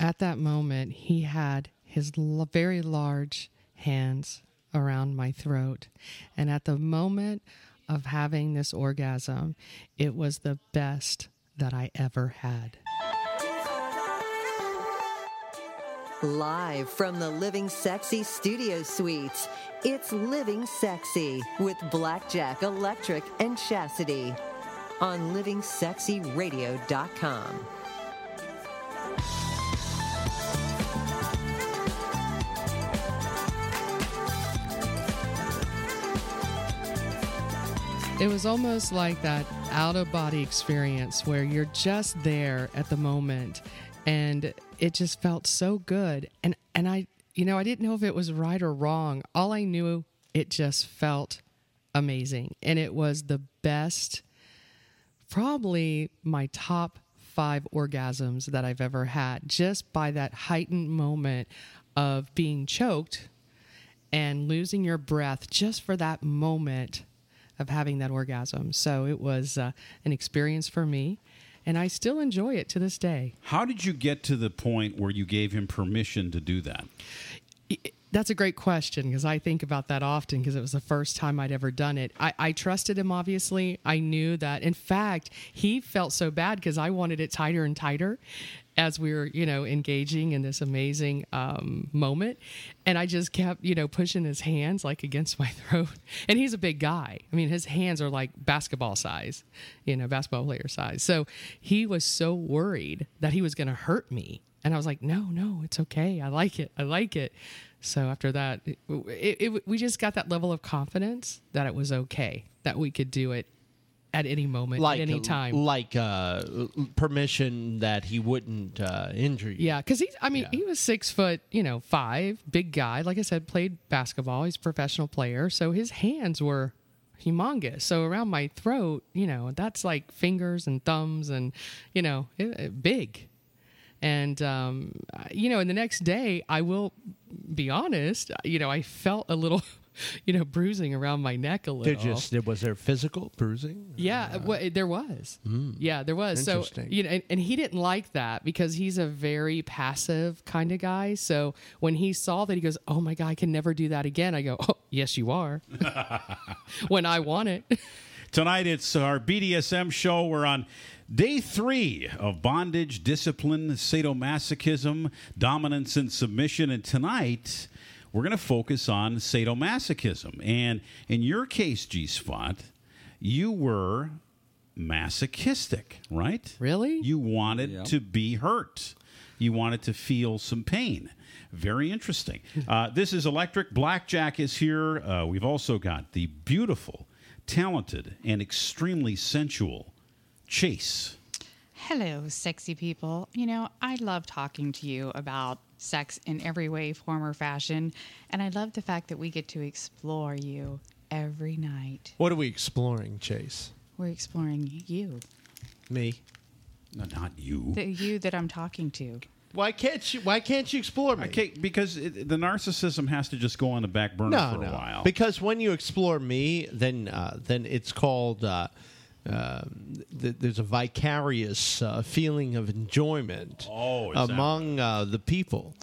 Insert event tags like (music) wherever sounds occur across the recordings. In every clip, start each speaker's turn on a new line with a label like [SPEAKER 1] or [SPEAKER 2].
[SPEAKER 1] at that moment, he had his l- very large hands around my throat. And at the moment of having this orgasm, it was the best that I ever had.
[SPEAKER 2] Live from the Living Sexy Studio Suites, it's Living Sexy with Blackjack Electric and Chastity on livingsexyradio.com.
[SPEAKER 1] It was almost like that out of body experience where you're just there at the moment and it just felt so good. And and I you know, I didn't know if it was right or wrong. All I knew it just felt amazing and it was the best probably my top 5 orgasms that I've ever had just by that heightened moment of being choked and losing your breath just for that moment of having that orgasm. So it was uh, an experience for me, and I still enjoy it to this day.
[SPEAKER 3] How did you get to the point where you gave him permission to do that?
[SPEAKER 1] That's a great question because I think about that often because it was the first time I'd ever done it. I, I trusted him, obviously. I knew that. In fact, he felt so bad because I wanted it tighter and tighter as we were, you know, engaging in this amazing um, moment. And I just kept, you know, pushing his hands like against my (laughs) throat. And he's a big guy. I mean, his hands are like basketball size, you know, basketball player size. So he was so worried that he was going to hurt me. And I was like, no, no, it's okay. I like it. I like it. So after that, it, it, it, we just got that level of confidence that it was okay, that we could do it at any moment,
[SPEAKER 4] like
[SPEAKER 1] at any time.
[SPEAKER 4] like uh, permission that he wouldn't uh, injure you.
[SPEAKER 1] Yeah, because he's, I mean,
[SPEAKER 4] Yeah.
[SPEAKER 1] he was six foot, you know, five, big guy. Like I said, played basketball. He's a professional player. So his hands were humongous. So around my throat, you know, that's like fingers and thumbs and, you know, it, it- big. And, um, you know, and the next day, I will be honest, you know, I felt a little, (laughs) (laughs) you know, bruising around my neck a little.
[SPEAKER 4] Did just was there physical bruising?
[SPEAKER 1] Yeah, well, there was. Hmm. Yeah, there was. So you know, and, and he didn't like that because he's a very passive kind of guy. So when he saw that, he goes, "Oh my god, I can never do that again." I go, "Oh, yes, you are." (laughs) when I want it. (laughs)
[SPEAKER 3] Tonight it's our BDSM show. We're on day three of bondage, discipline, sadomasochism, dominance, and submission. And tonight we're going to focus on sadomasochism. And in your case, G Spot, you were masochistic, right?
[SPEAKER 1] Really?
[SPEAKER 3] You wanted to be hurt. You wanted to feel some pain. Very interesting. (laughs) Uh, this is Electric. Blackjack is here. Uh, we've also got the beautiful, talented, and extremely sensual Chase.
[SPEAKER 5] Hello, sexy people. You know, I love talking to you about sex in every way, form, or fashion. And I love the fact that we get to explore you every night.
[SPEAKER 4] What are we exploring, Chase?
[SPEAKER 5] We're exploring you,
[SPEAKER 4] Me.
[SPEAKER 3] No, not you.
[SPEAKER 5] the you that I'm talking to.
[SPEAKER 4] Why can't you? Why can't you explore me?
[SPEAKER 3] Okay, because it, the narcissism has to just go on the back burner
[SPEAKER 4] no,
[SPEAKER 3] for
[SPEAKER 4] no.
[SPEAKER 3] a while.
[SPEAKER 4] Because when you explore me, then uh, then it's called. Uh, uh, th- there's a vicarious uh, feeling of enjoyment
[SPEAKER 3] Oh,
[SPEAKER 4] among uh, the people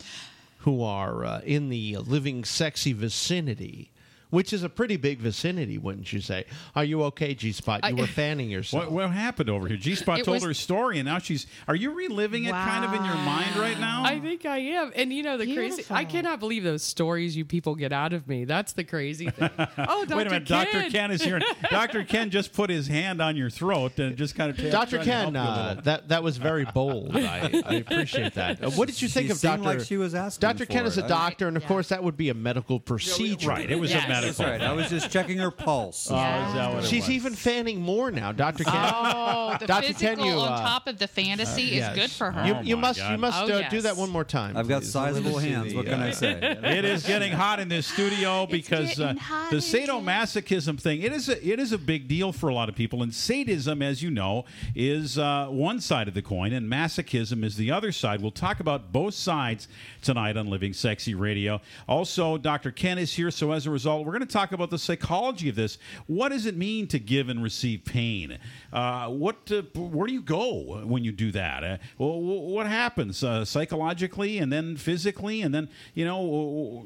[SPEAKER 4] who are uh, in the living sexy vicinity, which is a pretty big vicinity, wouldn't you say? Are you okay, G Spot? You
[SPEAKER 1] I-
[SPEAKER 4] were (laughs) fanning yourself.
[SPEAKER 3] what, what happened over here? G Spot told
[SPEAKER 1] was-
[SPEAKER 3] her story, and now she's. Are you reliving it kind of in your mind right now?
[SPEAKER 1] I think I am. And you know the crazy I cannot believe those stories you people get out of me. That's the crazy thing. (laughs) Oh, Dr.
[SPEAKER 3] Wait a minute,
[SPEAKER 1] Ken.
[SPEAKER 3] Dr. Ken is here. (laughs) Dr. Ken just put his hand on your throat and just kind of
[SPEAKER 4] Dr.
[SPEAKER 3] tried to help
[SPEAKER 4] Ken, uh, that that was very bold. I, I appreciate that. Uh, what did you think
[SPEAKER 6] She
[SPEAKER 4] of Dr.
[SPEAKER 6] like she was asking
[SPEAKER 4] Dr. Ken
[SPEAKER 6] for
[SPEAKER 4] is a doctor, and of
[SPEAKER 5] Yeah.
[SPEAKER 4] course that would be a medical procedure.
[SPEAKER 3] Right, it was
[SPEAKER 5] Yes.
[SPEAKER 3] a medical.
[SPEAKER 6] That's right. I was just checking her pulse.
[SPEAKER 3] Oh, is that what it
[SPEAKER 4] She's
[SPEAKER 3] was?
[SPEAKER 4] even fanning more now, Dr. Ken.
[SPEAKER 5] Oh, the (laughs)
[SPEAKER 4] Dr. Ken,
[SPEAKER 5] physical
[SPEAKER 4] you,
[SPEAKER 5] on
[SPEAKER 4] uh,
[SPEAKER 5] top of the fantasy is
[SPEAKER 4] yes.
[SPEAKER 5] good for her.
[SPEAKER 4] You,
[SPEAKER 3] Oh
[SPEAKER 4] you
[SPEAKER 3] my
[SPEAKER 4] must
[SPEAKER 3] God.
[SPEAKER 4] you must
[SPEAKER 5] Oh,
[SPEAKER 4] uh, do that one more time.
[SPEAKER 6] I've got
[SPEAKER 4] please.
[SPEAKER 6] sizable
[SPEAKER 4] Let me see
[SPEAKER 6] hands.
[SPEAKER 4] the,
[SPEAKER 6] What can
[SPEAKER 4] uh,
[SPEAKER 6] I say? (laughs)
[SPEAKER 3] It is getting hot in this studio because uh,
[SPEAKER 5] getting hot
[SPEAKER 3] the sadomasochism thing it is a, it is a big deal for a lot of people and sadism as you know is uh, one side of the coin and masochism is the other side we'll talk about both sides tonight on living sexy radio also dr ken is here so as a result we're we're going to talk about the psychology of this. What does it mean to give and receive pain? Uh, what, uh, where do you go when you do that? Uh, what happens uh, psychologically and then physically, and then you know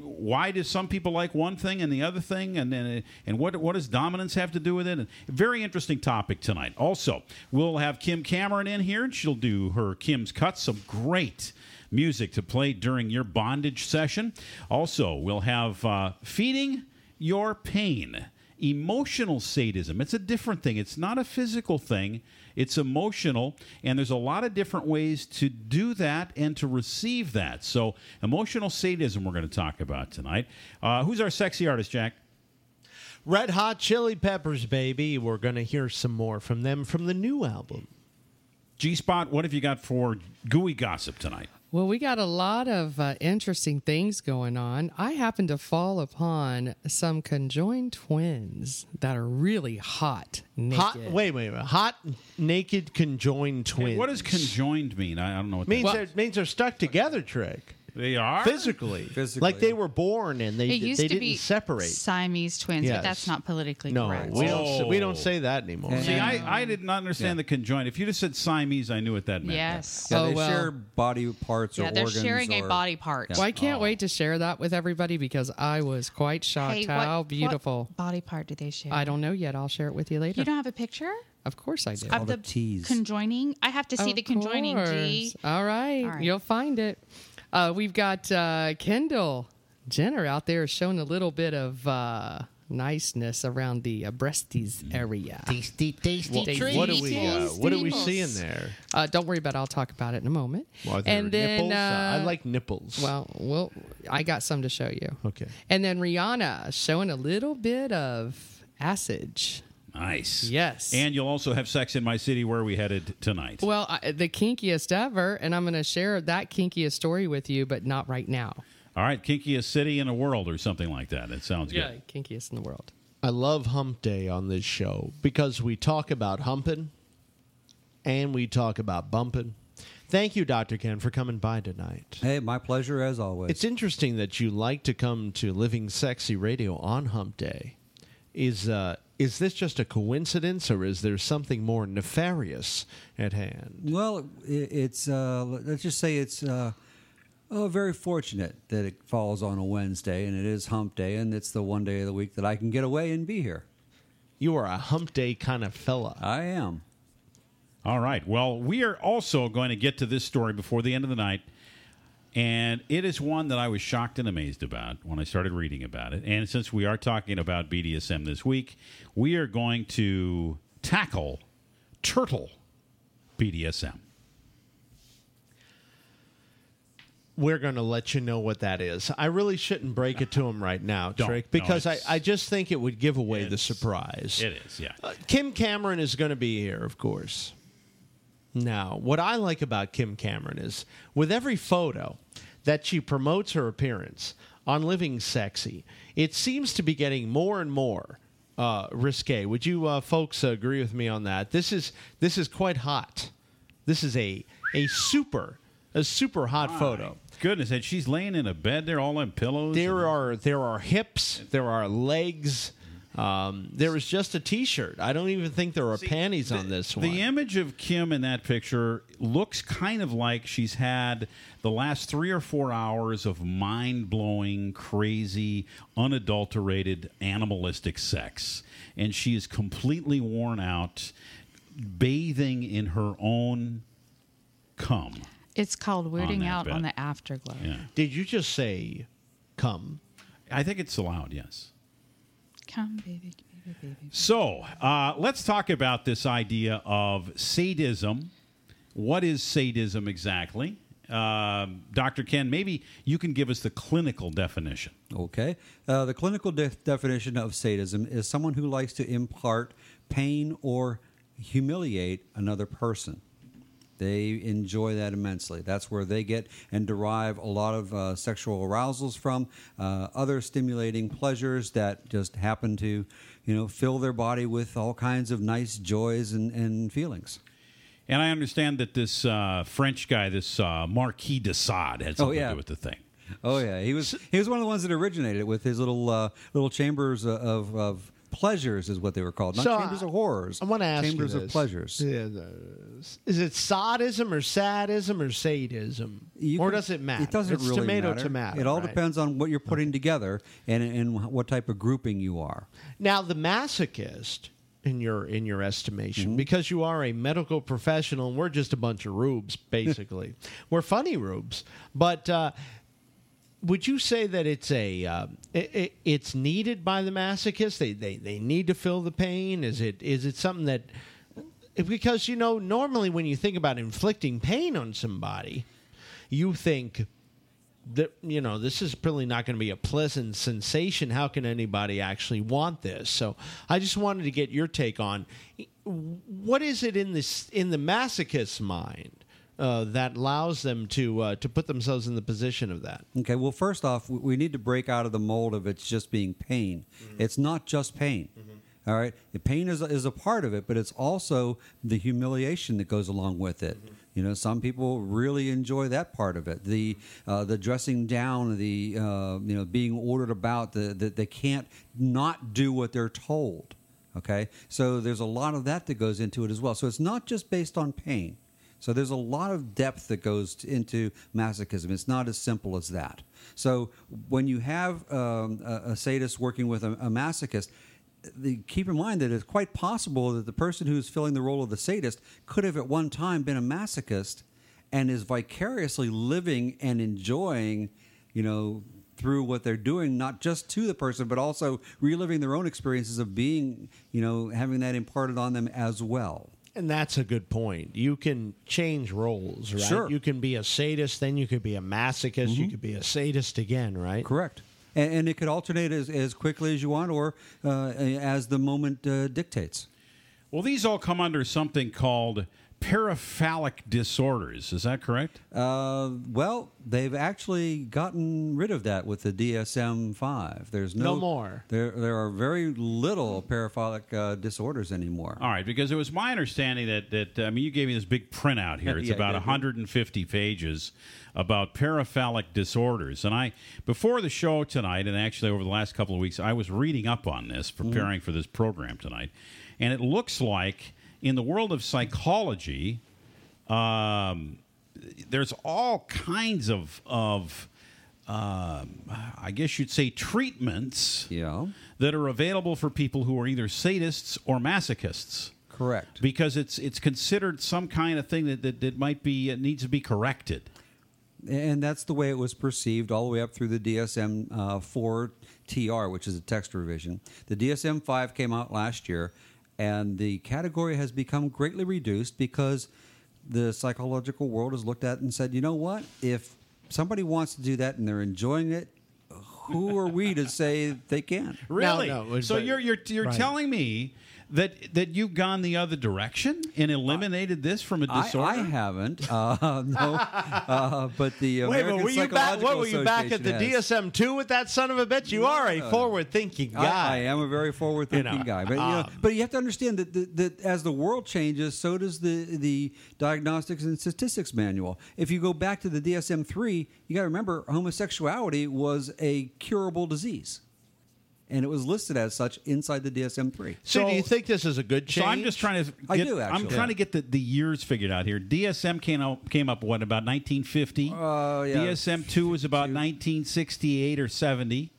[SPEAKER 3] why do some people like one thing and the other thing, and and, and what what does dominance have to do with it? And very interesting topic tonight. Also, we'll have Kim Cameron in here, and she'll do her Kim's cuts. Some great music to play during your bondage session. Also, we'll have uh, feeding your pain. Emotional sadism. It's a different thing. It's not a physical thing. It's emotional, and there's a lot of different ways to do that and to receive that. So, emotional sadism, we're going to talk about tonight. Uh, who's our sexy artist, Jack?
[SPEAKER 4] Red Hot Chili Peppers, baby. We're going to hear some more from them from the new album.
[SPEAKER 3] G Spot, what have you got for gooey gossip tonight?
[SPEAKER 1] Well, we got a lot of uh, interesting things going on. I happened to fall upon some conjoined twins that are really hot. Naked.
[SPEAKER 4] Hot, wait, wait, wait. Hot, naked, conjoined twins.
[SPEAKER 3] Hey, what does conjoined mean? I, I don't know what
[SPEAKER 4] means.
[SPEAKER 3] That
[SPEAKER 4] they're, means they're stuck together. Trick.
[SPEAKER 3] They are
[SPEAKER 4] physically,
[SPEAKER 6] Physically.
[SPEAKER 4] like they were born and they
[SPEAKER 5] It used
[SPEAKER 4] they
[SPEAKER 5] to
[SPEAKER 4] didn't
[SPEAKER 5] be
[SPEAKER 4] separate.
[SPEAKER 5] Siamese twins,
[SPEAKER 4] Yes.
[SPEAKER 5] but that's not politically
[SPEAKER 4] No,
[SPEAKER 5] correct.
[SPEAKER 4] we don't.
[SPEAKER 3] Oh.
[SPEAKER 4] We don't say that anymore.
[SPEAKER 3] See, I, I did not understand the conjoined. If you just said Siamese, I knew what that meant.
[SPEAKER 5] Yes.
[SPEAKER 6] Yeah,
[SPEAKER 1] Oh,
[SPEAKER 6] they
[SPEAKER 1] well.
[SPEAKER 6] share body parts
[SPEAKER 5] Yeah,
[SPEAKER 6] or
[SPEAKER 5] they're
[SPEAKER 6] organs.
[SPEAKER 5] sharing a body part.
[SPEAKER 1] Well, I can't oh. wait to share that with everybody because I was quite shocked
[SPEAKER 5] Hey,
[SPEAKER 1] how
[SPEAKER 5] what-
[SPEAKER 1] beautiful.
[SPEAKER 5] what body part do they share?
[SPEAKER 1] I don't know yet. I'll share it with you later.
[SPEAKER 5] You don't have a picture
[SPEAKER 1] of course I do.
[SPEAKER 5] of the
[SPEAKER 6] a tease.
[SPEAKER 5] conjoining? I have to see
[SPEAKER 1] Of
[SPEAKER 5] the conjoining. G.
[SPEAKER 1] All right.
[SPEAKER 5] All right.
[SPEAKER 1] You'll find it. Uh, we've got uh, Kendall Jenner out there showing a little bit of uh, niceness around the uh, breasties area.
[SPEAKER 4] tasty, tasty
[SPEAKER 1] treats.
[SPEAKER 4] What do we? Uh, what do we
[SPEAKER 5] Nipples.
[SPEAKER 4] see in there?
[SPEAKER 1] Uh, don't worry about it. I'll talk about it in a moment.
[SPEAKER 4] Well, are there
[SPEAKER 1] and then,
[SPEAKER 4] nipples?
[SPEAKER 1] uh,
[SPEAKER 4] I like nipples.
[SPEAKER 1] Well, well, I got some to show you.
[SPEAKER 4] Okay.
[SPEAKER 1] And then Rihanna showing a little bit of acid.
[SPEAKER 3] Nice.
[SPEAKER 1] Yes.
[SPEAKER 3] And you'll also have Sex in My City where we headed tonight.
[SPEAKER 1] Well, I, the kinkiest ever, and I'm going to share that kinkiest story with you, but not right now.
[SPEAKER 3] All right, kinkiest city in the world or something like that. It sounds good.
[SPEAKER 1] Yeah, kinkiest in the world.
[SPEAKER 4] I love Hump Day on this show because we talk about humping and we talk about bumping. Thank you, Dr. Ken, for coming by tonight.
[SPEAKER 6] Hey, my pleasure as always.
[SPEAKER 4] It's interesting that you like to come to Living Sexy Radio on Hump Day. Is uh, is this just a coincidence, or is there something more nefarious at hand?
[SPEAKER 6] well, it's uh, let's just say it's uh, oh, very fortunate that it falls on a Wednesday and it is Hump Day, and it's the one day of the week that I can get away and be here.
[SPEAKER 4] You are a Hump Day kind of fella.
[SPEAKER 6] I am.
[SPEAKER 3] All right. Well, we are also going to get to this story before the end of the night. And it is one that I was shocked and amazed about when I started reading about it. And since we are talking about BDSM this week, we are going to tackle turtle BDSM.
[SPEAKER 4] We're going to let you know what that is. I really shouldn't break it to him right now,
[SPEAKER 3] Don't.
[SPEAKER 4] Trick,
[SPEAKER 3] No,
[SPEAKER 4] because I, I just think it would give away the surprise.
[SPEAKER 3] It is, yeah.
[SPEAKER 4] Uh, Kim Cameron is going to be here, of course. Now, what I like about Kim Cameron is with every photo that she promotes her appearance on Living Sexy, it seems to be getting more and more uh, risque. Would you uh, folks agree with me on that? This is this is quite hot. This is a a super a super hot photo.
[SPEAKER 3] Goodness, and she's laying in a bed there, all in pillows.
[SPEAKER 4] There
[SPEAKER 3] and-
[SPEAKER 4] are there are hips, there are legs. Um, there is just a T-shirt. I don't even think there are panties on this one.
[SPEAKER 3] The image of Kim in that picture looks kind of like she's had the last three or four hours of mind blowing, crazy, unadulterated, animalistic sex. And she is completely worn out, bathing in her own cum.
[SPEAKER 5] It's called weirding
[SPEAKER 3] that
[SPEAKER 5] out
[SPEAKER 3] bed.
[SPEAKER 5] on the afterglow.
[SPEAKER 3] Yeah.
[SPEAKER 4] Did you just say come?
[SPEAKER 3] I think it's allowed, yes.
[SPEAKER 5] Come, baby, baby, baby.
[SPEAKER 3] So uh, let's talk about this idea of sadism. What is sadism exactly? Um Dr. Ken, maybe you can give us the clinical definition.
[SPEAKER 6] Okay. Uh, the clinical de- definition of sadism is someone who likes to impart pain or humiliate another person. They enjoy that immensely. That's where they get and derive a lot of uh, sexual arousals from, uh, other stimulating pleasures that just happen to, you know, fill their body with all kinds of nice joys and, and feelings.
[SPEAKER 3] And I understand that this uh, French guy, this uh, Marquis de Sade, had
[SPEAKER 6] Oh,
[SPEAKER 3] something
[SPEAKER 6] yeah.
[SPEAKER 3] to do with the thing.
[SPEAKER 6] Oh yeah, he was he was one of the ones that originated it with his little uh, little chambers of of pleasures is what they were called, not
[SPEAKER 4] So,
[SPEAKER 6] chambers
[SPEAKER 4] I-
[SPEAKER 6] of horrors.
[SPEAKER 4] I want to ask
[SPEAKER 6] chambers
[SPEAKER 4] you
[SPEAKER 6] of
[SPEAKER 4] this.
[SPEAKER 6] pleasures.
[SPEAKER 4] Is it sadism or sadism or sadism,
[SPEAKER 6] You
[SPEAKER 4] or
[SPEAKER 6] can-
[SPEAKER 4] does it matter?
[SPEAKER 6] It doesn't
[SPEAKER 4] it's
[SPEAKER 6] really
[SPEAKER 4] tomato
[SPEAKER 6] matter.
[SPEAKER 4] tomato.
[SPEAKER 6] It all
[SPEAKER 4] right?
[SPEAKER 6] depends on what you're putting together and and what type of grouping you are.
[SPEAKER 4] Now, the masochist, in your in your estimation,
[SPEAKER 6] Mm-hmm.
[SPEAKER 4] because you are a medical professional, and we're just a bunch of rubes, basically. (laughs) we're funny rubes, but. Uh, would you say that it's a uh, it, it, it's needed by the masochist? They, they they need to feel the pain. Is it is it something that because you know normally when you think about inflicting pain on somebody, you think that you know this is probably not going to be a pleasant sensation how can anybody actually want this so i just wanted to get your take on what is it in this in the masochist's mind uh, that allows them to uh, to put themselves in the position of that
[SPEAKER 6] Okay, well, first off, we- need to break out of the mold of it's just being pain. It's not just pain. All right, the pain is a, is a part of it, but it's also the humiliation that goes along with it. You know, some people really enjoy that part of it. The uh, the dressing down, the uh, you know being ordered about, the that they can't not do what they're told. Okay, so there's a lot of that that goes into it as well. So it's not just based on pain. So there's a lot of depth that goes into masochism. It's not as simple as that. So when you have um, a, a sadist working with a, a masochist, the, keep in mind that it's quite possible that the person who's filling the role of the sadist could have at one time been a masochist and is vicariously living and enjoying, you know, through what they're doing, not just to the person, but also reliving their own experiences of being, you know, having that imparted on them as well.
[SPEAKER 4] And that's a good point you can change roles right
[SPEAKER 6] Sure.
[SPEAKER 4] you can be a sadist then you could be a masochist you could be a sadist again right
[SPEAKER 6] Correct. And, and it could alternate as, as quickly as you want or uh, as the moment uh, dictates.
[SPEAKER 3] Well, these all come under something called paraphilic disorders. Is that correct?
[SPEAKER 6] Uh, well, they've actually gotten rid of that with the DSM 5. There's no,
[SPEAKER 4] No more.
[SPEAKER 6] There, there are very little paraphilic uh, disorders anymore.
[SPEAKER 3] All right, because it was my understanding that that I mean, you gave me this big printout here. (laughs) It's
[SPEAKER 6] Yeah,
[SPEAKER 3] about
[SPEAKER 6] yeah.
[SPEAKER 3] 150 pages about paraphilic disorders, and I before the show tonight, and actually over the last couple of weeks, I was reading up on this, preparing for this program tonight, and it looks like in the world of psychology, um, there's all kinds of of um, I guess you'd say treatments
[SPEAKER 6] Yeah,
[SPEAKER 3] that are available for people who are either sadists or masochists
[SPEAKER 6] correct.
[SPEAKER 3] because it's it's considered some kind of thing that, that, that might be it needs to be corrected.
[SPEAKER 6] And that's the way it was perceived all the way up through the DSM uh, 4 TR, which is a text revision. The DSM 5 came out last year, and the category has become greatly reduced because the psychological world has looked at it and said, you know what? If somebody wants to do that and they're enjoying it, who are we to say they can't?
[SPEAKER 3] Really?
[SPEAKER 4] no, it-
[SPEAKER 3] so
[SPEAKER 4] but-
[SPEAKER 3] you're you're you're
[SPEAKER 4] right.
[SPEAKER 3] telling me that that you've gone the other direction and eliminated this from a disorder?
[SPEAKER 6] I haven't, uh, (laughs) no, uh, but the
[SPEAKER 4] Wait,
[SPEAKER 6] American
[SPEAKER 4] but were you back? What were you back at the DSM two with that son of a bitch? You are a forward-thinking guy.
[SPEAKER 6] I am a very forward-thinking
[SPEAKER 4] You know,
[SPEAKER 6] guy, but you know,
[SPEAKER 4] um,
[SPEAKER 6] but you have to understand that, that, that as the world changes, so does the the diagnostics and statistics manual. If you go back to the DSM three, you got to remember homosexuality was a curable disease, and it was listed as such inside the DSM three.
[SPEAKER 4] So, do you think this is a good change?
[SPEAKER 3] So I'm just trying to. Get,
[SPEAKER 6] I do, actually.
[SPEAKER 3] I'm
[SPEAKER 6] actually.
[SPEAKER 3] trying to get the, the years figured out here. DSM came out came up what about 1950?
[SPEAKER 6] Uh, yeah.
[SPEAKER 3] DSM two was about 1968 or 70.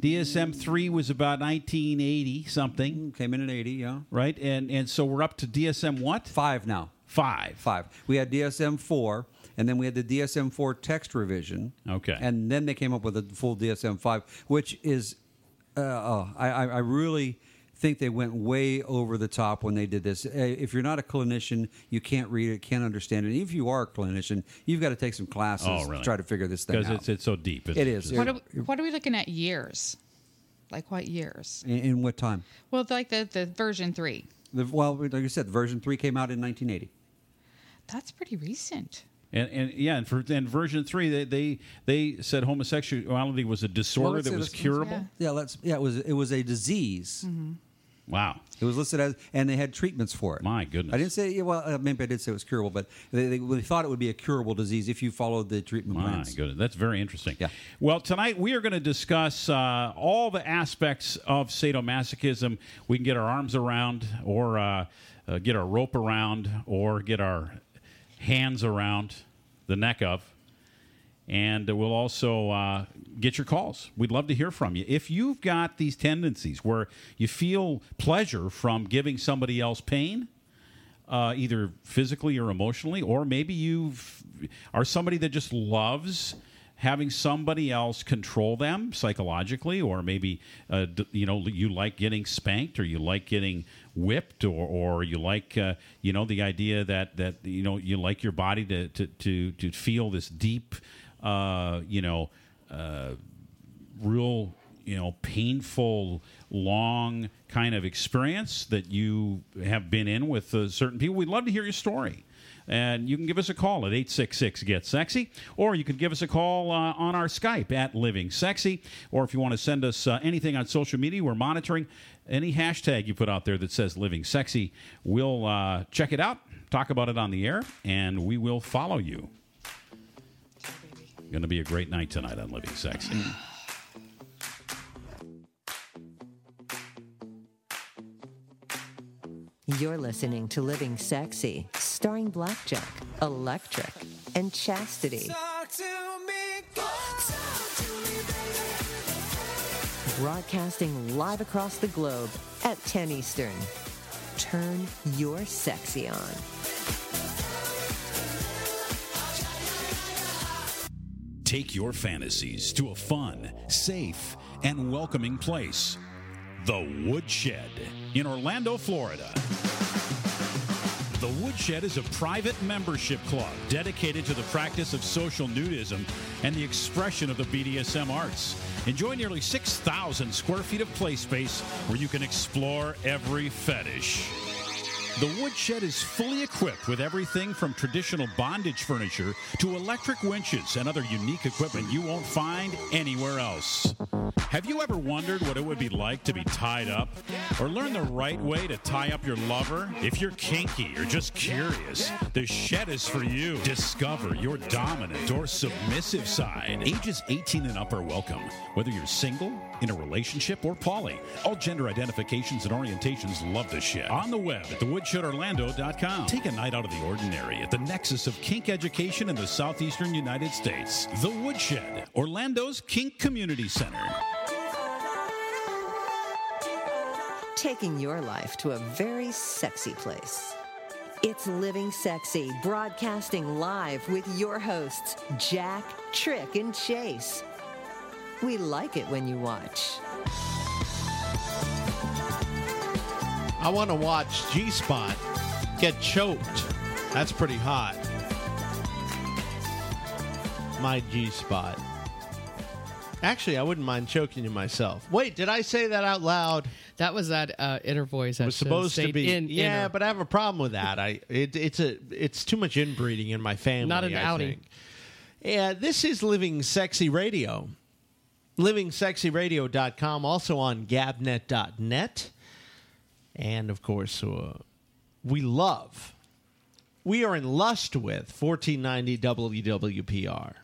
[SPEAKER 3] DSM three was about 1980 something,
[SPEAKER 6] Came in at eighty, yeah,
[SPEAKER 3] right? And and so we're up to DSM what?
[SPEAKER 6] five now.
[SPEAKER 3] Five.
[SPEAKER 6] Five. We had DSM four, and then we had the DSM four text revision.
[SPEAKER 3] Okay.
[SPEAKER 6] And then they came up with a full DSM five, which is, uh, oh, I, I I really think they went way over the top when they did this. Uh, If you're not a clinician, you can't read it, can't understand it. If you are a clinician, you've got to take some classes
[SPEAKER 3] Oh, really?
[SPEAKER 6] to try to figure this thing
[SPEAKER 3] Because
[SPEAKER 6] out.
[SPEAKER 3] it's it's so deep. It's
[SPEAKER 6] It is.
[SPEAKER 5] What are, we, what are we looking at years? Like what years?
[SPEAKER 6] in, in what time?
[SPEAKER 5] Well, like the, the version three.
[SPEAKER 6] The, well, like I said, version three came out in 1980.
[SPEAKER 5] That's pretty recent.
[SPEAKER 3] And, and yeah, and for and version three, they they, they said homosexuality was a disorder
[SPEAKER 6] let's
[SPEAKER 3] that was curable.
[SPEAKER 5] Yeah.
[SPEAKER 6] Yeah, let's. Yeah, it was. It was a disease.
[SPEAKER 3] Wow.
[SPEAKER 6] It was listed as, and they had treatments for it.
[SPEAKER 3] My goodness.
[SPEAKER 6] I didn't say, yeah, well, uh, maybe I did say it was curable, but they, they, they thought it would be a curable disease if you followed the treatment
[SPEAKER 3] My
[SPEAKER 6] plans.
[SPEAKER 3] goodness, that's very interesting.
[SPEAKER 6] Yeah.
[SPEAKER 3] Well, tonight we are going to discuss uh, all the aspects of sadomasochism we can get our arms around, or uh, uh, get our rope around, or get our hands around the neck of. And we'll also uh, get your calls. We'd love to hear from you. If you've got these tendencies where you feel pleasure from giving somebody else pain, uh, either physically or emotionally, or maybe you are somebody that just loves having somebody else control them psychologically, or maybe uh, you know you like getting spanked, or you like getting whipped, or or you like uh, you know the idea that that you know you like your body to to to, to feel this deep uh, you know uh, real you know painful long kind of experience that you have been in with uh, certain people. We'd love to hear your story and you can give us a call at 866 get sexy or you can give us a call uh, on our skype at living sexy or if you want to send us uh, anything on social media we're monitoring any hashtag you put out there that says living sexy we'll uh, check it out talk about it on the air and we will follow you. Going to be a great night tonight on living sexy (clears throat)
[SPEAKER 2] You're listening to Living Sexy, starring Blackjack, Electric, and Chastity. Broadcasting live across the globe at 10 Eastern. Turn your sexy on.
[SPEAKER 3] Take your fantasies to a fun, safe, and welcoming place. The Woodshed in Orlando, Florida. The Woodshed is a private membership club dedicated to the practice of social nudism and the expression of the BDSM arts. Enjoy nearly 6,000 square feet of play space where you can explore every fetish. The Woodshed is fully equipped with everything from traditional bondage furniture to electric winches and other unique equipment you won't find anywhere else. Have you ever wondered what it would be like to be tied up? Or learn the right way to tie up your lover? If you're kinky or just curious, the shed is for you. Discover your dominant or submissive side. Ages 18 and up are welcome. Whether you're single, in a relationship, or poly, all gender identifications and orientations love the shed. On the web at thewoodshed.orlando.com. Take a night out of the ordinary at the nexus of kink education in the southeastern United States. The Woodshed, Orlando's Kink Community Center.
[SPEAKER 2] Taking your life to a very sexy place. It's Living Sexy, broadcasting live with your hosts, Jack, Trick, and Chase. We like it when you watch.
[SPEAKER 4] I want to watch G Spot get choked. That's pretty hot. My G Spot. Actually, I wouldn't mind choking you myself. Wait, did I say that out loud?
[SPEAKER 1] That was that uh, inner voice. That
[SPEAKER 4] was supposed to be
[SPEAKER 1] in.
[SPEAKER 4] yeah,
[SPEAKER 1] inner.
[SPEAKER 4] but I have a problem with that. I it, it's a it's too much inbreeding in my family.
[SPEAKER 1] Not an
[SPEAKER 4] I
[SPEAKER 1] outing.
[SPEAKER 4] think. Yeah, this is Living Sexy Radio. LivingSexyRadio.com, also on Gabnet.net. And of course, uh, we love, we are in lust with 1490 WWPR.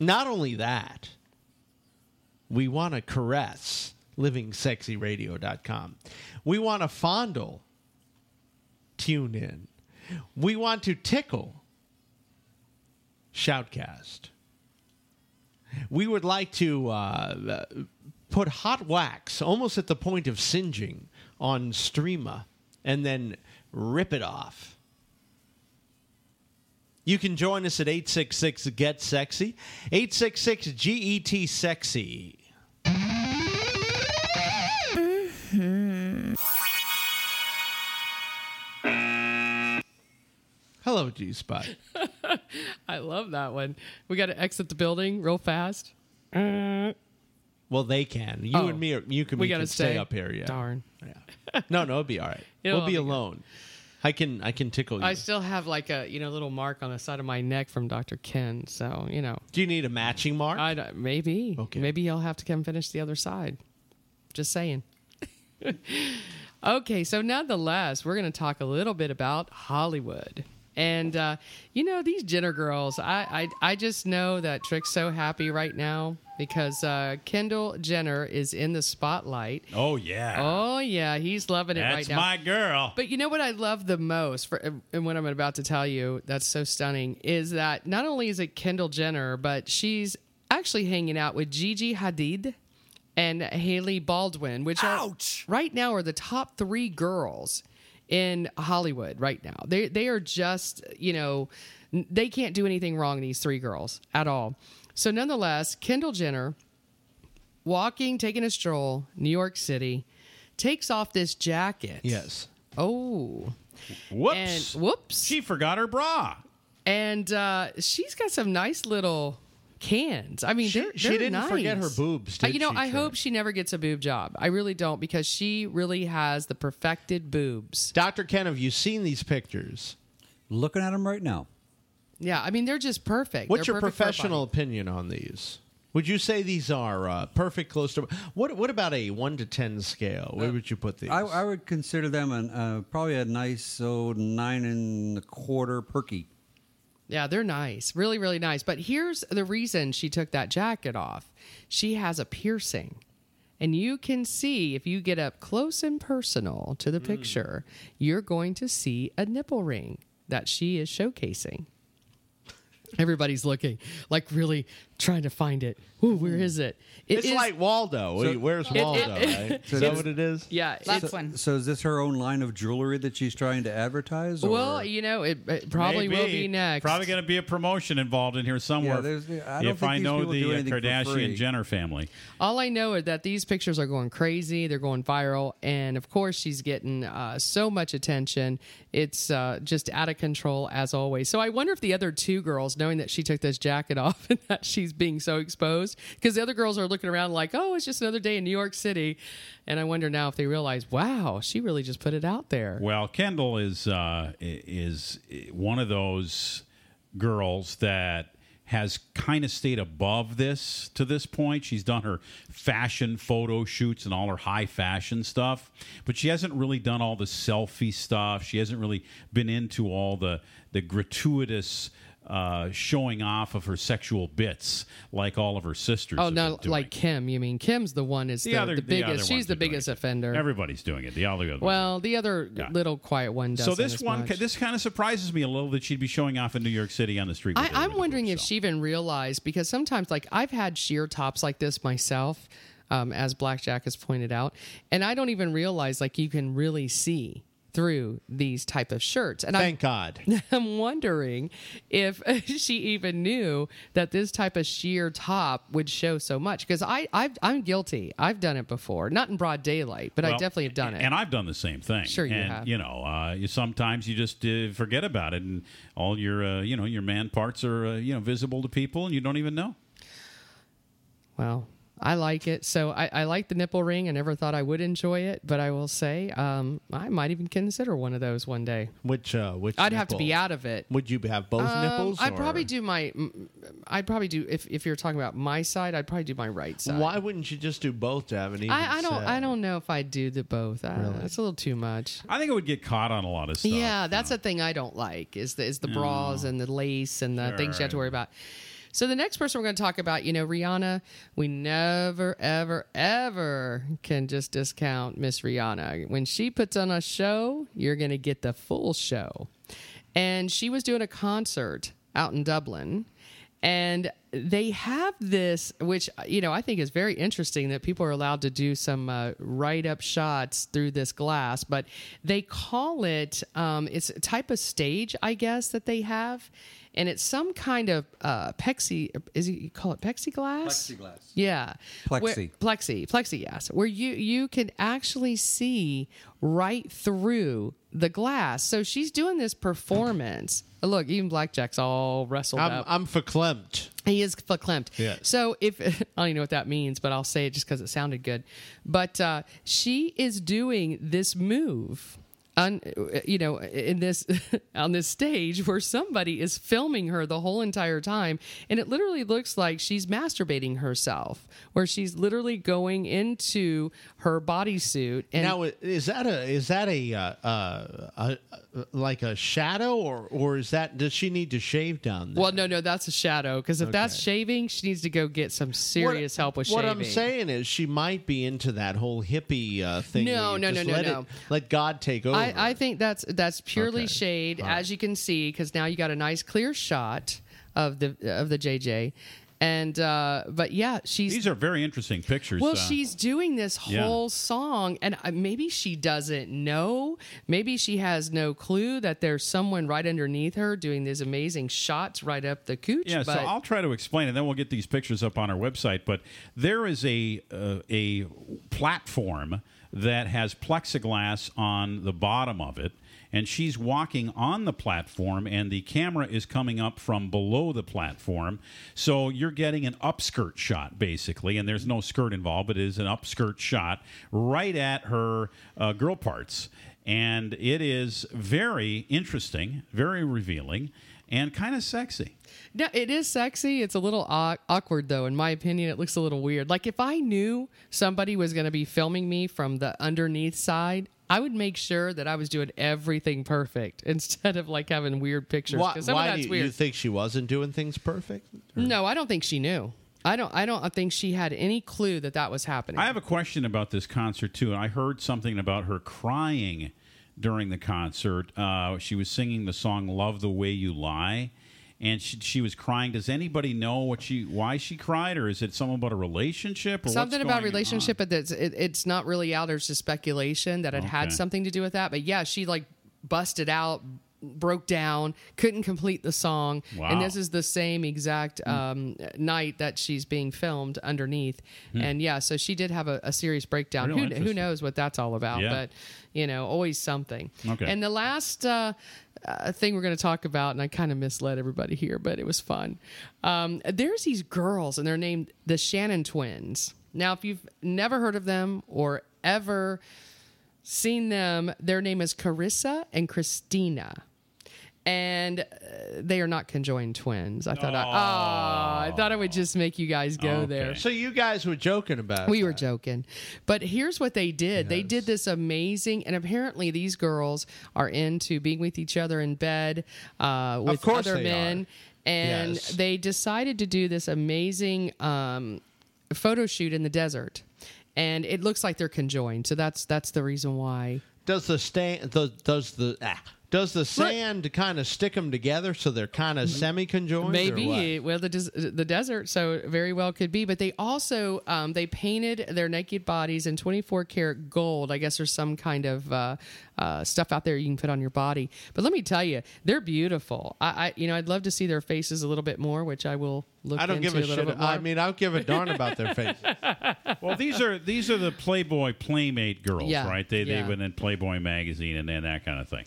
[SPEAKER 4] Not only that, we want to caress LivingSexyRadio.com. We want to fondle, tune in. We want to tickle, shoutcast. We would like to uh, put hot wax almost at the point of singeing on Streama and then rip it off. You can join us at 866 Get Sexy, 866 GET Sexy. Mm-hmm. Hello, G Spot. (laughs)
[SPEAKER 1] I love that one. We got to exit the building real fast.
[SPEAKER 4] Uh, Well, they can. You
[SPEAKER 1] Oh.
[SPEAKER 4] and me, are, you can,
[SPEAKER 1] We
[SPEAKER 4] we
[SPEAKER 1] got to
[SPEAKER 4] can
[SPEAKER 1] stay.
[SPEAKER 4] stay up here. Yeah.
[SPEAKER 1] Darn.
[SPEAKER 4] Yeah. No, no, it'll be all right. (laughs)
[SPEAKER 1] It'll
[SPEAKER 4] we'll be
[SPEAKER 1] all be good.
[SPEAKER 4] alone. I can, I can tickle you.
[SPEAKER 1] I still have like a you know little mark on the side of my neck from Dr. Ken. So you know,
[SPEAKER 4] Do you need a matching mark?
[SPEAKER 1] I don't- maybe
[SPEAKER 4] Okay.
[SPEAKER 1] maybe you'll have to come finish the other side. Just saying. (laughs) Okay, so nonetheless, we're going to talk a little bit about Hollywood. And uh, you know these Jenner girls, I, I I just know that Trick's so happy right now because uh, Kendall Jenner is in the spotlight.
[SPEAKER 3] Oh yeah.
[SPEAKER 1] Oh yeah, he's loving it
[SPEAKER 3] That's
[SPEAKER 1] right now.
[SPEAKER 3] my girl.
[SPEAKER 1] But you know what I love the most, for, and what I'm about to tell you, that's so stunning, is that not only is it Kendall Jenner, but she's actually hanging out with Gigi Hadid and Hailey Baldwin, which are right now are the top three girls in Hollywood right now. They they are just you know they can't do anything wrong. These three girls at all. So nonetheless, Kendall Jenner walking, taking a stroll, New York City, takes off this jacket.
[SPEAKER 4] Yes.
[SPEAKER 1] Oh.
[SPEAKER 3] Whoops.
[SPEAKER 1] And whoops.
[SPEAKER 3] She forgot her bra.
[SPEAKER 1] and uh, she's got some nice little cans. I mean,
[SPEAKER 4] She-
[SPEAKER 1] they're,
[SPEAKER 4] she
[SPEAKER 1] they're
[SPEAKER 4] didn't forget her boobs,
[SPEAKER 1] Uh,
[SPEAKER 4] did
[SPEAKER 1] you know,
[SPEAKER 4] she,
[SPEAKER 1] I
[SPEAKER 4] Trey?
[SPEAKER 1] hope she never gets a boob job. I really don't because she really has the perfected boobs.
[SPEAKER 4] Dr. Ken, have you seen these pictures?
[SPEAKER 6] Looking at them right now.
[SPEAKER 1] Yeah, I mean, they're just perfect.
[SPEAKER 4] What's
[SPEAKER 1] They're
[SPEAKER 4] your
[SPEAKER 1] perfect
[SPEAKER 4] professional opinion on these? Would you say these are uh, perfect close to what? What about a one to ten scale? Where would you put these?
[SPEAKER 6] I, I would consider them an, uh, probably a nice so oh, nine and a quarter perky.
[SPEAKER 1] Yeah, they're nice. Really, really nice. But here's the reason she took that jacket off. She has a piercing. And you can see, if you get up close and personal to
[SPEAKER 4] Mm.
[SPEAKER 1] the picture, you're going to see a nipple ring that she is showcasing. (laughs) Everybody's looking, like really trying to find it. Ooh, where is it? It
[SPEAKER 4] it's
[SPEAKER 1] is-
[SPEAKER 4] like Waldo. Wait, Where's
[SPEAKER 1] it-
[SPEAKER 4] Waldo?
[SPEAKER 1] it-
[SPEAKER 4] right? Is that what it is?
[SPEAKER 1] yeah.
[SPEAKER 5] Last
[SPEAKER 1] it's-
[SPEAKER 5] one.
[SPEAKER 6] So is this her own line of jewelry that she's trying to advertise? Or?
[SPEAKER 1] well, you know, it, it probably will be next.
[SPEAKER 3] Probably going to be a promotion involved in here somewhere.
[SPEAKER 6] Yeah, I don't
[SPEAKER 3] if
[SPEAKER 6] think
[SPEAKER 3] I know the uh,
[SPEAKER 6] anything for
[SPEAKER 3] Kardashian
[SPEAKER 6] free.
[SPEAKER 3] Jenner family.
[SPEAKER 1] All I know is that these pictures are going crazy. They're going viral. And of course, she's getting uh, so much attention. It's uh, just out of control, as always. So I wonder if the other two girls, knowing that she took this jacket off (laughs) and that she's being so exposed, because the other girls are looking around like, oh, it's just another day in New York City. And I wonder now if they realize, wow, she really just put it out there.
[SPEAKER 3] Well, Kendall is uh, is one of those girls that has kind of stayed above this to this point. She's done her fashion photo shoots and all her high fashion stuff, but she hasn't really done all the selfie stuff. She hasn't really been into all the the gratuitous uh, showing off of her sexual bits like all of her sisters.
[SPEAKER 1] Oh,
[SPEAKER 3] have
[SPEAKER 1] no,
[SPEAKER 3] been doing.
[SPEAKER 1] like Kim. You mean Kim's the one is the,
[SPEAKER 3] the other
[SPEAKER 1] the
[SPEAKER 3] the
[SPEAKER 1] biggest.
[SPEAKER 3] ones
[SPEAKER 1] she's the biggest offender.
[SPEAKER 3] Everybody's doing it. The other
[SPEAKER 1] well, the other
[SPEAKER 3] Yeah.
[SPEAKER 1] little quiet one doesn't.
[SPEAKER 3] so this one,
[SPEAKER 1] much.
[SPEAKER 3] this kind of surprises me a little that she'd be showing off in New York City on the street.
[SPEAKER 1] I, I'm wondering
[SPEAKER 3] boobs,
[SPEAKER 1] if
[SPEAKER 3] so.
[SPEAKER 1] she even realized because sometimes, like, I've had sheer tops like this myself, um, as Blackjack has pointed out, and I don't even realize like you can really see through these type of shirts. And
[SPEAKER 4] Thank God.
[SPEAKER 1] I'm, (laughs) I'm wondering if (laughs) she even knew that this type of sheer top would show so much because I I've, I'm guilty. I've done it before, not in broad daylight, but I definitely have done it.
[SPEAKER 3] And I've done the same thing.
[SPEAKER 1] Sure you
[SPEAKER 3] and,
[SPEAKER 1] have.
[SPEAKER 3] You know, uh, you, sometimes you just uh, forget about it, and all your, uh, you know, your man parts are, uh, you know, visible to people, and you don't even know.
[SPEAKER 1] Well, I like it. So I, I like the nipple ring. I never thought I would enjoy it, but I will say um, I might even consider one of those one day.
[SPEAKER 4] Which uh, which?
[SPEAKER 1] I'd have to be out of it.
[SPEAKER 4] Would you have both
[SPEAKER 1] Um,
[SPEAKER 4] nipples?
[SPEAKER 1] I'd
[SPEAKER 4] or-
[SPEAKER 1] probably do my. mm, I'd probably do if if you're talking about my side. I'd probably do my right side.
[SPEAKER 4] Why wouldn't you just do both to have an even?
[SPEAKER 1] I, I don't.
[SPEAKER 4] set?
[SPEAKER 1] I don't know if I'd do the both. Uh,
[SPEAKER 4] Really?
[SPEAKER 1] That's a little too much.
[SPEAKER 3] I think it would get caught on a lot of stuff.
[SPEAKER 1] Yeah, that's the thing I don't like is the is the bras and the lace and the things you have to worry about. So the next person we're going to talk about, you know, Rihanna. We never, ever, ever can just discount Miss Rihanna. When she puts on a show, you're going to get the full show. And she was doing a concert out in Dublin. And they have this, which you know I think is very interesting that people are allowed to do some uh, write up shots through this glass, but they call it um, it's a type of stage, I guess, that they have, and it's some kind of uh, plexi. Is it, you call it plexiglass?
[SPEAKER 6] Plexiglass.
[SPEAKER 1] Yeah,
[SPEAKER 6] Plexi.
[SPEAKER 1] Where, plexi, plexi, yes, where you you can actually see right through the glass. So she's doing this performance. Look, even Blackjack's all wrestled
[SPEAKER 4] I'm
[SPEAKER 1] up.
[SPEAKER 4] I'm verklempt.
[SPEAKER 1] He is verklempt.
[SPEAKER 4] Yes.
[SPEAKER 1] So if (laughs) I don't even know what that means, but I'll say it just because it sounded good. But uh, she is doing this move on you know in this (laughs) on this stage where somebody is filming her the whole entire time and it literally looks like she's masturbating herself where she's literally going into her bodysuit and
[SPEAKER 4] now, is that a is that a, uh, uh, a, a like a shadow or or is that does she need to shave down there?
[SPEAKER 1] well no no that's a shadow because if that's shaving she needs to go get some serious help with shaving.
[SPEAKER 4] what
[SPEAKER 1] shaving
[SPEAKER 4] I'm saying is she might be into that whole hippie uh, thing.
[SPEAKER 1] No, no, no, no, no.
[SPEAKER 4] It, let God take over.
[SPEAKER 1] I, I think that's that's purely
[SPEAKER 4] Okay.
[SPEAKER 1] shade, as you can see, because now you got a nice clear shot of the of the JJ, and uh, but yeah, she's
[SPEAKER 3] These are very interesting pictures.
[SPEAKER 1] well,
[SPEAKER 3] uh,
[SPEAKER 1] she's doing this
[SPEAKER 3] yeah.
[SPEAKER 1] whole song, and uh, maybe she doesn't know. Maybe she has no clue that there's someone right underneath her doing these amazing shots right up the cooch.
[SPEAKER 3] Yeah, so I'll try to explain, and then we'll get these pictures up on our website. But there is a uh, a platform that has plexiglass on the bottom of it, and she's walking on the platform, and the camera is coming up from below the platform. So you're getting an upskirt shot, basically, and there's no skirt involved, but it is an upskirt shot right at her uh, girl parts. And it is very interesting, very revealing, and kind of sexy.
[SPEAKER 1] No, it is sexy. It's a little awkward, though. In my opinion, it looks a little weird. Like if I knew somebody was going to be filming me from the underneath side, I would make sure that I was doing everything perfect (laughs) instead of like having weird pictures.
[SPEAKER 4] why
[SPEAKER 1] some
[SPEAKER 4] why
[SPEAKER 1] that's
[SPEAKER 4] do you,
[SPEAKER 1] weird.
[SPEAKER 4] you think she wasn't doing things perfect?
[SPEAKER 1] no, I don't think she knew. I don't. I don't think she had any clue that that was happening.
[SPEAKER 3] I have a question about this concert too. I heard something about her crying during the concert. Uh, she was singing the song "Love the Way You Lie," and she, she was crying. Does anybody know what she why she cried, or is it something about a relationship? Or
[SPEAKER 1] something about relationship,
[SPEAKER 3] on?
[SPEAKER 1] but it's it, it's not really out. There's just speculation that it had something to do with that. But yeah, she like busted out, broke down, couldn't complete the song,
[SPEAKER 3] Wow.
[SPEAKER 1] and this is the same exact um, night that she's being filmed underneath. And yeah, so she did have a, a serious breakdown. Who, who knows what that's all about?
[SPEAKER 3] Yeah.
[SPEAKER 1] But you know, always something.
[SPEAKER 3] Okay.
[SPEAKER 1] And the last. Uh, uh, thing we're going to talk about, and I kind of misled everybody here, but it was fun. Um, there's these girls, and they're named the Shannon Twins. Now, if you've never heard of them or ever seen them, their name is Karissa and Kristina. And uh, they are not conjoined twins. I thought, I, oh, I thought I would just make you guys go
[SPEAKER 3] Okay.
[SPEAKER 1] there.
[SPEAKER 4] So you guys were joking about.
[SPEAKER 1] We were joking. But here's what they did. They did this amazing, and apparently these girls are into being with each other in bed uh, with
[SPEAKER 4] course
[SPEAKER 1] other
[SPEAKER 4] they
[SPEAKER 1] men.
[SPEAKER 4] are.
[SPEAKER 1] And
[SPEAKER 4] Yes.
[SPEAKER 1] they decided to do this amazing um, photo shoot in the desert. And it looks like they're conjoined. So that's that's the reason why.
[SPEAKER 4] Does the stand? Does, does the ah, does the sand kind of stick them together so they're kind of semi conjoined?
[SPEAKER 1] Maybe well the des- the desert, so very well could be. But they also um, they painted their naked bodies in 24 karat gold. I guess there's some kind of uh, uh, stuff out there you can put on your body. But let me tell you, they're beautiful. I, I you know I'd love to see their faces a little bit more, which I will look
[SPEAKER 4] I don't
[SPEAKER 1] into
[SPEAKER 4] give a,
[SPEAKER 1] little
[SPEAKER 4] shit.
[SPEAKER 1] bit more.
[SPEAKER 4] I mean, I don't give a darn about their faces. (laughs)
[SPEAKER 3] Well, these are these are the Playboy Playmate girls,
[SPEAKER 1] Yeah,
[SPEAKER 3] right? They
[SPEAKER 1] yeah.
[SPEAKER 3] they've been in Playboy magazine and, and that kind of thing.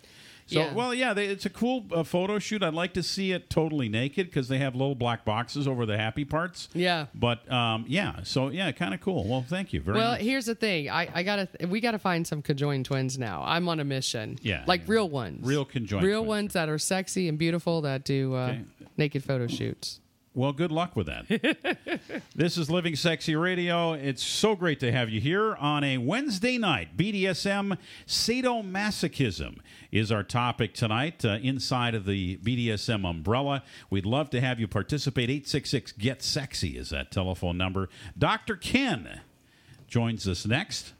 [SPEAKER 3] So,
[SPEAKER 1] Yeah.
[SPEAKER 3] well, yeah, they, it's a cool uh, photo shoot. I'd like to see it totally naked because they have little black boxes over the happy parts.
[SPEAKER 1] Yeah.
[SPEAKER 3] But um, yeah, so yeah, kind of cool. Well, thank you very
[SPEAKER 1] well,
[SPEAKER 3] much.
[SPEAKER 1] here's the thing. I, I gotta we gotta find some conjoined twins now. I'm on a mission.
[SPEAKER 3] Yeah,
[SPEAKER 1] like
[SPEAKER 3] yeah.
[SPEAKER 1] real ones,
[SPEAKER 3] Real conjoined
[SPEAKER 1] real
[SPEAKER 3] twins.
[SPEAKER 1] ones that are sexy and beautiful that do uh,
[SPEAKER 3] Okay.
[SPEAKER 1] naked photo shoots.
[SPEAKER 3] Well, good luck with that. (laughs) this is Living Sexy Radio. It's so great to have you here on a Wednesday night. BDSM sadomasochism is our topic tonight uh, inside of the BDSM umbrella. We'd love to have you participate. 866 Get Sexy is that telephone number. Dr. Ken joins us next.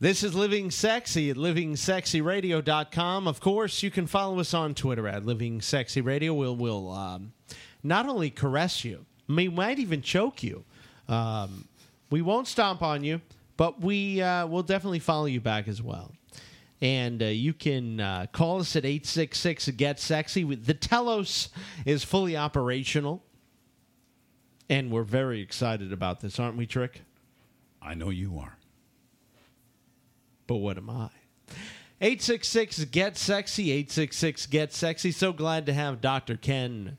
[SPEAKER 4] This is Living Sexy at livingsexyradio.com. Of course, you can follow us on Twitter at Living Sexy Radio. We'll, we'll um, not only caress you, we might even choke you. Um, we won't stomp on you, but we uh, will definitely follow you back as well. And uh, you can uh, call us at 866 Get Sexy. The Telos is fully operational. And we're very excited about this, aren't we, Trick?
[SPEAKER 3] I know you are.
[SPEAKER 4] But what am I? 866 Get Sexy, 866 Get Sexy. So glad to have Dr. Ken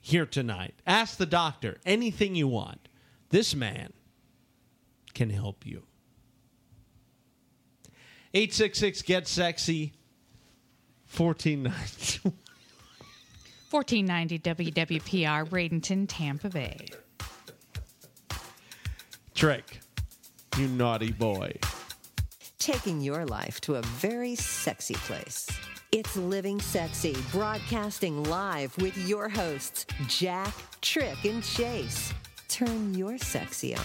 [SPEAKER 4] here tonight. Ask the doctor anything you want. This man can help you. 866 Get Sexy 1490.
[SPEAKER 5] 1490 WWPR, Bradenton, Tampa Bay.
[SPEAKER 4] Trick, you naughty boy.
[SPEAKER 2] Taking your life to a very sexy place. It's Living Sexy, broadcasting live with your hosts, Jack, Trick, and Chase. Turn your sexy on.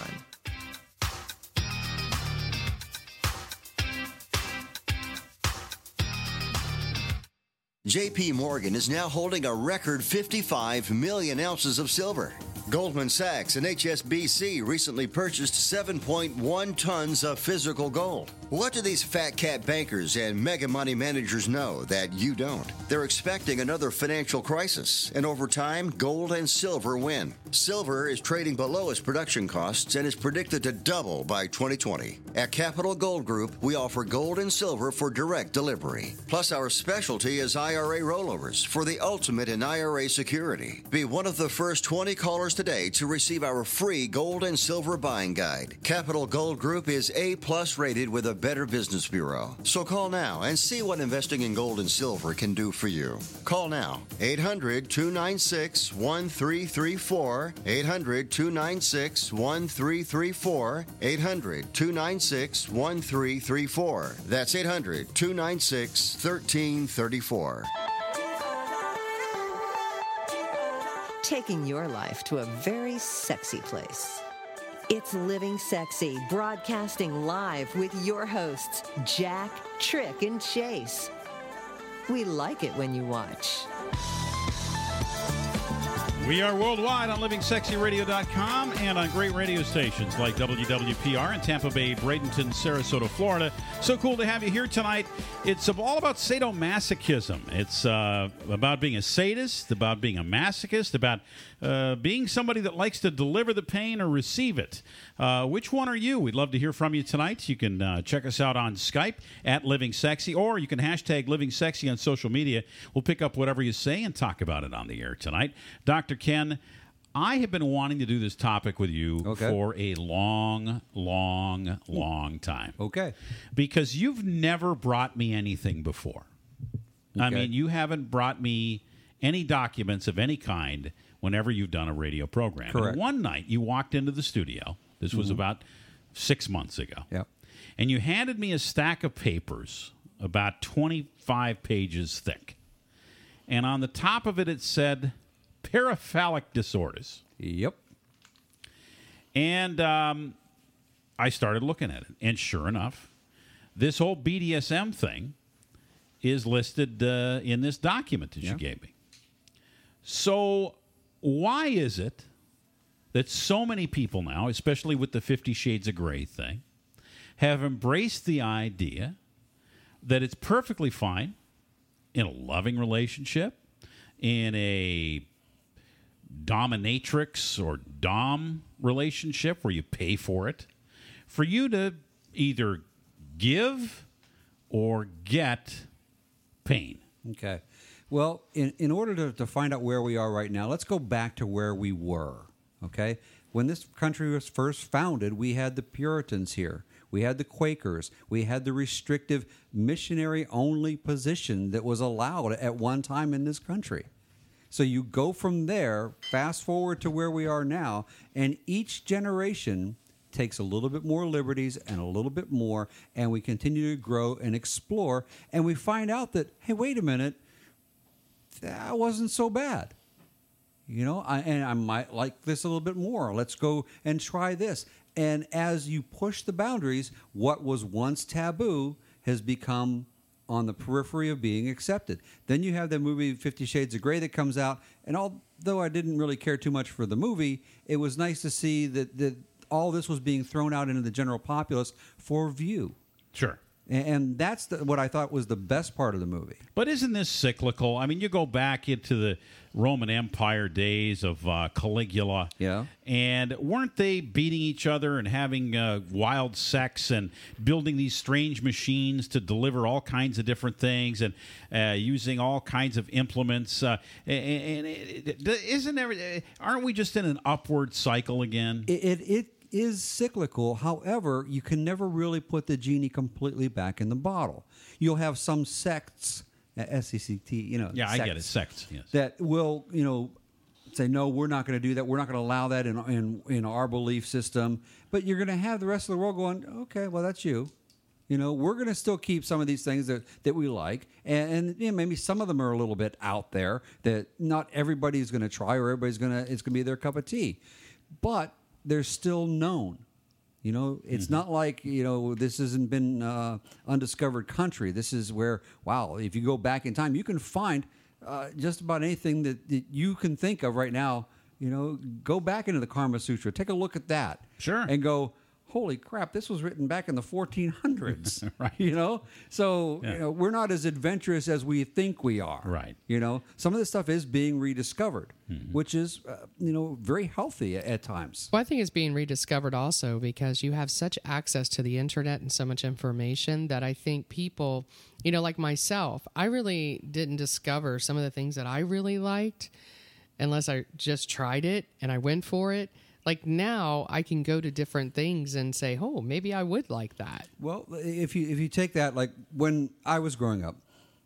[SPEAKER 7] JP Morgan is now holding a record 55 million ounces of silver. Goldman Sachs and HSBC recently purchased 7.1 tons of physical gold. What do these fat cat bankers and mega money managers know that you don't? They're expecting another financial crisis, and over time, gold and silver win. Silver is trading below its production costs and is predicted to double by 2020. At Capital Gold Group, we offer gold and silver for direct delivery. Plus, our specialty is IRA rollovers for the ultimate in IRA security. Be one of the first 20 callers today to receive our free gold and silver buying guide. Capital Gold Group is A plus rated with a Better Business Bureau. So call now and see what investing in gold and silver can do for you. Call now 800 296 1334. 800 296 1334. 800 296 1334. That's 800 296 1334.
[SPEAKER 2] Taking your life to a very sexy place. It's Living Sexy, broadcasting live with your hosts, Jack, Trick, and Chase. We like it when you watch.
[SPEAKER 3] We are worldwide on livingsexyradio.com and on great radio stations like WWPR in Tampa Bay, Bradenton, Sarasota, Florida. So cool to have you here tonight. It's all about sadomasochism. It's uh, about being a sadist, about being a masochist, about uh, being somebody that likes to deliver the pain or receive it. Uh, which one are you? We'd love to hear from you tonight. You can uh, check us out on Skype at Living Sexy, or you can hashtag Living Sexy on social media. We'll pick up whatever you say and talk about it on the air tonight. Dr. Ken, I have been wanting to do this topic with you
[SPEAKER 6] Okay.
[SPEAKER 3] for a long, long, long time.
[SPEAKER 6] Okay.
[SPEAKER 3] Because you've never brought me anything before. I mean, you haven't brought me any documents of any kind whenever you've done a radio program. And
[SPEAKER 6] Correct. Mm-hmm.
[SPEAKER 3] one night you walked into the studio. This was about six months ago.
[SPEAKER 6] Yep.
[SPEAKER 3] And you handed me a stack of papers about 25 pages thick. And on the top of it, it said paraphilic disorders.
[SPEAKER 6] Yep.
[SPEAKER 3] And um, I started looking at it. And sure enough, this whole BDSM thing is listed uh, in this document that
[SPEAKER 6] Yeah.
[SPEAKER 3] you gave me. So, why is it that so many people now, especially with the Fifty Shades of Grey thing, have embraced the idea that it's perfectly fine in a loving relationship, in a dominatrix or dom relationship where you pay for it, for you to either give or get pain.
[SPEAKER 6] Okay. Well, in, in order to, to find out where we are right now, let's go back to where we were. Okay. When this country was first founded, we had the Puritans here. We had the Quakers. We had the restrictive missionary only position that was allowed at one time in this country. So you go from there, fast forward to where we are now, and each generation takes a little bit more liberties and a little bit more, and we continue to grow and explore, and we find out that, hey, wait a minute, that wasn't so bad. You know, I, and I might like this a little bit more. Let's go and try this. And as you push the boundaries, what was once taboo has become on the periphery of being accepted. Then you have the movie Fifty Shades of Grey that comes out, and although I didn't really care too much for the movie, it was nice to see that, that all this was being thrown out into the general populace for view.
[SPEAKER 3] Sure.
[SPEAKER 6] And, that's the, what I thought was the best part of the movie.
[SPEAKER 3] But isn't this cyclical? I mean, you go back into the Roman Empire days of uh, Caligula.
[SPEAKER 6] Yeah.
[SPEAKER 3] And weren't they beating each other and having uh, wild sex and building these strange machines to deliver all kinds of different things and uh, using all kinds of implements? Uh, and and it, isn't there, aren't we just in an upward cycle again?
[SPEAKER 6] it, it, it is cyclical. However, you can never really put the genie completely back in the bottle. You'll have some sects, uh, S E C T, you know.
[SPEAKER 3] Yeah, I get it.
[SPEAKER 6] sects,
[SPEAKER 3] Sects, yes.
[SPEAKER 6] That will, you know, say no, we're not going to do that. We're not going to allow that in, in in our belief system. But you're going to have the rest of the world going, okay, well that's you. You know, we're going to still keep some of these things that, that we like, and, and you know, maybe some of them are a little bit out there that not everybody's going to try, or everybody's going to it's going to be their cup of tea, but they're still known. You know, it's
[SPEAKER 3] Mm-hmm.
[SPEAKER 6] not like you know this hasn't been uh, undiscovered country. This is where wow, if you go back in time, you can find uh, just about anything that, that you can think of right now. You know, go back into the Karma Sutra, take a look at that,
[SPEAKER 3] Sure.
[SPEAKER 6] and go, holy crap, this was written back in the 1400s. (laughs)
[SPEAKER 3] Right.
[SPEAKER 6] You know, so
[SPEAKER 3] Yeah.
[SPEAKER 6] you know, we're not as adventurous as we think we are.
[SPEAKER 3] Right.
[SPEAKER 6] You know, some of this stuff is being rediscovered,
[SPEAKER 3] Mm-hmm.
[SPEAKER 6] which is uh, you know very healthy at, at times.
[SPEAKER 1] Well, I think it's being rediscovered also because you have such access to the internet and so much information that I think people, you know, like myself, I really didn't discover some of the things that I really liked unless I just tried it and I went for it. Like now, I can go to different things and say, "Oh, maybe I would like that."
[SPEAKER 6] Well, if you if you take that, like when I was growing up,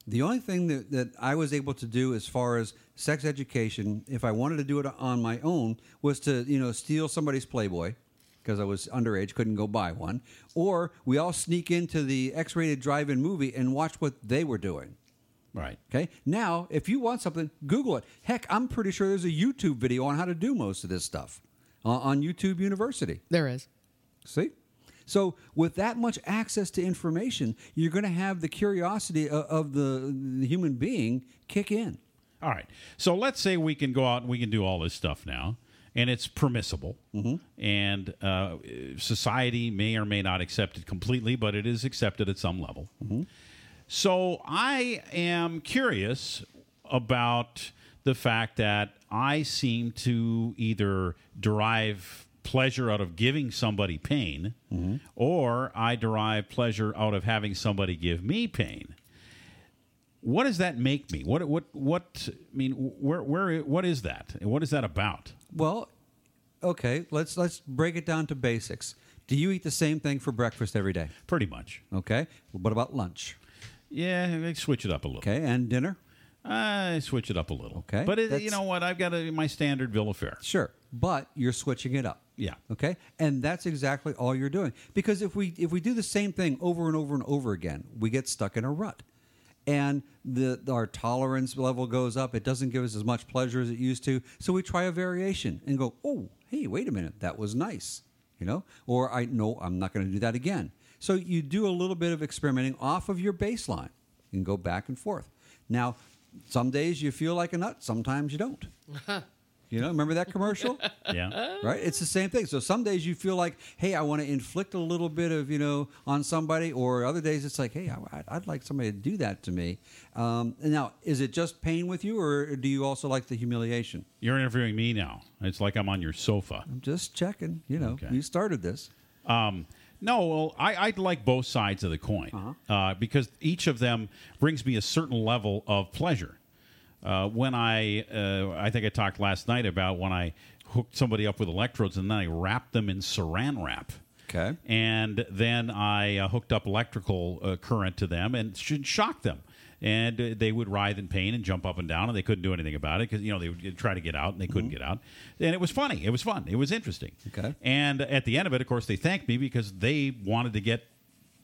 [SPEAKER 6] the only thing that, that I was able to do as far as sex education, if I wanted to do it on my own, was to you know steal somebody's Playboy because I was underage, couldn't go buy one, or we all sneak into the X-rated drive-in movie and watch what they were doing.
[SPEAKER 3] Right.
[SPEAKER 6] Okay. Now, if you want something, Google it. Heck, I'm pretty sure there's a YouTube video on how to do most of this stuff Uh, on YouTube University.
[SPEAKER 1] There is.
[SPEAKER 6] See? So, with that much access to information, you're going to have the curiosity of, of the, the human being kick in.
[SPEAKER 3] All right. So let's say we can go out and we can do all this stuff now, and it's permissible, mm-hmm. and uh, society may or may not accept it completely, but it is accepted at some level. Mm-hmm. So I am curious about the fact that I seem to either derive pleasure out of giving somebody pain, mm-hmm. or I derive pleasure out of having somebody give me pain what does that make me? What what what? I mean, where where what is that? And What is that about?
[SPEAKER 6] Well, okay, let's let's break it down to basics. Do you eat the same thing for breakfast every day?
[SPEAKER 3] Pretty much.
[SPEAKER 6] Okay. What about lunch?
[SPEAKER 3] Yeah, I switch it up a little.
[SPEAKER 6] Okay, and dinner?
[SPEAKER 3] I switch it up a little.
[SPEAKER 6] Okay,
[SPEAKER 3] but it, you know what? I've got a, my standard bill of fare.
[SPEAKER 6] Sure, but you're switching it up.
[SPEAKER 3] Yeah.
[SPEAKER 6] Okay, and that's exactly all you're doing. Because if we if we do the same thing over and over and over again, we get stuck in a rut, and the our tolerance level goes up. It doesn't give us as much pleasure as it used to. So we try a variation and go, oh, hey, wait a minute, that was nice, you know. Or I no, I'm not going to do that again. So you do a little bit of experimenting off of your baseline and go back and forth. Now, some days you feel like a nut, sometimes you don't. (laughs) You know, remember that commercial? (laughs)
[SPEAKER 3] Yeah.
[SPEAKER 6] right? It's the same thing. So some days you feel like, hey, I want to inflict a little bit of, you know, on somebody, or other days it's like, hey, I, I'd like somebody to do that to me. Um, now, is it just pain with you, or do you also like the humiliation?
[SPEAKER 3] You're interviewing me now. It's like I'm on your sofa.
[SPEAKER 6] I'm just checking. You know,
[SPEAKER 3] Okay.
[SPEAKER 6] you started this.
[SPEAKER 3] Um, no, well, I, I like both sides of the coin uh, because each of them brings me a certain level of pleasure. Uh, when I, uh, I think I talked last night about when I hooked somebody up with electrodes and then I wrapped them in saran wrap.
[SPEAKER 6] Okay.
[SPEAKER 3] And then I uh, hooked up electrical uh, current to them and should shock them. And uh, they would writhe in pain and jump up and down, and they couldn't do anything about it because you know they would try to get out and they couldn't get out. And it was funny. It was fun. It was interesting.
[SPEAKER 6] Okay.
[SPEAKER 3] And at the end of it, of course, they thanked me because they wanted to get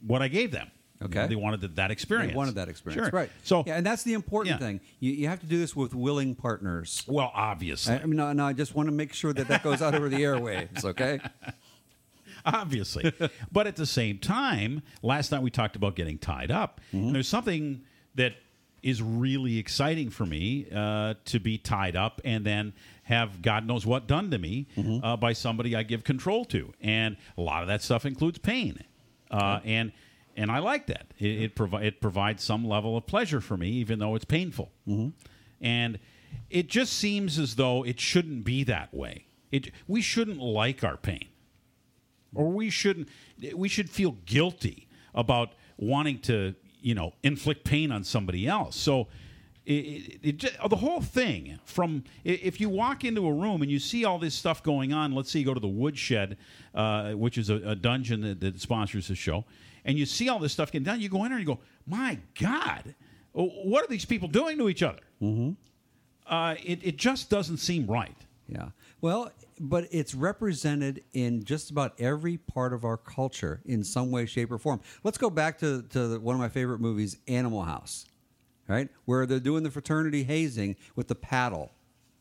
[SPEAKER 3] what I gave them.
[SPEAKER 6] Okay.
[SPEAKER 3] they wanted that, that experience.
[SPEAKER 6] They wanted that experience,
[SPEAKER 3] Sure.
[SPEAKER 6] right?
[SPEAKER 3] So,
[SPEAKER 6] yeah, and that's the important
[SPEAKER 3] Yeah.
[SPEAKER 6] thing. You, you have to do this with willing partners.
[SPEAKER 3] well, obviously,
[SPEAKER 6] I, I mean, no, no, I just want to make sure that that goes out over the airwaves. Okay. (laughs)
[SPEAKER 3] obviously. but at the same time, last night we talked about getting tied up. And there's something that is really exciting for me uh, to be tied up and then have God knows what done to me uh, by somebody I give control to. And a lot of that stuff includes pain. Uh, and and I like that. It, it, provi- it provides some level of pleasure for me, even though it's painful. And it just seems as though it shouldn't be that way. It, we shouldn't like our pain or we shouldn't we should feel guilty about wanting to you know inflict pain on somebody else so it, it, it the whole thing from if you walk into a room and you see all this stuff going on let's say you go to the woodshed uh, which is a, a dungeon that, that sponsors the show and you see all this stuff getting done you go in there and you go my god what are these people doing to each other mm-hmm. uh, it, it just doesn't seem right
[SPEAKER 6] Yeah. Well, but it's represented in just about every part of our culture in some way, shape, or form. Let's go back to, to the, one of my favorite movies, Animal House, right? Where they're doing the fraternity hazing with the paddle.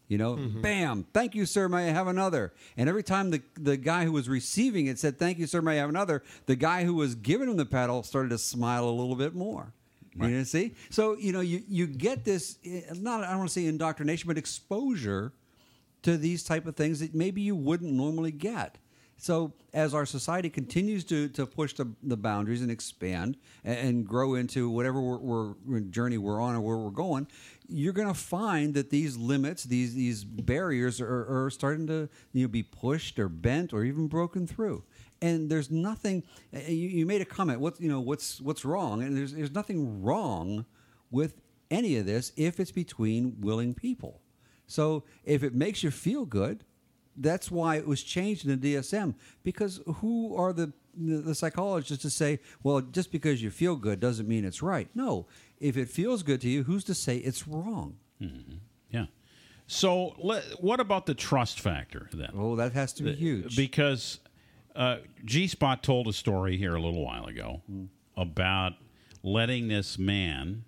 [SPEAKER 6] You know, bam, thank you, sir, may I have another? And every time the, the guy who was receiving it said, thank you, sir, may I have another, the guy who was giving him the paddle started to smile a little bit more. You know, see? So, you know, you, you get this, eh, not, I don't want to say indoctrination, but exposure to these type of things that maybe you wouldn't normally get. So as our society continues to, to push the, the boundaries and expand and, and grow into whatever we're, we're journey we're on or where we're going, you're going to find that these limits, these these barriers are, are starting to you know, be pushed or bent or even broken through. And there's nothing. You, you made a comment. What you know? What's what's wrong? And there's there's nothing wrong with any of this if it's between willing people. So if it makes you feel good, that's why it was changed in the DSM. Because who are the the psychologists to say, well, just because you feel good doesn't mean it's right? No. If it feels good to you, who's to say it's wrong?
[SPEAKER 3] yeah so what about the trust factor then
[SPEAKER 6] Oh, that has to be huge.
[SPEAKER 3] because uh, G Spot told a story here a little while ago about letting this man,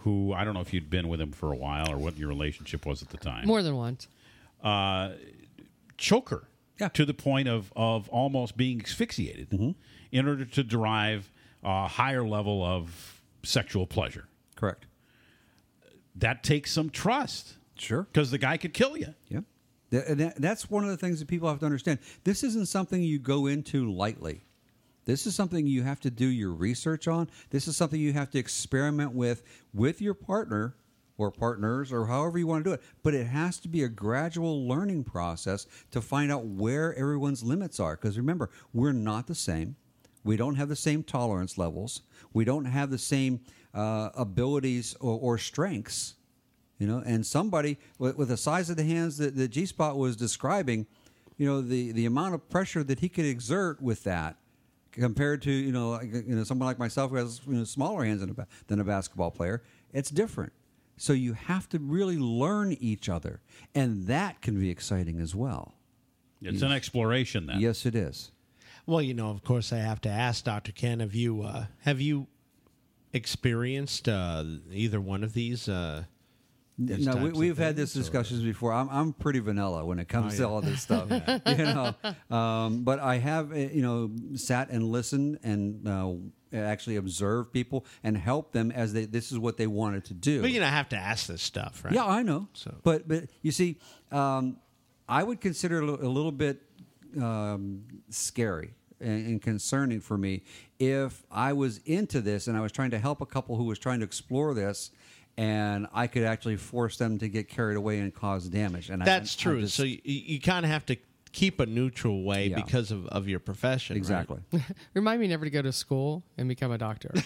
[SPEAKER 3] who I don't know if you'd been with him for a while or what your relationship was at the time,
[SPEAKER 1] More than once.
[SPEAKER 3] uh, choke her
[SPEAKER 6] Yeah.
[SPEAKER 3] to the point of, of almost being asphyxiated in order to derive a higher level of sexual pleasure.
[SPEAKER 6] Correct.
[SPEAKER 3] That takes some trust
[SPEAKER 6] Sure.
[SPEAKER 3] because the guy could kill you.
[SPEAKER 6] Yeah. And That's one of the things that people have to understand. This isn't something you go into lightly. This is something you have to do your research on. This is something you have to experiment with with your partner or partners or however you want to do it. But it has to be a gradual learning process to find out where everyone's limits are. Because remember, we're not the same. We don't have the same tolerance levels. We don't have the same uh, abilities or, or strengths you know and somebody with, with the size of the hands that, that g-spot was describing you know the, the amount of pressure that he could exert with that compared to you know like, you know someone like myself who has you know, smaller hands than a, than a basketball player it's different so you have to really learn each other and that can be exciting as well
[SPEAKER 3] It's an exploration then.
[SPEAKER 6] yes it is
[SPEAKER 4] Well, you know, of course, I have to ask Dr. Ken, have you uh, have you experienced uh, either one of these? Uh, these
[SPEAKER 6] no, we, we've had this
[SPEAKER 4] things, or-
[SPEAKER 6] discussions before. I'm, I'm pretty vanilla when it comes to all this (laughs) stuff, you know. Um, but I have, uh, you know, sat and listened and uh, actually observed people and help them as they. This is what they wanted to do.
[SPEAKER 4] But you know, I have to ask this stuff, right?
[SPEAKER 6] Yeah, I know.
[SPEAKER 4] So-
[SPEAKER 6] But but you see, um, I would consider it a a little bit um, scary and, and concerning for me if I was into this and I was trying to help a couple who was trying to explore this. And I could actually force them to get carried away and cause damage. And
[SPEAKER 4] That's
[SPEAKER 6] I,
[SPEAKER 4] true.
[SPEAKER 6] just-
[SPEAKER 4] so you, you kind of have to keep a neutral way
[SPEAKER 6] Yeah.
[SPEAKER 4] because of, of your profession. right?
[SPEAKER 6] exactly. (laughs) (laughs)
[SPEAKER 1] Remind me never to go to school and become a doctor. (laughs)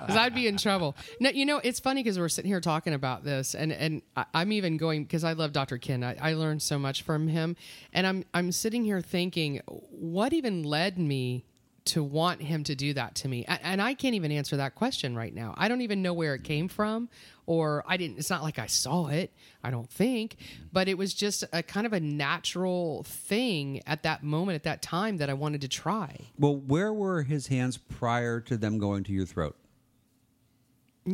[SPEAKER 1] Because I'd be in trouble. No, you know, it's funny because we're sitting here talking about this, and, and I- I'm even going because I love Dr. Ken. I, I learned so much from him. And I'm, I'm sitting here thinking, what even led me to want him to do that to me? And I can't even answer that question right now. I don't even know where it came from, or I didn't, it's not like I saw it, I don't think, but it was just a kind of a natural thing at that moment, at that time that I wanted to try.
[SPEAKER 6] Well, where were his hands prior to them going to your throat?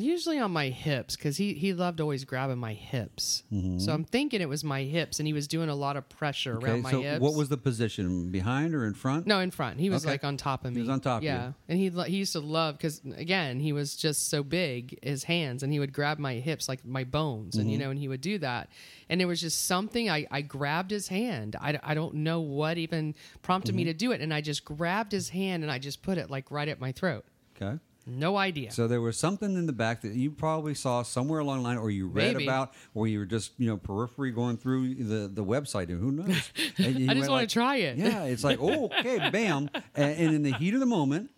[SPEAKER 1] Usually on my hips because he, he loved always grabbing my hips. So I'm thinking it was my hips, and he was doing a lot of pressure around my
[SPEAKER 6] so
[SPEAKER 1] hips.
[SPEAKER 6] what was the position? Behind or in front?
[SPEAKER 1] no in front? He was
[SPEAKER 6] Okay.
[SPEAKER 1] like on top of me.
[SPEAKER 6] He was on top of.
[SPEAKER 1] Yeah, and he he used to love because again he was just so big his hands, and he would grab my hips like my bones, and
[SPEAKER 6] Mm-hmm.
[SPEAKER 1] you know, and he would do that, and it was just something I I grabbed his hand. I, I don't know what even prompted me
[SPEAKER 6] Mm-hmm.
[SPEAKER 1] to do it, and I just grabbed his hand and I just put it like right at my throat.
[SPEAKER 6] Okay.
[SPEAKER 1] No idea.
[SPEAKER 6] So there was something in the back that you probably saw somewhere along the line, or you read
[SPEAKER 1] Maybe.
[SPEAKER 6] about, or you were just you know periphery going through the the website, and who knows? (laughs) And you
[SPEAKER 1] I just wanna
[SPEAKER 6] like-
[SPEAKER 1] try it.
[SPEAKER 6] Yeah, it's like oh okay, (laughs) bam, and, and in the heat of the moment,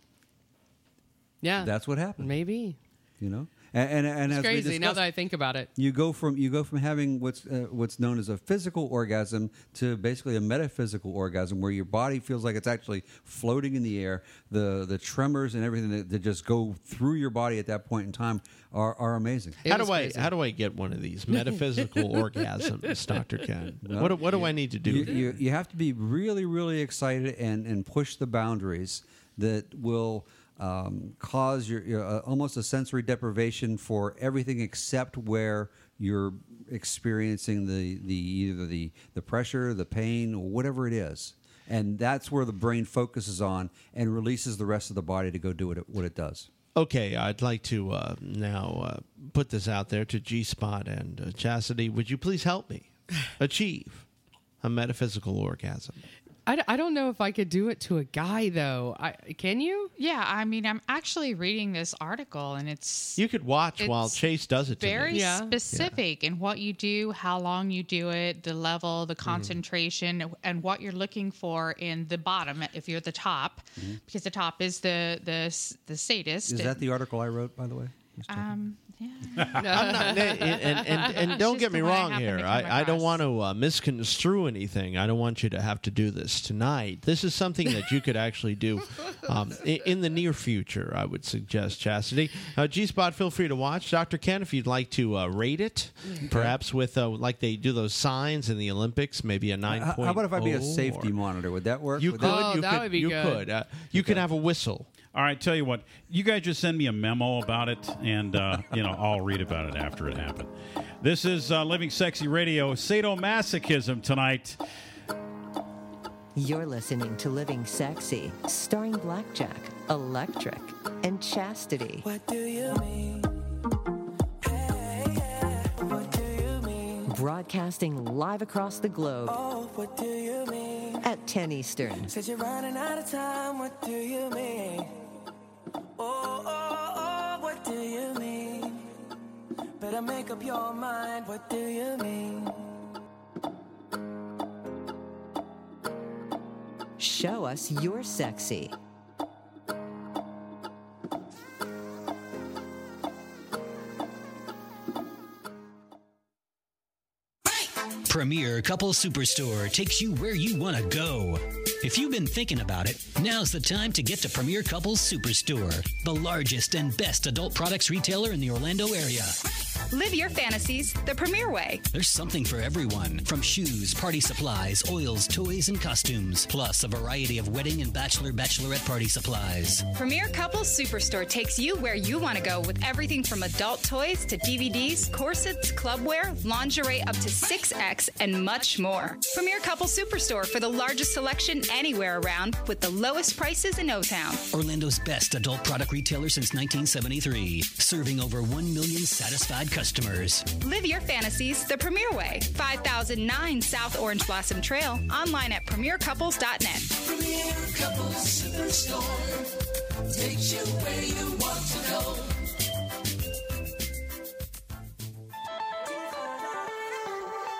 [SPEAKER 1] yeah,
[SPEAKER 6] that's what happened.
[SPEAKER 1] maybe.
[SPEAKER 6] You know, And and, and
[SPEAKER 1] It's
[SPEAKER 6] as we
[SPEAKER 1] crazy now that I think about it.
[SPEAKER 6] you go from you go from having what's uh, what's known as a physical orgasm to basically a metaphysical orgasm where your body feels like it's actually floating in the air the the tremors and everything that, that just go through your body at that point in time are, are amazing
[SPEAKER 1] It
[SPEAKER 4] how do I
[SPEAKER 1] crazy.
[SPEAKER 4] how do I get one of these metaphysical (laughs) orgasms, Doctor Ken? (laughs) What do, what do I need to do?
[SPEAKER 6] you, you, you have to be really really excited and and push the boundaries that will um, cause your, your uh, almost a sensory deprivation for everything except where you're experiencing the the either the the pressure the pain or whatever it is and that's where the brain focuses on and releases the rest of the body to go do what it, what it does
[SPEAKER 4] Okay, I'd like to uh, now uh, put this out there to G Spot and uh, Chastity. Would you please help me (sighs) achieve a metaphysical orgasm?
[SPEAKER 1] I, d- I don't know if I could do it to a guy though. I, can you?
[SPEAKER 5] Yeah, I mean, I'm actually reading this article, and it's
[SPEAKER 4] You could watch while Chase does it to
[SPEAKER 5] very
[SPEAKER 4] me.
[SPEAKER 1] Yeah.
[SPEAKER 5] specific in what you do, how long you do it, the level,
[SPEAKER 4] Mm-hmm.
[SPEAKER 5] the concentration, and what you're looking for in the bottom. If you're at the top, because the top is the the the sadist.
[SPEAKER 6] is that the article i wrote by the way
[SPEAKER 5] um, yeah.
[SPEAKER 4] I'm not- and, and, and, (laughs) and don't
[SPEAKER 5] just
[SPEAKER 4] get me
[SPEAKER 5] the I
[SPEAKER 4] wrong here. I, I don't want to uh, misconstrue anything. I don't want you to have to do this tonight. This is something that you could actually do (laughs) um, in, in the near future, I would suggest, Chastity. Uh, G Spot, feel free to watch. Dr. Ken, if you'd like to uh, rate it, perhaps with, uh, like they do those signs in the Olympics, maybe a 9
[SPEAKER 6] how, how about if i be a
[SPEAKER 4] or-
[SPEAKER 6] safety monitor would that work
[SPEAKER 4] You
[SPEAKER 6] Would
[SPEAKER 4] could.
[SPEAKER 6] that-
[SPEAKER 1] Oh,
[SPEAKER 4] you
[SPEAKER 1] that
[SPEAKER 4] could,
[SPEAKER 1] would be
[SPEAKER 4] you
[SPEAKER 1] good.
[SPEAKER 4] could. Uh, you could have a whistle.
[SPEAKER 3] All right, tell you what, you guys just send me a memo about it, and uh, you know I'll read about it after it happened. This is uh, Living Sexy Radio, sadomasochism tonight.
[SPEAKER 2] You're listening to Living Sexy, starring Blackjack, Electric, and Chastity.
[SPEAKER 8] What do you mean? Hey, yeah. What do you mean?
[SPEAKER 2] Broadcasting live across the globe
[SPEAKER 8] Oh, what do you mean?
[SPEAKER 2] at 10 Eastern.
[SPEAKER 8] Said you're running out of time. What do you mean? Oh, oh, oh, oh, what do you mean? Better make up your mind. What do you mean?
[SPEAKER 2] Show us you're sexy.
[SPEAKER 9] Premier Couple Superstore takes you where you want to go. If you've been thinking about it, now's the time to get to Premier Couples Superstore, the largest and best adult products retailer in the Orlando area.
[SPEAKER 10] Live your fantasies the premier way.
[SPEAKER 9] There's something for everyone from shoes, party supplies, oils, toys, and costumes, plus a variety of wedding and bachelor bachelorette party supplies.
[SPEAKER 10] Premier Couples Superstore takes you where you want to go with everything from adult toys to DVDs, corsets, clubwear, lingerie up to 6X, and much more. Premier Couples Superstore for the largest selection anywhere around with the lowest prices in O Town.
[SPEAKER 9] Orlando's best adult product retailer since 1973, serving over 1 million satisfied customers.
[SPEAKER 10] Live your fantasies the premier way. 5009 South Orange Blossom Trail. Online at premiercouples.net.
[SPEAKER 8] Premier Couples Superstore takes you where you want to go.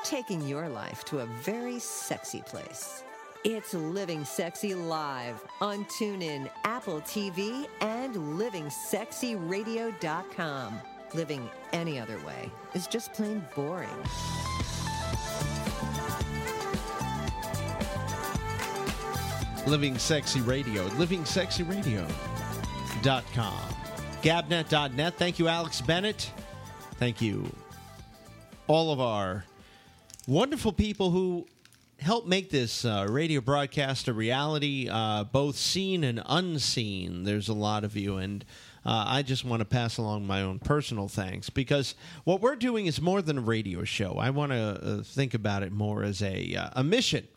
[SPEAKER 2] taking your life to a very sexy place. It's Living Sexy Live on TuneIn, Apple TV, and livingsexyradio.com. Living any other way is just plain boring.
[SPEAKER 4] Living Sexy Radio, livingsexyradio.com. Gabnet.net. Thank you, Alex Bennett. Thank you, all of our wonderful people who help make this uh, radio broadcast a reality, uh, both seen and unseen. There's a lot of you, and uh, I just want to pass along my own personal thanks because what we're doing is more than a radio show. I want to uh, think about it more as a, uh, a mission.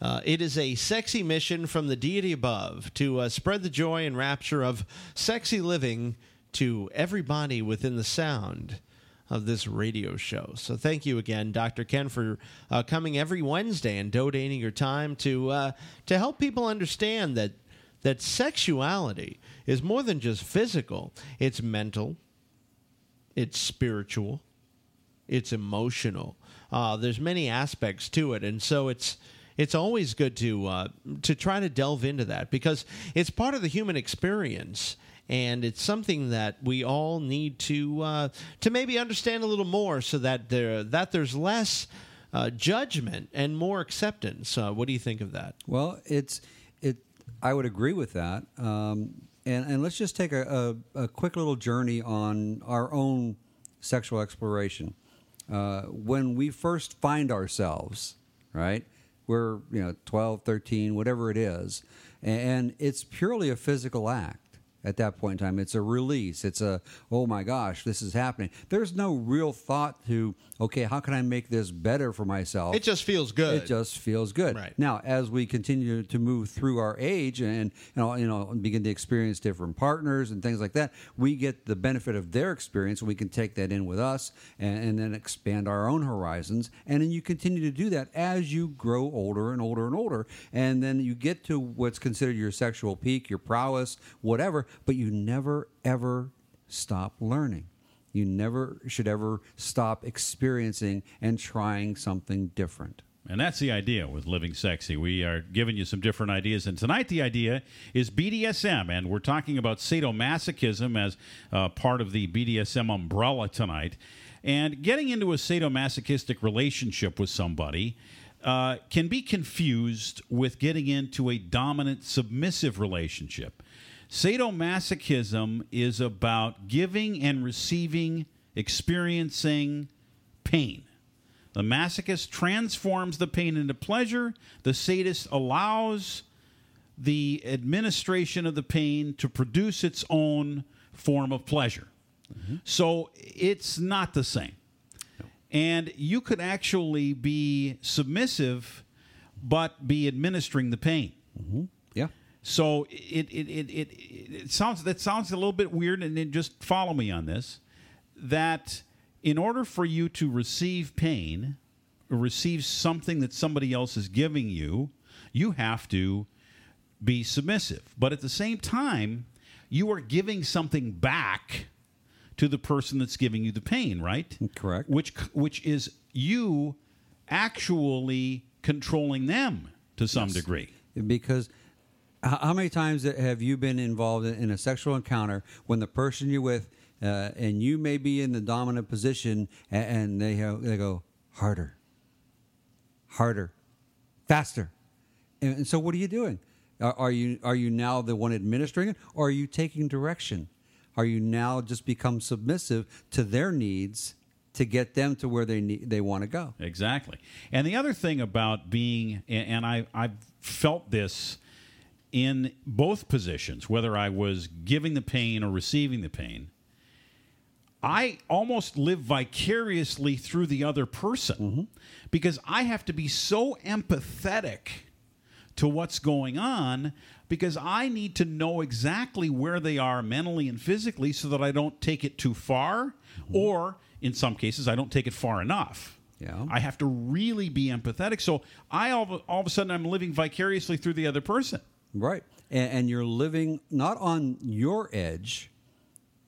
[SPEAKER 4] Uh, it is a sexy mission from the deity above to uh, spread the joy and rapture of sexy living to everybody within the sound of this radio show. So thank you again, Dr. Ken, for uh, coming every Wednesday and donating your time to uh, to help people understand that that sexuality is more than just physical; it's mental, it's spiritual, it's emotional. Uh, there's many aspects to it, and so it's it's always good to uh, to try to delve into that because it's part of the human experience, and it's something that we all need to uh, to maybe understand a little more, so that there that there's less uh, judgment and more acceptance. Uh, what do you think of that?
[SPEAKER 6] Well, it's it. I would agree with that. Um, and and let's just take a, a, a quick little journey on our own sexual exploration. Uh, when we first find ourselves, right? We're you know 12, 13, whatever it is, and it's purely a physical act at that point in time. It's a release. It's a, oh my gosh, this is happening. There's no real thought to, okay, how can I make this better for myself?
[SPEAKER 4] It just feels good.
[SPEAKER 6] It just feels good.
[SPEAKER 4] Right.
[SPEAKER 6] Now, as we continue to move through our age and you know, you know, begin to experience different partners and things like that, we get the benefit of their experience. We can take that in with us and, and then expand our own horizons. And then you continue to do that as you grow older and older and older. And then you get to what's considered your sexual peak, your prowess, whatever, but you never, ever stop learning. You never should ever stop experiencing and trying something different.
[SPEAKER 3] And that's the idea with Living Sexy. We are giving you some different ideas. And tonight, the idea is BDSM. And we're talking about sadomasochism as uh, part of the BDSM umbrella tonight. And getting into a sadomasochistic relationship with somebody uh, can be confused with getting into a dominant submissive relationship. Sadomasochism is about giving and receiving, experiencing pain. The masochist transforms the pain into pleasure. The sadist allows the administration of the pain to produce its own form of pleasure. So it's not the same. And you could actually be submissive, but be administering the pain.
[SPEAKER 6] Yeah.
[SPEAKER 3] So it it, it, it, it sounds that sounds a little bit weird, and then just follow me on this. That in order for you to receive pain or receive something that somebody else is giving you, you have to be submissive. But at the same time, you are giving something back to the person that's giving you the pain, right?
[SPEAKER 6] Correct.
[SPEAKER 3] Which which is you actually controlling them to some degree.
[SPEAKER 6] because how many times have you been involved in a sexual encounter when the person you're with uh, and you may be in the dominant position and they they go harder. Harder. Faster. And, and so what are you doing? Are, are you are you now the one administering it or are you taking direction? Are you now just become submissive to their needs to get them to where they need they want to go?
[SPEAKER 3] Exactly. And the other thing about being, and and I, I've felt this in both positions, whether I was giving the pain or receiving the pain, I almost live vicariously through the other person mm-hmm. because I have to be so empathetic to what's going on because I need to know exactly where they are mentally and physically so that I don't take it too far mm-hmm. or in some cases I don't take it far enough.
[SPEAKER 6] Yeah.
[SPEAKER 3] I have to really be empathetic. So I all, of- all of a sudden I'm living vicariously through the other person.
[SPEAKER 6] Right. And, and you're living not on your edge,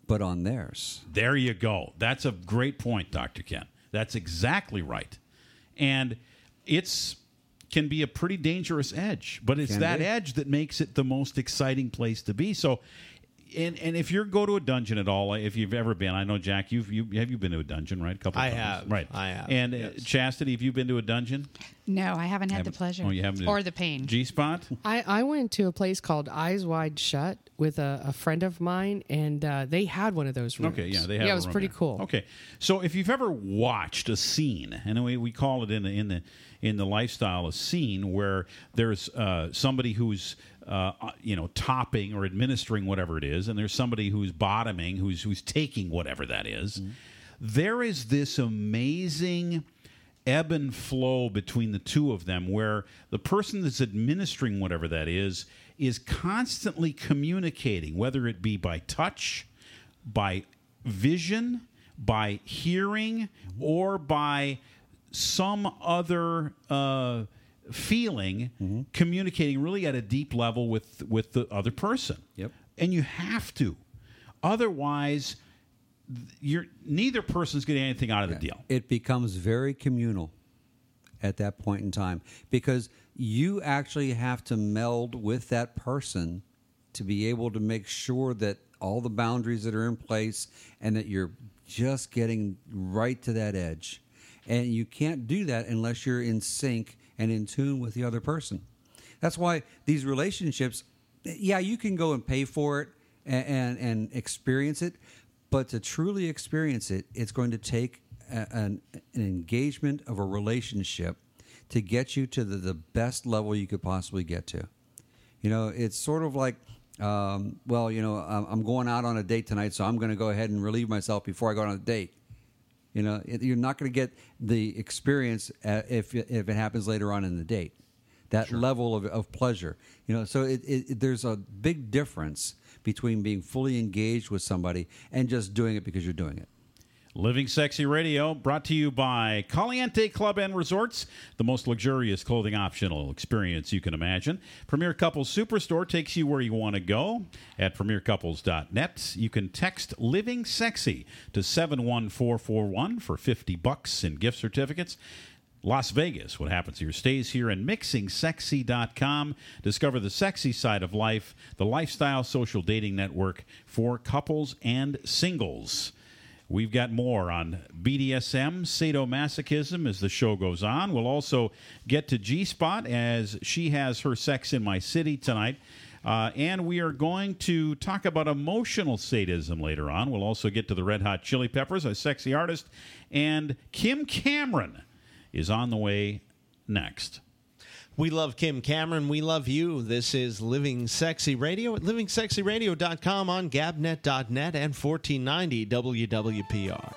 [SPEAKER 6] but on theirs.
[SPEAKER 3] There you go. That's a great point, Dr. Ken. That's exactly right. And it's can be a pretty dangerous edge, but it's
[SPEAKER 6] Can
[SPEAKER 3] that
[SPEAKER 6] be.
[SPEAKER 3] edge that makes it the most exciting place to be. So and and if you go to a dungeon at all, if you've ever been, I know Jack, you've you have you been to a dungeon, right? A couple
[SPEAKER 4] I
[SPEAKER 3] times.
[SPEAKER 4] have.
[SPEAKER 3] Right.
[SPEAKER 4] I have,
[SPEAKER 3] And uh,
[SPEAKER 4] yes.
[SPEAKER 3] Chastity, have you been to a dungeon?
[SPEAKER 5] No, I haven't had
[SPEAKER 3] Haven't-
[SPEAKER 5] the pleasure.
[SPEAKER 3] Oh, you haven't
[SPEAKER 5] or the pain.
[SPEAKER 3] G spot?
[SPEAKER 1] I, I went to a place called Eyes Wide Shut with a, a friend of mine, and uh, they had one of those rooms.
[SPEAKER 3] Okay, yeah, they had.
[SPEAKER 1] Yeah,
[SPEAKER 3] a
[SPEAKER 1] it was
[SPEAKER 3] room
[SPEAKER 1] pretty
[SPEAKER 3] there.
[SPEAKER 1] cool.
[SPEAKER 3] Okay, so if you've ever watched a scene, and we, we call it in the in the in the lifestyle a scene where there's uh, somebody who's uh, you know topping or administering whatever it is, and there's somebody who's bottoming, who's who's taking whatever that is. There is this amazing ebb and flow between the two of them where the person that's administering whatever that is is constantly communicating whether it be by touch by vision by hearing or by some other uh, feeling communicating really at a deep level with with the other person.
[SPEAKER 6] Yep.
[SPEAKER 3] and you have to. Otherwise you're neither person's getting anything out of the deal.
[SPEAKER 6] It becomes very communal at that point in time because you actually have to meld with that person to be able to make sure that all the boundaries that are in place and that you're just getting right to that edge. And you can't do that unless you're in sync and in tune with the other person. That's why these relationships, yeah, you can go and pay for it and, and, and experience it, but to truly experience it, it's going to take a, an, an engagement of a relationship to get you to the, the best level you could possibly get to. You know, it's sort of like, um, well, you know, I'm I'm going out on a date tonight, so I'm going to go ahead and relieve myself before I go on a date. You know, it- you're not going to get the experience uh, if if it happens later on in the date. That level of, of pleasure, you know. So it, it- there's a big difference between being fully engaged with somebody and just doing it because you're doing it.
[SPEAKER 3] Living Sexy Radio, brought to you by Caliente Club and Resorts, the most luxurious clothing optional experience you can imagine. Premier Couples Superstore takes you where you want to go at premiercouples.net. You can text Living Sexy to 71441 for 50 bucks in gift certificates. Las Vegas, what happens here stays here, and mixingsexy.com. Discover the sexy side of life, the lifestyle social dating network for couples and singles. We've got more on BDSM, sadomasochism as the show goes on. We'll also get to G Spot as she has her Sex in My City tonight. Uh, and we are going to talk about emotional sadism later on. We'll also get to the Red Hot Chili Peppers, a sexy artist. And Kim Cameron is on the way next.
[SPEAKER 4] We love Kim Cameron. We love you. This is Living Sexy Radio at livingsexyradio.com on gabnet.net and 1490 WWPR.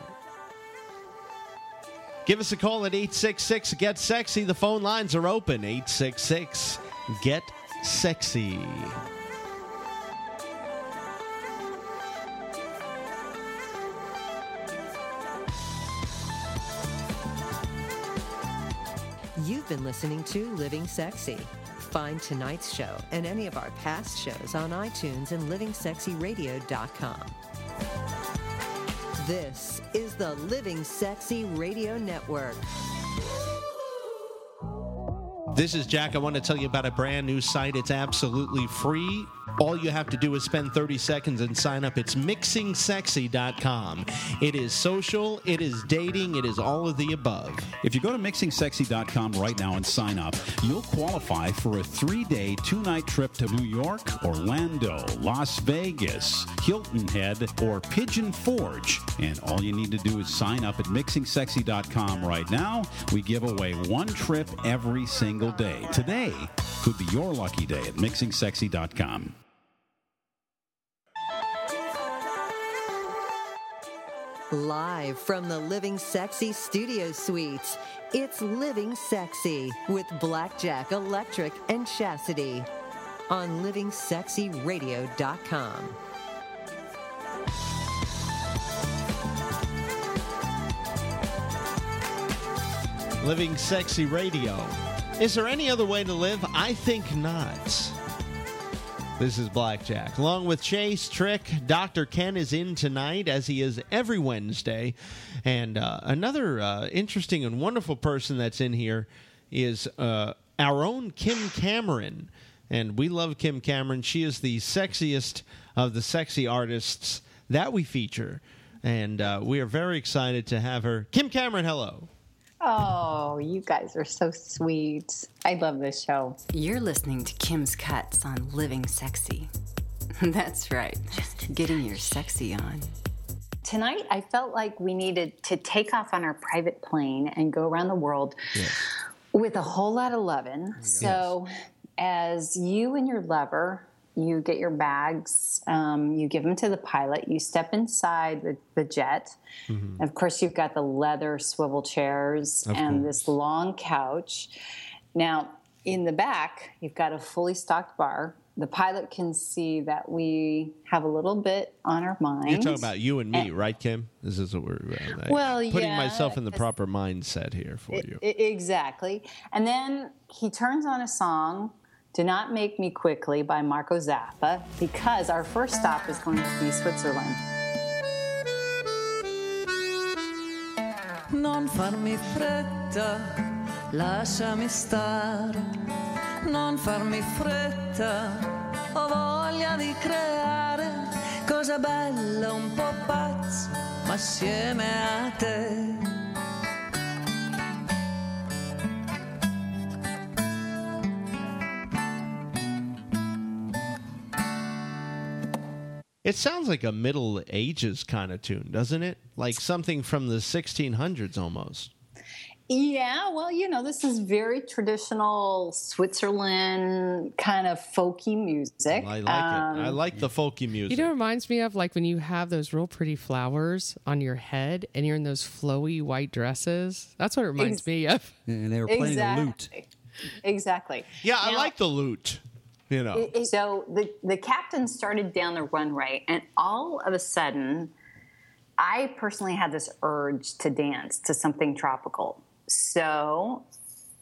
[SPEAKER 4] Give us a call at 866 Get Sexy. The phone lines are open. 866 Get Sexy.
[SPEAKER 2] Been listening to Living Sexy. Find tonight's show and any of our past shows on iTunes and livingsexyradio.com. This is the Living Sexy Radio Network.
[SPEAKER 4] This is Jack. I want to tell you about a brand new site. It's absolutely free. All you have to do is spend 30 seconds and sign up. It's mixingsexy.com. It is social, it is dating, it is all of the above.
[SPEAKER 3] If you go to mixingsexy.com right now and sign up, you'll qualify for a three day, two night trip to New York, Orlando, Las Vegas, Hilton Head, or Pigeon Forge. And all you need to do is sign up at mixingsexy.com right now. We give away one trip every single day. Today could be your lucky day at mixingsexy.com.
[SPEAKER 2] Live from the Living Sexy Studio Suites, it's Living Sexy with Blackjack Electric and Chastity on livingsexyradio.com.
[SPEAKER 4] Living Sexy Radio. Is there any other way to live? I think not. This is Blackjack. Along with Chase Trick, Dr. Ken is in tonight, as he is every Wednesday. And uh, another uh, interesting and wonderful person that's in here is uh, our own Kim Cameron. And we love Kim Cameron. She is the sexiest of the sexy artists that we feature. And uh, we are very excited to have her. Kim Cameron, hello.
[SPEAKER 11] Oh, you guys are so sweet. I love this show.
[SPEAKER 12] You're listening to Kim's Cuts on Living Sexy. (laughs) That's right, getting your sexy on.
[SPEAKER 11] Tonight, I felt like we needed to take off on our private plane and go around the world with a whole lot of loving. So, as you and your lover, you get your bags, um, you give them to the pilot, you step inside the, the jet. Of course, you've got the leather swivel chairs
[SPEAKER 13] Of
[SPEAKER 11] and
[SPEAKER 13] course.
[SPEAKER 11] this long couch. Now, in the back, you've got a fully stocked bar. The pilot can see that we have a little bit on our mind.
[SPEAKER 4] You're talking about you and me, right, Kim? This is what we're uh,
[SPEAKER 11] Well,
[SPEAKER 4] putting
[SPEAKER 11] yeah,
[SPEAKER 4] myself in the proper mindset here for you.
[SPEAKER 11] I- exactly. And then he turns on a song, Do Not Make Me Quickly by Marco Zappa, because our first stop is going to be Switzerland.
[SPEAKER 13] Non farmi fretta, lasciami stare. Non farmi fretta, ho voglia di creare cosa bella, un po' pazza, ma assieme a te.
[SPEAKER 4] It sounds like a Middle Ages kind of tune, doesn't it? Like something from the 1600s almost.
[SPEAKER 11] Yeah, well, you know, this is very traditional Switzerland kind of folky music.
[SPEAKER 4] I like
[SPEAKER 11] Um,
[SPEAKER 4] it. I like the folky music.
[SPEAKER 1] You know, it reminds me of like when you have those real pretty flowers on your head and you're in those flowy white dresses. That's what it reminds
[SPEAKER 11] Ex-
[SPEAKER 1] me of.
[SPEAKER 6] And they were playing
[SPEAKER 11] exactly.
[SPEAKER 6] a lute.
[SPEAKER 11] Exactly.
[SPEAKER 4] yeah, I like the lute. You know,
[SPEAKER 11] It- it- so the the captain started down the runway, and all of a sudden, I personally had this urge to dance to something tropical. So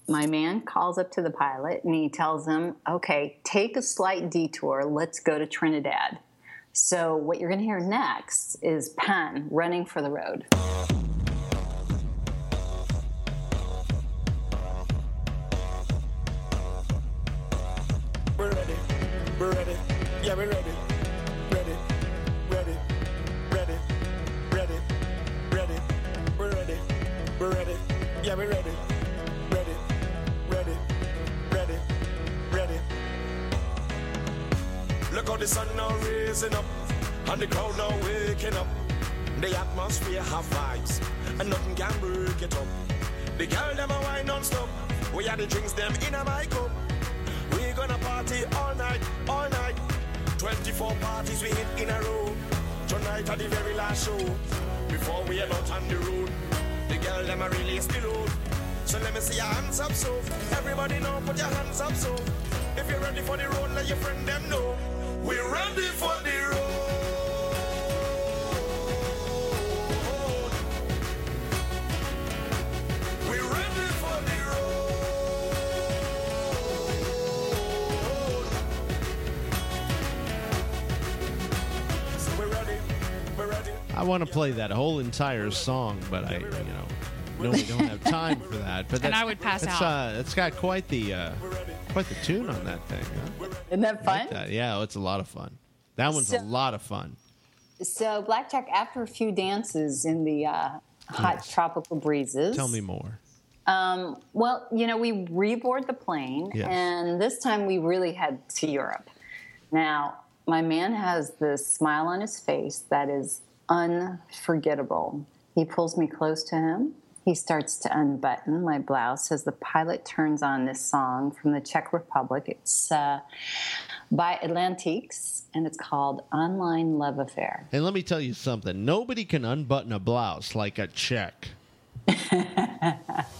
[SPEAKER 11] my man calls up to the pilot and he tells him, "Okay, take a slight detour. Let's go to Trinidad." So what you're going to hear next is Pan running for the road.
[SPEAKER 8] We're ready. We're ready. Yeah, we're ready. Ready. Ready. Ready. Ready. Ready. We're ready. We're ready. Yeah, we're ready. Ready. Ready. Ready. Ready. Look how the sun now raising up, and the crowd now waking up. The atmosphere have vibes, and nothing can break it up. The girl them a wine non-stop. We had the drinks them in a my cup. Gonna party all night, all night. 24 parties we hit in a row. Tonight at the very last show. Before we head out on the road. The girl them a release the load. So let me see your hands up so. Everybody know, put your hands up so. If you're ready for the road, let your friend them know. We're ready for the road.
[SPEAKER 4] Want to play that whole entire song, but I, you know, no, we don't have (laughs) time for that. But
[SPEAKER 5] And I would pass
[SPEAKER 4] it's,
[SPEAKER 5] out.
[SPEAKER 4] Uh, it's got quite the uh, quite the tune on that thing. Huh?
[SPEAKER 11] Isn't that fun?
[SPEAKER 4] Like that. Yeah, it's a lot of fun. That one's
[SPEAKER 11] So-
[SPEAKER 4] a lot of fun.
[SPEAKER 11] So Blackjack, after a few dances in the uh, hot tropical breezes,
[SPEAKER 4] Tell me more.
[SPEAKER 11] Um, well, you know, we reboard the plane,
[SPEAKER 4] Yes.
[SPEAKER 11] and this time we really head to Europe. Now, my man has this smile on his face that is unforgettable. He pulls me close to him. He starts to unbutton my blouse as the pilot turns on this song from the Czech Republic. It's uh, by Atlantiques, and it's called Online Love Affair.
[SPEAKER 4] And let me tell you something. Nobody can unbutton a blouse like a Czech. (laughs)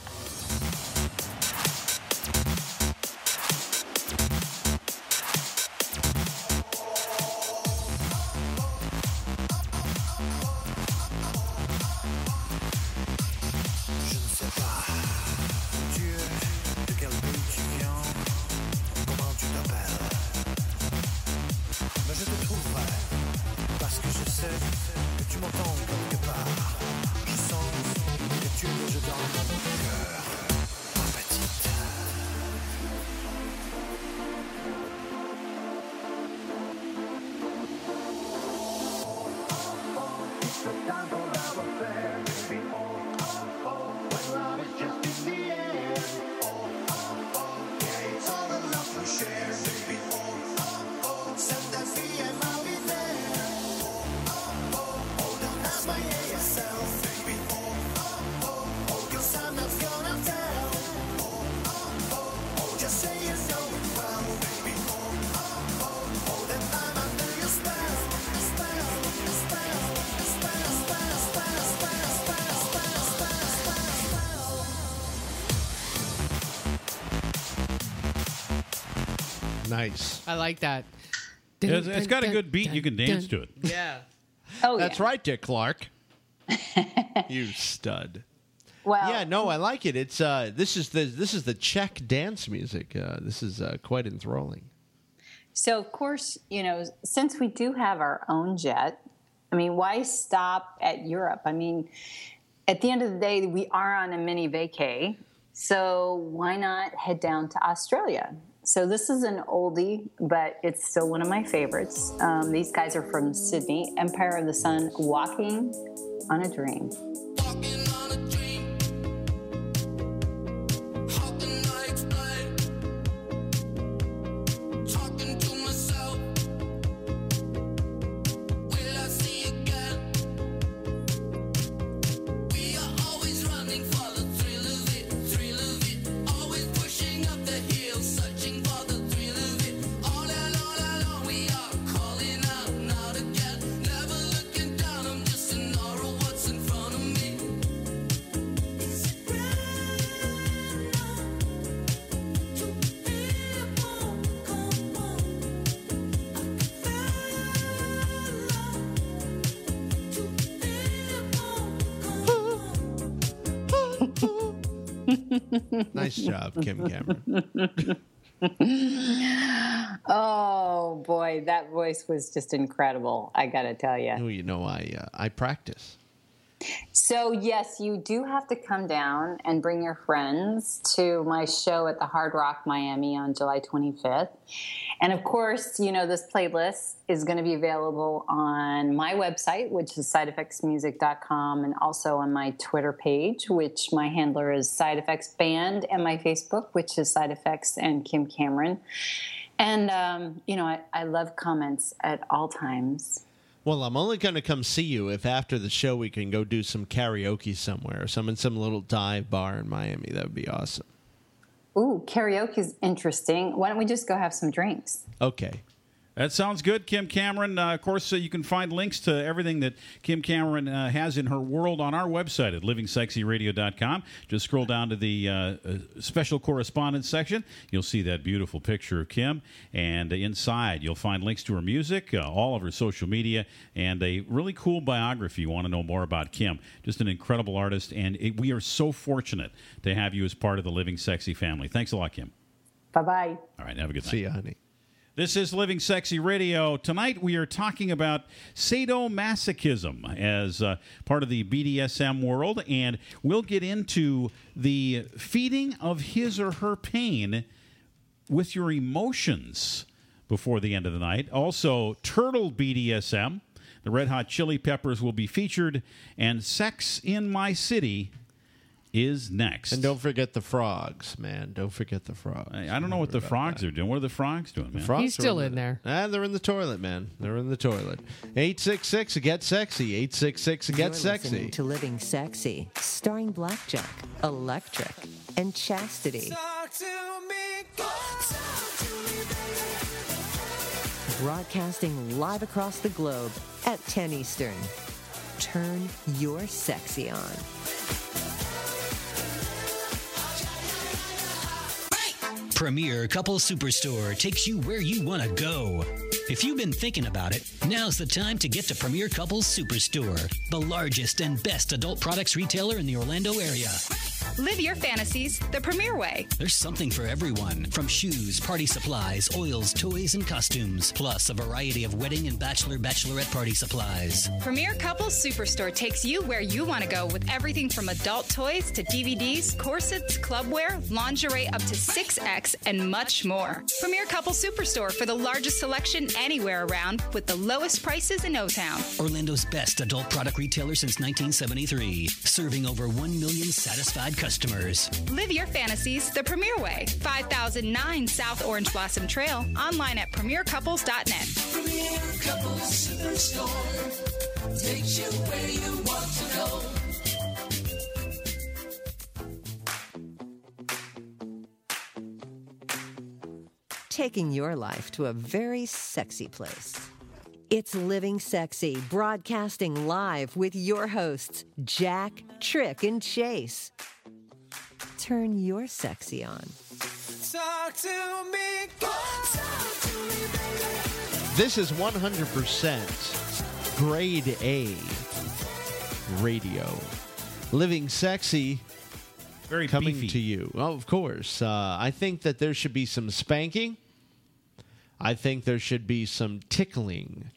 [SPEAKER 1] like that.
[SPEAKER 3] It's- it's got a good beat. You can dance to it.
[SPEAKER 1] Yeah. (laughs)
[SPEAKER 11] Oh,
[SPEAKER 4] That's
[SPEAKER 11] yeah.
[SPEAKER 4] right, Dick Clark. (laughs) you stud.
[SPEAKER 11] Well,
[SPEAKER 4] Yeah, no, I like it. It's uh, this is the this is the Czech dance music. Uh, this is uh, quite enthralling.
[SPEAKER 11] So, of course, you know, since we do have our own jet, I mean, why stop at Europe? I mean, at the end of the day, we are on a mini vacay. So, why not head down to Australia? So this is an oldie, but it's still one of my favorites. Um, these guys are from Sydney, Empire of the Sun, Walking on a Dream.
[SPEAKER 4] Job, Kim Cameron. (laughs)
[SPEAKER 11] oh boy, that voice was just incredible. I got to tell you.
[SPEAKER 4] You know, I uh, I practice.
[SPEAKER 11] So, yes, you do have to come down and bring your friends to my show at the Hard Rock Miami on July 25th. And of course, you know, this playlist is going to be available on my website, which is sideeffectsmusic.com, and also on my Twitter page, which my handler is Side Effects Band, and my Facebook, which is Side Effects and Kim Cameron. And, um, you know, I, I love comments at all times.
[SPEAKER 4] Well, I'm only going to come see you if after the show we can go do some karaoke somewhere, or some in some little dive bar in Miami. That would be awesome.
[SPEAKER 11] Ooh, karaoke is interesting. Why don't we just go have some drinks?
[SPEAKER 4] Okay.
[SPEAKER 3] That sounds good, Kim Cameron. Uh, of course, uh, you can find links to everything that Kim Cameron uh, has in her world on our website at livingsexyradio.com. Just scroll down to the uh, uh, special correspondence section. You'll see that beautiful picture of Kim. And inside, you'll find links to her music, uh, all of her social media, and a really cool biography. You want to know more about Kim. Just an incredible artist. And it, we are so fortunate to have you as part of the Living Sexy family. Thanks a lot, Kim.
[SPEAKER 11] Bye bye.
[SPEAKER 3] All right, have a good night.
[SPEAKER 4] See you, honey.
[SPEAKER 3] This is Living Sexy Radio. Tonight we are talking about sadomasochism as uh, part of the BDSM world, and we'll get into the feeding of his or her pain with your emotions before the end of the night. Also, turtle BDSM. The Red Hot Chili Peppers will be featured, and Sex in My City is next.
[SPEAKER 4] And don't forget the frogs, man. Don't forget the frogs.
[SPEAKER 3] I, I don't know what the frogs are doing. What are the frogs doing, man?
[SPEAKER 4] Frogs
[SPEAKER 1] He's still
[SPEAKER 4] the-
[SPEAKER 1] in there.
[SPEAKER 4] Ah, they're in the toilet, man. They're in the toilet. 866 Get Sexy. 866
[SPEAKER 2] You're
[SPEAKER 4] Get
[SPEAKER 2] listening
[SPEAKER 4] Sexy.
[SPEAKER 2] to Living Sexy, starring Blackjack, Electric, and Chastity. Broadcasting live across the globe at 10 Eastern. Turn your sexy on.
[SPEAKER 9] Premier Couple Superstore takes you where you want to go. If you've been thinking about it, now's the time to get to Premier Couples Superstore, the largest and best adult products retailer in the Orlando area.
[SPEAKER 10] Live your fantasies the premier way.
[SPEAKER 9] There's something for everyone from shoes, party supplies, oils, toys, and costumes, plus a variety of wedding and bachelor bachelorette party supplies.
[SPEAKER 10] Premier Couples Superstore takes you where you want to go with everything from adult toys to DVDs, corsets, clubwear, lingerie up to 6X, and much more. Premier Couples Superstore for the largest selection anywhere around with the lowest prices in O Town.
[SPEAKER 9] Orlando's best adult product retailer since 1973, serving over 1 million satisfied customers.
[SPEAKER 10] Live your fantasies the premier way. 5009 South Orange Blossom Trail. Online at premiercouples.net.
[SPEAKER 13] Premier Couples Superstore takes you where you want to go.
[SPEAKER 2] taking your life to a very sexy place. It's Living Sexy, broadcasting live with your hosts, Jack, Trick, and Chase. Turn your sexy on.
[SPEAKER 13] Talk to me, talk to me, baby.
[SPEAKER 4] This is 100% grade A radio. Living Sexy
[SPEAKER 3] Very
[SPEAKER 4] coming
[SPEAKER 3] beefy.
[SPEAKER 4] to you. Oh, of course. Uh, I think that there should be some spanking. I think there should be some tickling.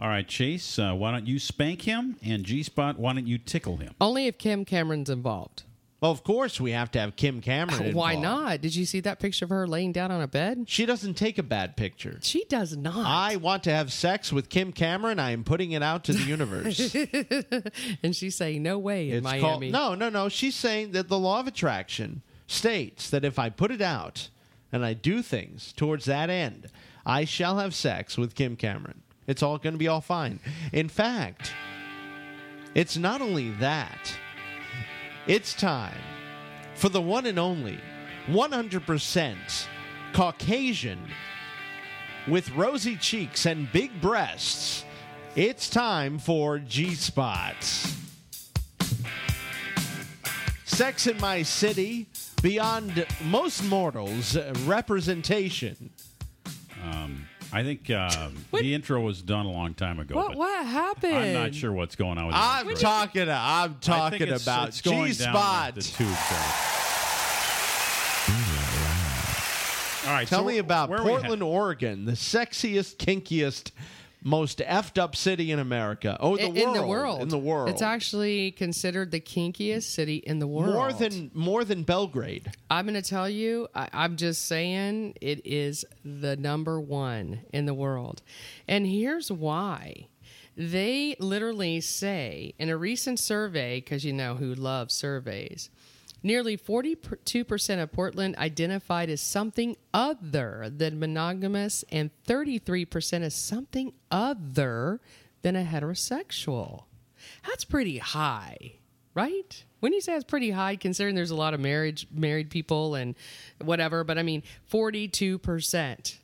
[SPEAKER 3] All right, Chase, uh, why don't you spank him? And G Spot, why don't you tickle him?
[SPEAKER 1] Only if Kim Cameron's involved.
[SPEAKER 4] Of course, we have to have Kim Cameron. (laughs)
[SPEAKER 1] Why
[SPEAKER 4] involved.
[SPEAKER 1] not? Did you see that picture of her laying down on a bed?
[SPEAKER 4] She doesn't take a bad picture.
[SPEAKER 1] She does not.
[SPEAKER 4] I want to have sex with Kim Cameron. I am putting it out to the universe. (laughs)
[SPEAKER 1] and she's saying, "No way in
[SPEAKER 4] it's
[SPEAKER 1] Miami."
[SPEAKER 4] called no, no, no. She's saying that the law of attraction states that if I put it out and I do things towards that end, I shall have sex with Kim Cameron. It's all going to be all fine. In fact, it's not only that. It's time for the one and only 100% Caucasian with rosy cheeks and big breasts. It's time for G Spots. Sex in My City, beyond most mortals' representation.
[SPEAKER 3] Um, I think um, (laughs) the intro was done a long time ago.
[SPEAKER 1] What
[SPEAKER 3] but
[SPEAKER 1] what happened?
[SPEAKER 3] I'm not sure what's going on with the
[SPEAKER 4] I'm
[SPEAKER 3] intro.
[SPEAKER 4] talking. I'm
[SPEAKER 3] I think
[SPEAKER 4] talking
[SPEAKER 3] it's-
[SPEAKER 4] about
[SPEAKER 3] it's going
[SPEAKER 4] G
[SPEAKER 3] down
[SPEAKER 4] Spot.
[SPEAKER 3] The, the tube there. All right,
[SPEAKER 4] Tell
[SPEAKER 3] so
[SPEAKER 4] me about
[SPEAKER 3] where we ha-
[SPEAKER 4] Portland, Oregon, the sexiest, kinkiest, most effed up city in America. Oh, the
[SPEAKER 1] in,
[SPEAKER 4] world.
[SPEAKER 1] in the world.
[SPEAKER 4] In the world.
[SPEAKER 1] It's actually considered the kinkiest city in the world.
[SPEAKER 4] more than more than Belgrade.
[SPEAKER 1] I'm going to tell you, I, I'm just saying it is the number one in the world. And here's why. They literally say in a recent survey, because you know who loves surveys, nearly 42% of Portland identified as something other than monogamous, and 33% as something other than a heterosexual. That's pretty high, right? When you say it's pretty high, considering there's a lot of marriage married people and whatever, but I mean, 42%.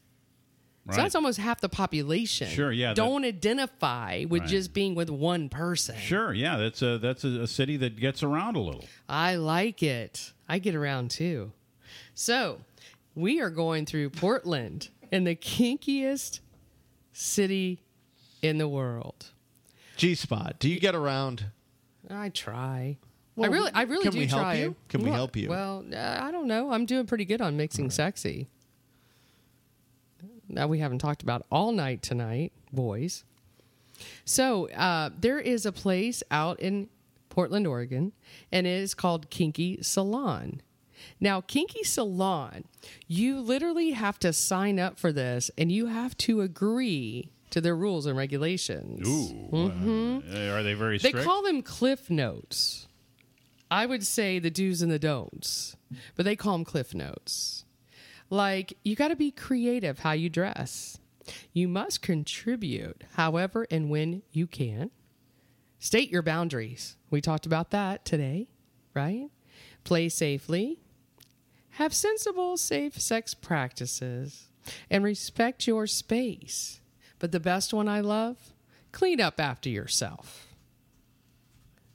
[SPEAKER 1] So that's almost half the population.
[SPEAKER 3] Sure, yeah,
[SPEAKER 1] Don't identify with
[SPEAKER 3] Right.
[SPEAKER 1] just being with one person.
[SPEAKER 3] Sure, yeah, that's a that's a, a city that gets around a little.
[SPEAKER 1] I like it. I get around too. So, we are going through Portland in the kinkiest city in the world.
[SPEAKER 4] G Spot. Do you get around?
[SPEAKER 1] I try.
[SPEAKER 4] Well,
[SPEAKER 1] I really, I really
[SPEAKER 4] can
[SPEAKER 1] do
[SPEAKER 4] we help
[SPEAKER 1] try.
[SPEAKER 4] you? Can we
[SPEAKER 1] Well-
[SPEAKER 4] help you?
[SPEAKER 1] Well, uh, I don't know. I'm doing pretty good on mixing sexy. Now we haven't talked about all night tonight, boys. So uh, there is a place out in Portland, Oregon, and it is called Kinky Salon. Now, Kinky Salon, you literally have to sign up for this, and you have to agree to their rules and regulations.
[SPEAKER 3] Ooh,
[SPEAKER 1] Mhm.
[SPEAKER 3] uh, are they very
[SPEAKER 1] They call them cliff notes. I would say the do's and the don'ts, but they call them cliff notes. Like, you got to be creative how you dress. You must contribute however and when you can. State your boundaries. We talked about that today, right? Play safely. Have sensible, safe sex practices and respect your space. But the best one I love clean up after yourself.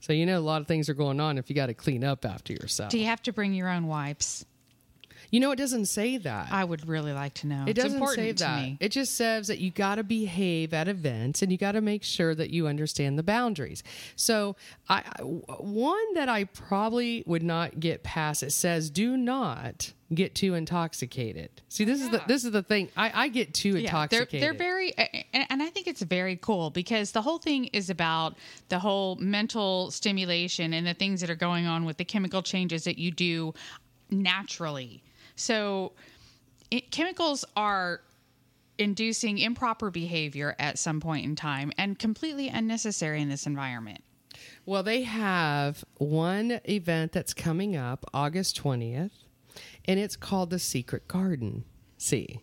[SPEAKER 1] So, you know, a lot of things are going on if you got to clean up after yourself.
[SPEAKER 5] Do you have to bring your own wipes?
[SPEAKER 1] You know, it doesn't say that.
[SPEAKER 5] I would really like to know.
[SPEAKER 1] It
[SPEAKER 5] it's
[SPEAKER 1] doesn't say
[SPEAKER 5] to
[SPEAKER 1] that.
[SPEAKER 5] me.
[SPEAKER 1] It just says that you got to behave at events and you got to make sure that you understand the boundaries. So, I one that I probably would not get past. It says, "Do not get too intoxicated." See, this is the this is the thing. I, I get too
[SPEAKER 5] Yeah, they're
[SPEAKER 1] intoxicated.
[SPEAKER 5] they're very, and, and I think it's very cool because the whole thing is about the whole mental stimulation and the things that are going on with the chemical changes that you do naturally. So, it, chemicals are inducing improper behavior at some point in time and completely unnecessary in this environment.
[SPEAKER 1] Well, they have one event that's coming up August 20th, and it's called the Secret Garden. See,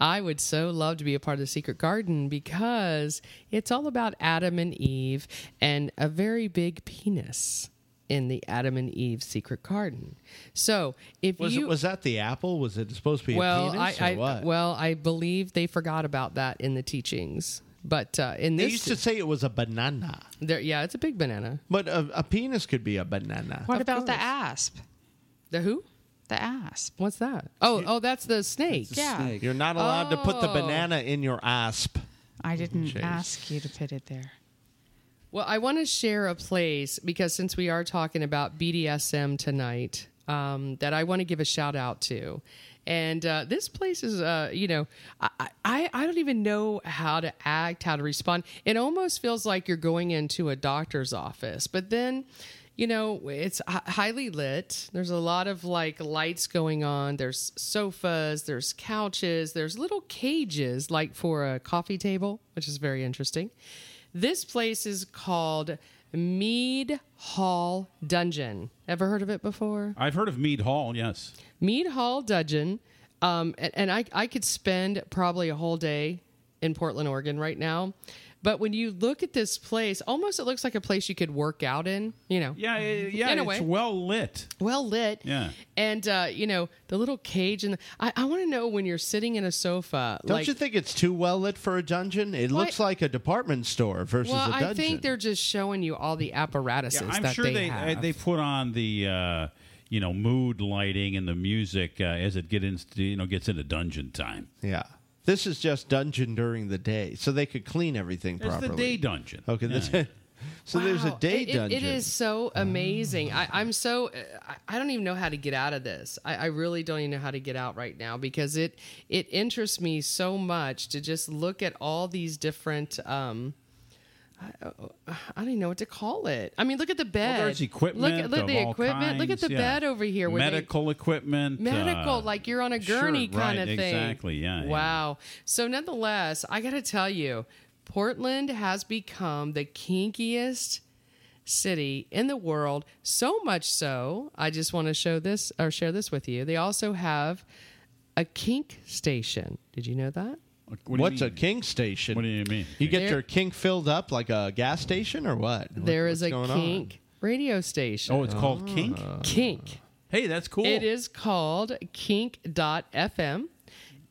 [SPEAKER 1] I would so love to be a part of the Secret Garden because it's all about Adam and Eve and a very big penis in the Adam and Eve Secret Garden. So, if
[SPEAKER 4] Was
[SPEAKER 1] you
[SPEAKER 4] it, was that the apple? Was it supposed to be
[SPEAKER 1] well,
[SPEAKER 4] a penis
[SPEAKER 1] I,
[SPEAKER 4] or
[SPEAKER 1] I
[SPEAKER 4] what?
[SPEAKER 1] well, I believe they forgot about that in the teachings. But uh, in this, they
[SPEAKER 4] used to say it was a banana,
[SPEAKER 1] there, yeah, it's a big banana.
[SPEAKER 4] but a, a penis could be a banana.
[SPEAKER 5] What
[SPEAKER 1] Of
[SPEAKER 5] about the asp?
[SPEAKER 1] The who?
[SPEAKER 5] The asp.
[SPEAKER 1] What's that? Oh, oh, that's the snake.
[SPEAKER 5] Yeah.
[SPEAKER 6] Snake.
[SPEAKER 4] You're not allowed to put the
[SPEAKER 1] Oh.
[SPEAKER 4] banana in your asp.
[SPEAKER 5] I didn't
[SPEAKER 4] Jeez.
[SPEAKER 5] ask you to put it there.
[SPEAKER 1] Well, I want to share a place because since we are talking about BDSM tonight, um, that I want to give a shout out to. And uh, this place is, uh, you know, I, I, I don't even know how to act, how to respond. It almost feels like you're going into a doctor's office. But then, you know, it's highly lit. There's a lot of like lights going on. There's sofas, there's couches, there's little cages like for a coffee table, which is very interesting. This place is called Mead Hall Dungeon. Ever heard of it before?
[SPEAKER 3] I've heard of Mead Hall. Yes.
[SPEAKER 1] Mead Hall Dungeon. Um, and, and I, I could spend probably a whole day in Portland, Oregon right now. But when you look at this place, almost it looks like a place you could work out in, you know.
[SPEAKER 3] Yeah, yeah.
[SPEAKER 1] in a
[SPEAKER 3] it's
[SPEAKER 1] way.
[SPEAKER 3] well lit.
[SPEAKER 1] Well lit.
[SPEAKER 3] Yeah.
[SPEAKER 1] And, uh, you know, the little cage. And I, I want to know when you're sitting in a sofa.
[SPEAKER 4] Don't
[SPEAKER 1] like,
[SPEAKER 4] you think it's too well lit for a dungeon? It
[SPEAKER 1] Well,
[SPEAKER 4] looks like a department store versus
[SPEAKER 1] well,
[SPEAKER 4] a dungeon.
[SPEAKER 1] I think they're just showing you all the apparatuses
[SPEAKER 3] Yeah, I'm
[SPEAKER 1] that
[SPEAKER 3] sure
[SPEAKER 1] they,
[SPEAKER 3] they
[SPEAKER 1] have.
[SPEAKER 3] uh, they put on the uh, you know mood lighting and the music uh, as it get into you know gets into dungeon time.
[SPEAKER 4] yeah. This is just dungeon during the day, so they could clean everything
[SPEAKER 3] It's
[SPEAKER 4] properly.
[SPEAKER 3] the day dungeon.
[SPEAKER 4] Okay,
[SPEAKER 3] Yeah.
[SPEAKER 4] the- (laughs) so there's a day
[SPEAKER 1] It- it-
[SPEAKER 4] dungeon.
[SPEAKER 1] it is so amazing. I, I'm so uh, I, I don't even know how to get out of this. I, I really don't even know how to get out right now because it it interests me so much to just look at all these different. Um, I, I don't even know what to call it. I mean, look at the bed.
[SPEAKER 3] Well, there's equipment.
[SPEAKER 1] Look at look
[SPEAKER 3] of
[SPEAKER 1] the equipment. look at the
[SPEAKER 3] yeah.
[SPEAKER 1] bed over here. where they-
[SPEAKER 3] Medical equipment.
[SPEAKER 1] medical,
[SPEAKER 3] uh,
[SPEAKER 1] like you're on a
[SPEAKER 3] sure,
[SPEAKER 1] gurney kind
[SPEAKER 3] right,
[SPEAKER 1] of thing.
[SPEAKER 3] Exactly. Yeah. yeah.
[SPEAKER 1] Wow. So, nonetheless, I got to tell you, Portland has become the kinkiest city in the world. So much so, I just want to show this or share this with you. They also have a kink station. Did you know that?
[SPEAKER 3] What do you
[SPEAKER 4] What's a
[SPEAKER 3] mean?
[SPEAKER 4] kink station?
[SPEAKER 3] What do you mean?
[SPEAKER 4] You get
[SPEAKER 1] There-
[SPEAKER 4] your kink filled up like a gas station or what? What-
[SPEAKER 1] there is
[SPEAKER 4] what's
[SPEAKER 1] a
[SPEAKER 4] going on?
[SPEAKER 1] kink radio station.
[SPEAKER 3] Oh, it's called ah. Kink.
[SPEAKER 1] Kink.
[SPEAKER 3] Hey, that's cool.
[SPEAKER 1] It is called kink.fm.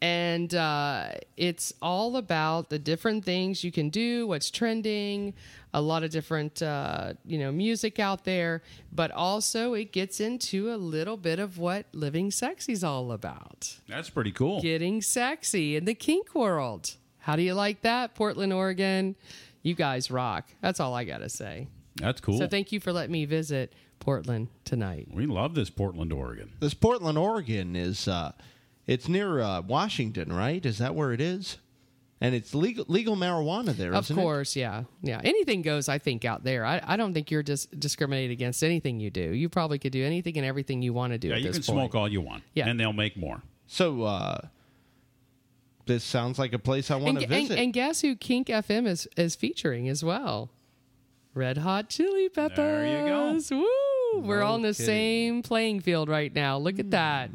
[SPEAKER 1] And uh, it's all about the different things you can do, what's trending, a lot of different, uh, you know, music out there. But also, it gets into a little bit of what living sexy's all about
[SPEAKER 3] That's pretty cool.
[SPEAKER 1] getting sexy in the kink world. How do you like that, Portland, Oregon? You guys rock. That's all I got to say.
[SPEAKER 3] That's cool.
[SPEAKER 1] So, thank you for letting me visit Portland tonight.
[SPEAKER 3] we love this Portland, Oregon.
[SPEAKER 4] This Portland, Oregon is uh, it's near uh, Washington, right? Is that where it is? And it's legal legal marijuana there,
[SPEAKER 1] Of
[SPEAKER 4] isn't it?
[SPEAKER 1] course, yeah, yeah. Anything goes. I think out there. I, I don't think you're dis- discriminated against anything you do. You probably could do anything and everything you want to do.
[SPEAKER 3] Yeah,
[SPEAKER 1] at
[SPEAKER 3] you
[SPEAKER 1] this
[SPEAKER 3] can
[SPEAKER 1] point.
[SPEAKER 3] smoke all you want.
[SPEAKER 1] Yeah.
[SPEAKER 3] And they'll make more.
[SPEAKER 4] So uh, this sounds like a place I want to visit.
[SPEAKER 1] and guess who Kink FM is is featuring as well? Red Hot Chili Peppers.
[SPEAKER 3] There you go.
[SPEAKER 1] Woo! We're all in the
[SPEAKER 4] kidding.
[SPEAKER 1] same playing field right now. Look at that.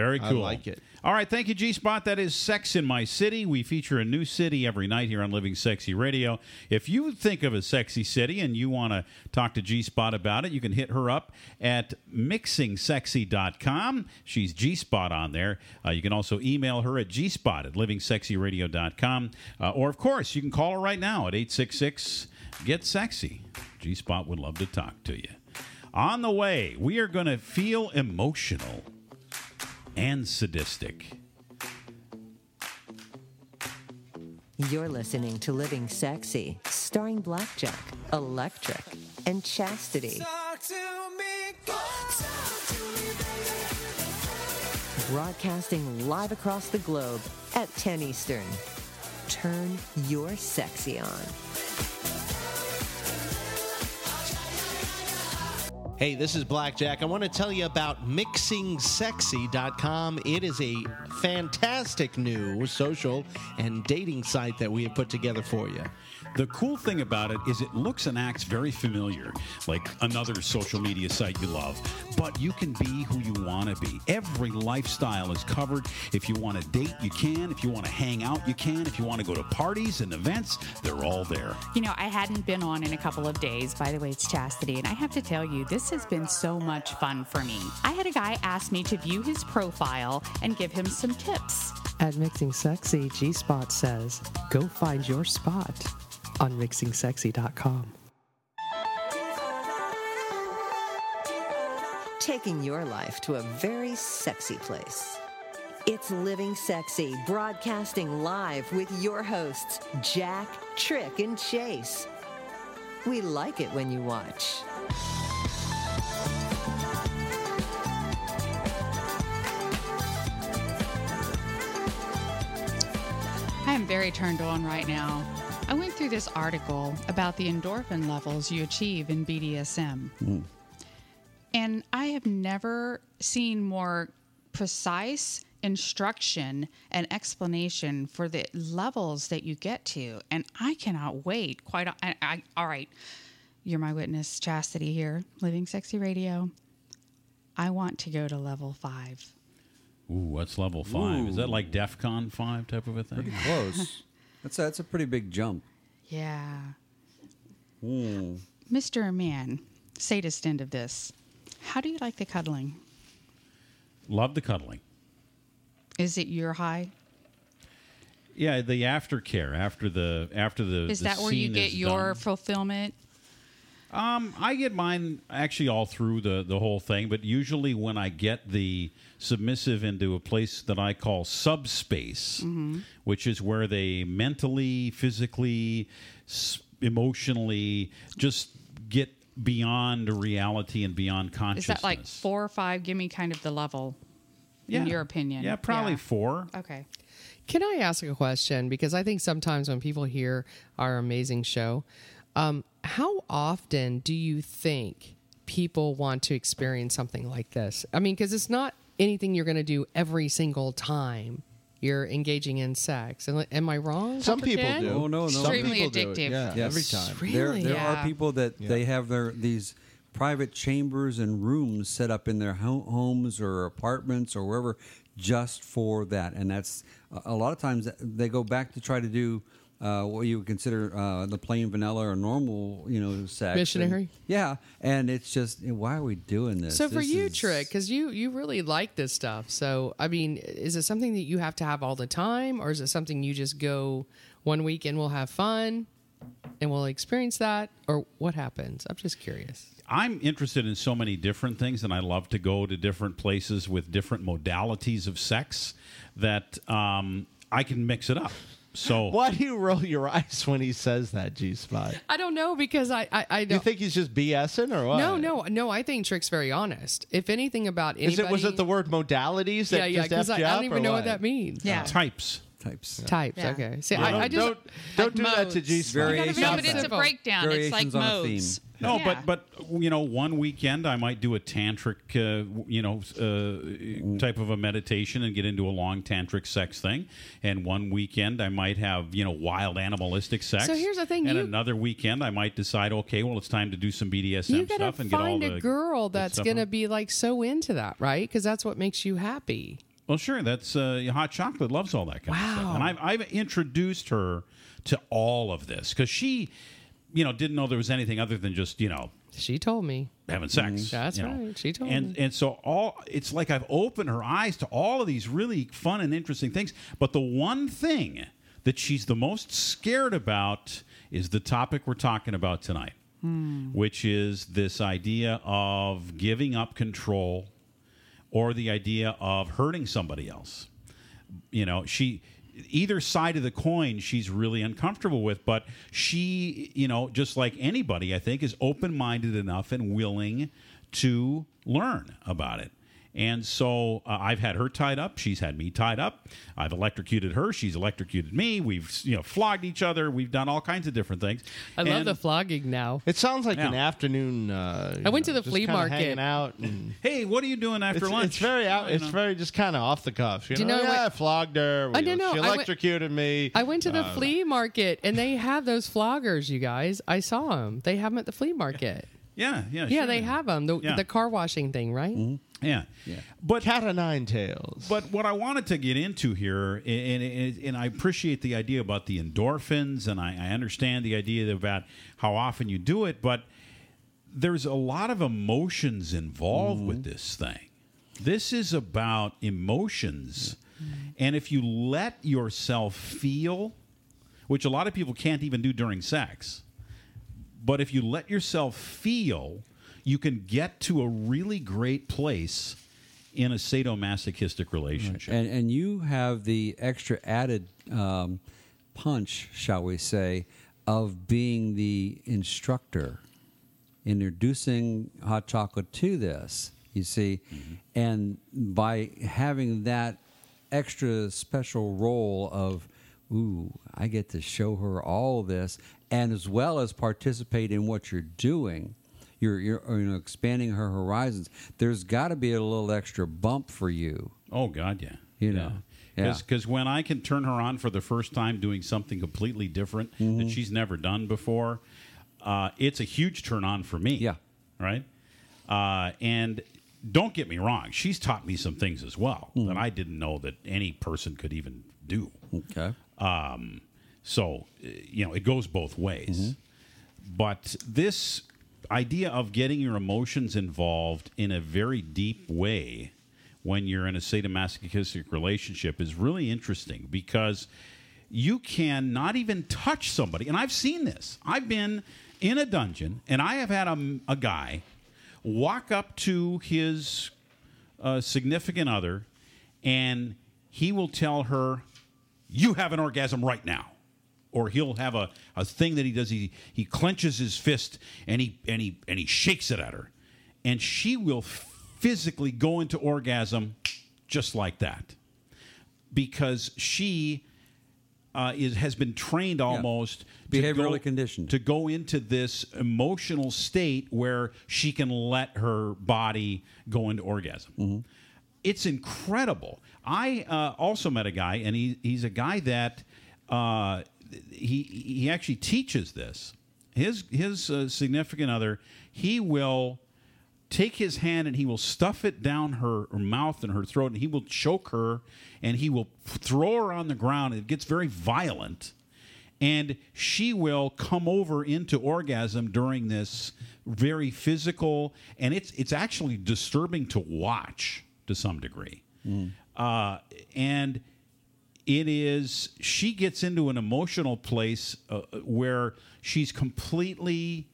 [SPEAKER 3] Very cool.
[SPEAKER 4] I like it.
[SPEAKER 3] All right, thank you, G Spot. That is Sex in My City. We feature a new city every night here on Living Sexy Radio. If you think of a sexy city and you want to talk to G Spot about it, you can hit her up at mixingsexy.com. She's G Spot on there. Uh, you can also email her at gspot at livingsexyradio.com. Uh, or, of course, you can call her right now at 866 Get Sexy. G Spot would love to talk to you. On the way, we are going to feel emotional and sadistic.
[SPEAKER 2] You're listening to Living Sexy, starring Blackjack, Electric, and Chastity. Broadcasting live across the globe at 10 Eastern. Turn your sexy on.
[SPEAKER 4] Hey, this is Blackjack. I want to tell you about mixingsexy.com. It is a fantastic new social and dating site that we have put together for you.
[SPEAKER 3] The cool thing about it is it looks and acts very familiar, like another social media site you love, but you can be who you want to be. Every lifestyle is covered. If you want to date, you can. If you want to hang out, you can. If you want to go to parties and events, they're all there.
[SPEAKER 14] You know, I hadn't been on in a couple of days. By the way, it's Chastity, and I have to tell you, this has been so much fun for me. I had a guy ask me to view his profile and give him some tips.
[SPEAKER 1] At Mixing Sexy, G Spot says, go find your spot on mixingsexy.com.
[SPEAKER 2] Taking your life to a very sexy place. It's Living Sexy, broadcasting live with your hosts, Jack, Trick, and Chase. We like it when you watch.
[SPEAKER 5] I am very turned on right now.
[SPEAKER 14] I went through this article about the endorphin levels you achieve in BDSM. Hmm. And I have never seen more precise instruction and explanation for the levels that you get to. And I cannot wait. Quite, I, I, all right. You're my witness, Chastity here, Living Sexy Radio. I want to go to level five.
[SPEAKER 3] Ooh, what's level five? Is that like DEF CON 5 type of a thing?
[SPEAKER 6] Pretty close. (laughs) that's a, that's a pretty big jump.
[SPEAKER 14] Yeah.
[SPEAKER 6] Hmm.
[SPEAKER 14] Mr. Man, sadist end of this. How do you like the cuddling?
[SPEAKER 3] Love the cuddling.
[SPEAKER 14] Is it your high?
[SPEAKER 3] Yeah, the aftercare after the after the
[SPEAKER 14] Is
[SPEAKER 3] the
[SPEAKER 14] that where you get your
[SPEAKER 3] done.
[SPEAKER 14] fulfillment?
[SPEAKER 3] Um, I get mine actually all through the the whole thing, but usually when I get the submissive into a place that I call subspace,
[SPEAKER 14] Mhm.
[SPEAKER 3] which is where they mentally, physically, s- emotionally just get beyond reality and beyond consciousness.
[SPEAKER 14] Is that like four or five? Give me kind of the level, in your opinion.
[SPEAKER 3] Yeah, probably four.
[SPEAKER 14] Okay.
[SPEAKER 1] Can I ask a question? Because I think sometimes when people hear our amazing show, um, how often do you think people want to experience something like this? I mean, because it's not anything you're going to do every single time you're engaging in sex. Am I- wrong?
[SPEAKER 4] Some
[SPEAKER 1] Dr.
[SPEAKER 4] people
[SPEAKER 1] Ken?
[SPEAKER 4] do.
[SPEAKER 6] Oh no, no.
[SPEAKER 14] Extremely Some people do addictive. yeah,
[SPEAKER 6] Yes.
[SPEAKER 4] every time.
[SPEAKER 6] There,
[SPEAKER 1] Really?
[SPEAKER 6] there
[SPEAKER 1] Yeah.
[SPEAKER 6] are people that they have their these private chambers and rooms set up in their ho- homes or apartments or wherever just for that, and that's a- a lot of times they go back to try to do. Uh, what you would consider uh, the plain vanilla or normal, you know, sex.
[SPEAKER 1] Missionary?
[SPEAKER 6] And- yeah, and it's just why are we doing this?
[SPEAKER 1] So for
[SPEAKER 6] This
[SPEAKER 1] you,
[SPEAKER 6] is-
[SPEAKER 1] Trick, because you you really like this stuff. So I mean, is it something that you have to have all the time, or is it something you just go one week and we'll have fun and we'll experience that, or what happens? I'm just curious.
[SPEAKER 3] I'm interested in so many different things, and I love to go to different places with different modalities of sex that um, I can mix it up. So (laughs)
[SPEAKER 4] Why do you roll your eyes when he says that, G Spot?
[SPEAKER 1] I don't know because I I, I
[SPEAKER 4] You
[SPEAKER 1] don't.
[SPEAKER 4] think he's just BSing or what?
[SPEAKER 1] no, no, no. I think Trick's very honest. If anything about anybody,
[SPEAKER 4] Is it was it the word modalities that
[SPEAKER 1] yeah, yeah?
[SPEAKER 4] just
[SPEAKER 1] Because I, I don't
[SPEAKER 4] or
[SPEAKER 1] even know what
[SPEAKER 4] what
[SPEAKER 1] that means.
[SPEAKER 14] Yeah.
[SPEAKER 3] types.
[SPEAKER 6] Types.
[SPEAKER 1] Types.
[SPEAKER 14] Yeah.
[SPEAKER 1] Okay. See,
[SPEAKER 4] Yeah,
[SPEAKER 1] I,
[SPEAKER 4] don't
[SPEAKER 1] I just
[SPEAKER 4] don't, don't do that to G Spot.
[SPEAKER 6] Variations
[SPEAKER 14] No, but it's a
[SPEAKER 1] Simple.
[SPEAKER 14] breakdown. It's like
[SPEAKER 6] Variations on a
[SPEAKER 14] modes.
[SPEAKER 6] theme.
[SPEAKER 3] No,
[SPEAKER 14] Yeah.
[SPEAKER 3] but but you know, one weekend I might do a tantric, uh, you know, uh, type of a meditation and get into a long tantric sex thing, and one weekend I might have you know wild animalistic sex.
[SPEAKER 1] So here's the thing,
[SPEAKER 3] and
[SPEAKER 1] you-
[SPEAKER 3] another weekend I might decide, okay, well, it's time to do some BDSM
[SPEAKER 1] you gotta
[SPEAKER 3] stuff and get all
[SPEAKER 1] find
[SPEAKER 3] the
[SPEAKER 1] a girl that's gonna
[SPEAKER 3] on.
[SPEAKER 1] be like so into that, right? Because that's what makes you happy.
[SPEAKER 3] Well, sure. That's uh, hot chocolate loves all that kind of stuff, and I've I've introduced her to all of this because she, you know, didn't know there was anything other than just you know
[SPEAKER 1] She told me.
[SPEAKER 3] having sex.
[SPEAKER 1] That's
[SPEAKER 3] you know.
[SPEAKER 1] right. She told
[SPEAKER 3] and,
[SPEAKER 1] me.
[SPEAKER 3] And so all it's like I've opened her eyes to all of these really fun and interesting things. But the one thing that she's the most scared about is the topic we're talking about tonight, which is this idea of giving up control or the idea of hurting somebody else. You know, she either side of the coin she's really uncomfortable with, but she, you know, just like anybody, I think, is open minded enough and willing to learn about it. And so uh, I've had her tied up. She's had me tied up. I've electrocuted her. She's electrocuted me. We've you know flogged each other. We've done all kinds of different things.
[SPEAKER 1] I love
[SPEAKER 3] And-
[SPEAKER 1] the flogging now.
[SPEAKER 4] It sounds like an afternoon. Uh,
[SPEAKER 1] I went
[SPEAKER 4] you
[SPEAKER 1] to the flea market.
[SPEAKER 4] hanging out. And (laughs)
[SPEAKER 3] Hey, what are you doing after
[SPEAKER 4] it's,
[SPEAKER 3] lunch?
[SPEAKER 4] it's very out. It's
[SPEAKER 3] know?
[SPEAKER 4] very just kind of off the cuff. You
[SPEAKER 1] Do you
[SPEAKER 4] know,
[SPEAKER 1] know
[SPEAKER 4] yeah,
[SPEAKER 1] what-
[SPEAKER 4] I flogged her.
[SPEAKER 1] I
[SPEAKER 4] We-
[SPEAKER 1] don't know.
[SPEAKER 4] She
[SPEAKER 1] I went-
[SPEAKER 4] electrocuted me.
[SPEAKER 1] I went to the
[SPEAKER 4] Uh,
[SPEAKER 1] flea market and they have those floggers, you guys. I saw them. They have them at the flea market.
[SPEAKER 3] Yeah, yeah,
[SPEAKER 1] Yeah,
[SPEAKER 3] sure.
[SPEAKER 1] they have them. The,
[SPEAKER 3] Yeah.
[SPEAKER 1] the car washing thing, right? Mm-hmm.
[SPEAKER 3] Yeah.
[SPEAKER 6] Yeah.
[SPEAKER 3] But
[SPEAKER 4] Cat of nine tails.
[SPEAKER 3] But what I wanted to get into here, and, and, and I appreciate the idea about the endorphins, and I, I understand the idea about how often you do it, but there's a lot of emotions involved with mm-hmm. this thing. This is about emotions. Mm-hmm. And if you let yourself feel, which a lot of people can't even do during sex, but if you let yourself feel, you can get to a really great place in a sadomasochistic relationship.
[SPEAKER 6] And and you have the extra added um, punch, shall we say, of being the instructor, introducing hot chocolate to this. You see, and by having that extra special role of ooh, I get to show her all this, and as well as participate in what you're doing. You're, you're you know, expanding her horizons. There's got to be a little extra bump for you.
[SPEAKER 3] Oh God, yeah.
[SPEAKER 6] You know, yeah.
[SPEAKER 3] Because when I can turn her on for the first time doing something completely different
[SPEAKER 6] Mm-hmm.
[SPEAKER 3] that she's never done before, uh, it's a huge turn on for me.
[SPEAKER 6] Yeah.
[SPEAKER 3] Right? Uh, and don't get me wrong, she's taught me some things as well
[SPEAKER 6] Mm-hmm.
[SPEAKER 3] that I didn't know that any person could even do.
[SPEAKER 6] Okay.
[SPEAKER 3] Um, so, uh, you know, it goes both ways. But this idea of getting your emotions involved in a very deep way when you're in a sadomasochistic relationship is really interesting because you can not even touch somebody. And I've seen this. I've been in a dungeon and I have had a, a guy walk up to his uh, significant other and he will tell her, You have an orgasm right now. Or he'll have a, a thing that he does. He he clenches his fist and he and he and he shakes it at her, and she will physically go into orgasm just like that, because she uh, is has been trained almost to
[SPEAKER 6] Behaviorally
[SPEAKER 3] go-
[SPEAKER 6] conditioned.
[SPEAKER 3] to go into this emotional state where she can let her body go into orgasm. It's incredible. I uh, also met a guy, and he, he's a guy that uh, he he actually teaches this. His his uh, significant other, he will take his hand and he will stuff it down her, her mouth and her throat, and he will choke her, and he will throw her on the ground. It gets very violent, and she will come over into orgasm during this very physical, and it's it's actually disturbing to watch to some degree, uh, and it is she gets into an emotional place uh, where she's completely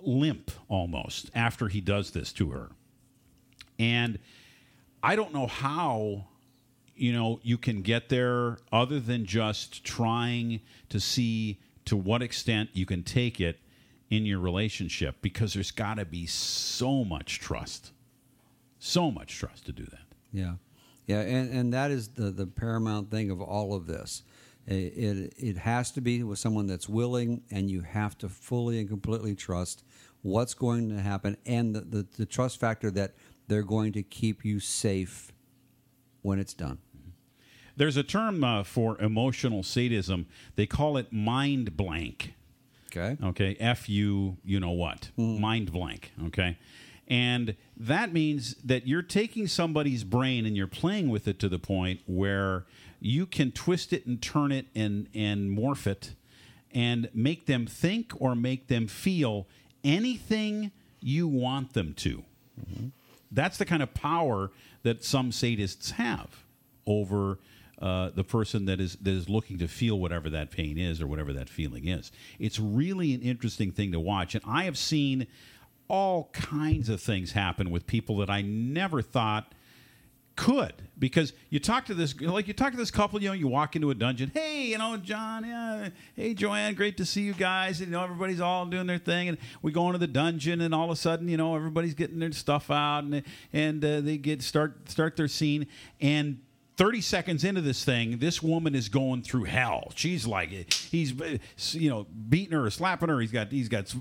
[SPEAKER 3] limp almost after he does this to her. And i don't know how you know you can get there other than just trying to see to what extent you can take it in your relationship because there's got to be so much trust. So much trust to do that.
[SPEAKER 6] Yeah, yeah, and, and that is the, the paramount thing of all of this. It, it it has to be with someone that's willing, and you have to fully and completely trust what's going to happen, and the, the, the trust factor that they're going to keep you safe when it's done.
[SPEAKER 3] There's a term uh, for emotional sadism. They call it mind blank.
[SPEAKER 6] Okay.
[SPEAKER 3] Okay. F U, you know what? Mind blank. Okay. And that means that you're taking somebody's brain and you're playing with it to the point where you can twist it and turn it and, and morph it and make them think or make them feel anything you want them to. That's the kind of power that some sadists have over uh, the person that is that is looking to feel whatever that pain is or whatever that feeling is. It's really an interesting thing to watch, and I have seen all kinds of things happen with people that I never thought could. Because you talk to this like you talk to this couple you know you walk into a dungeon hey you know john yeah hey joanne great to see you guys. And, you know everybody's all doing their thing and we go into the dungeon and all of a sudden you know everybody's getting their stuff out and and uh, they get start start their scene and 30 seconds into this thing, this woman is going through hell. She's like, he's, you know, beating her or slapping her. He's got, he's got,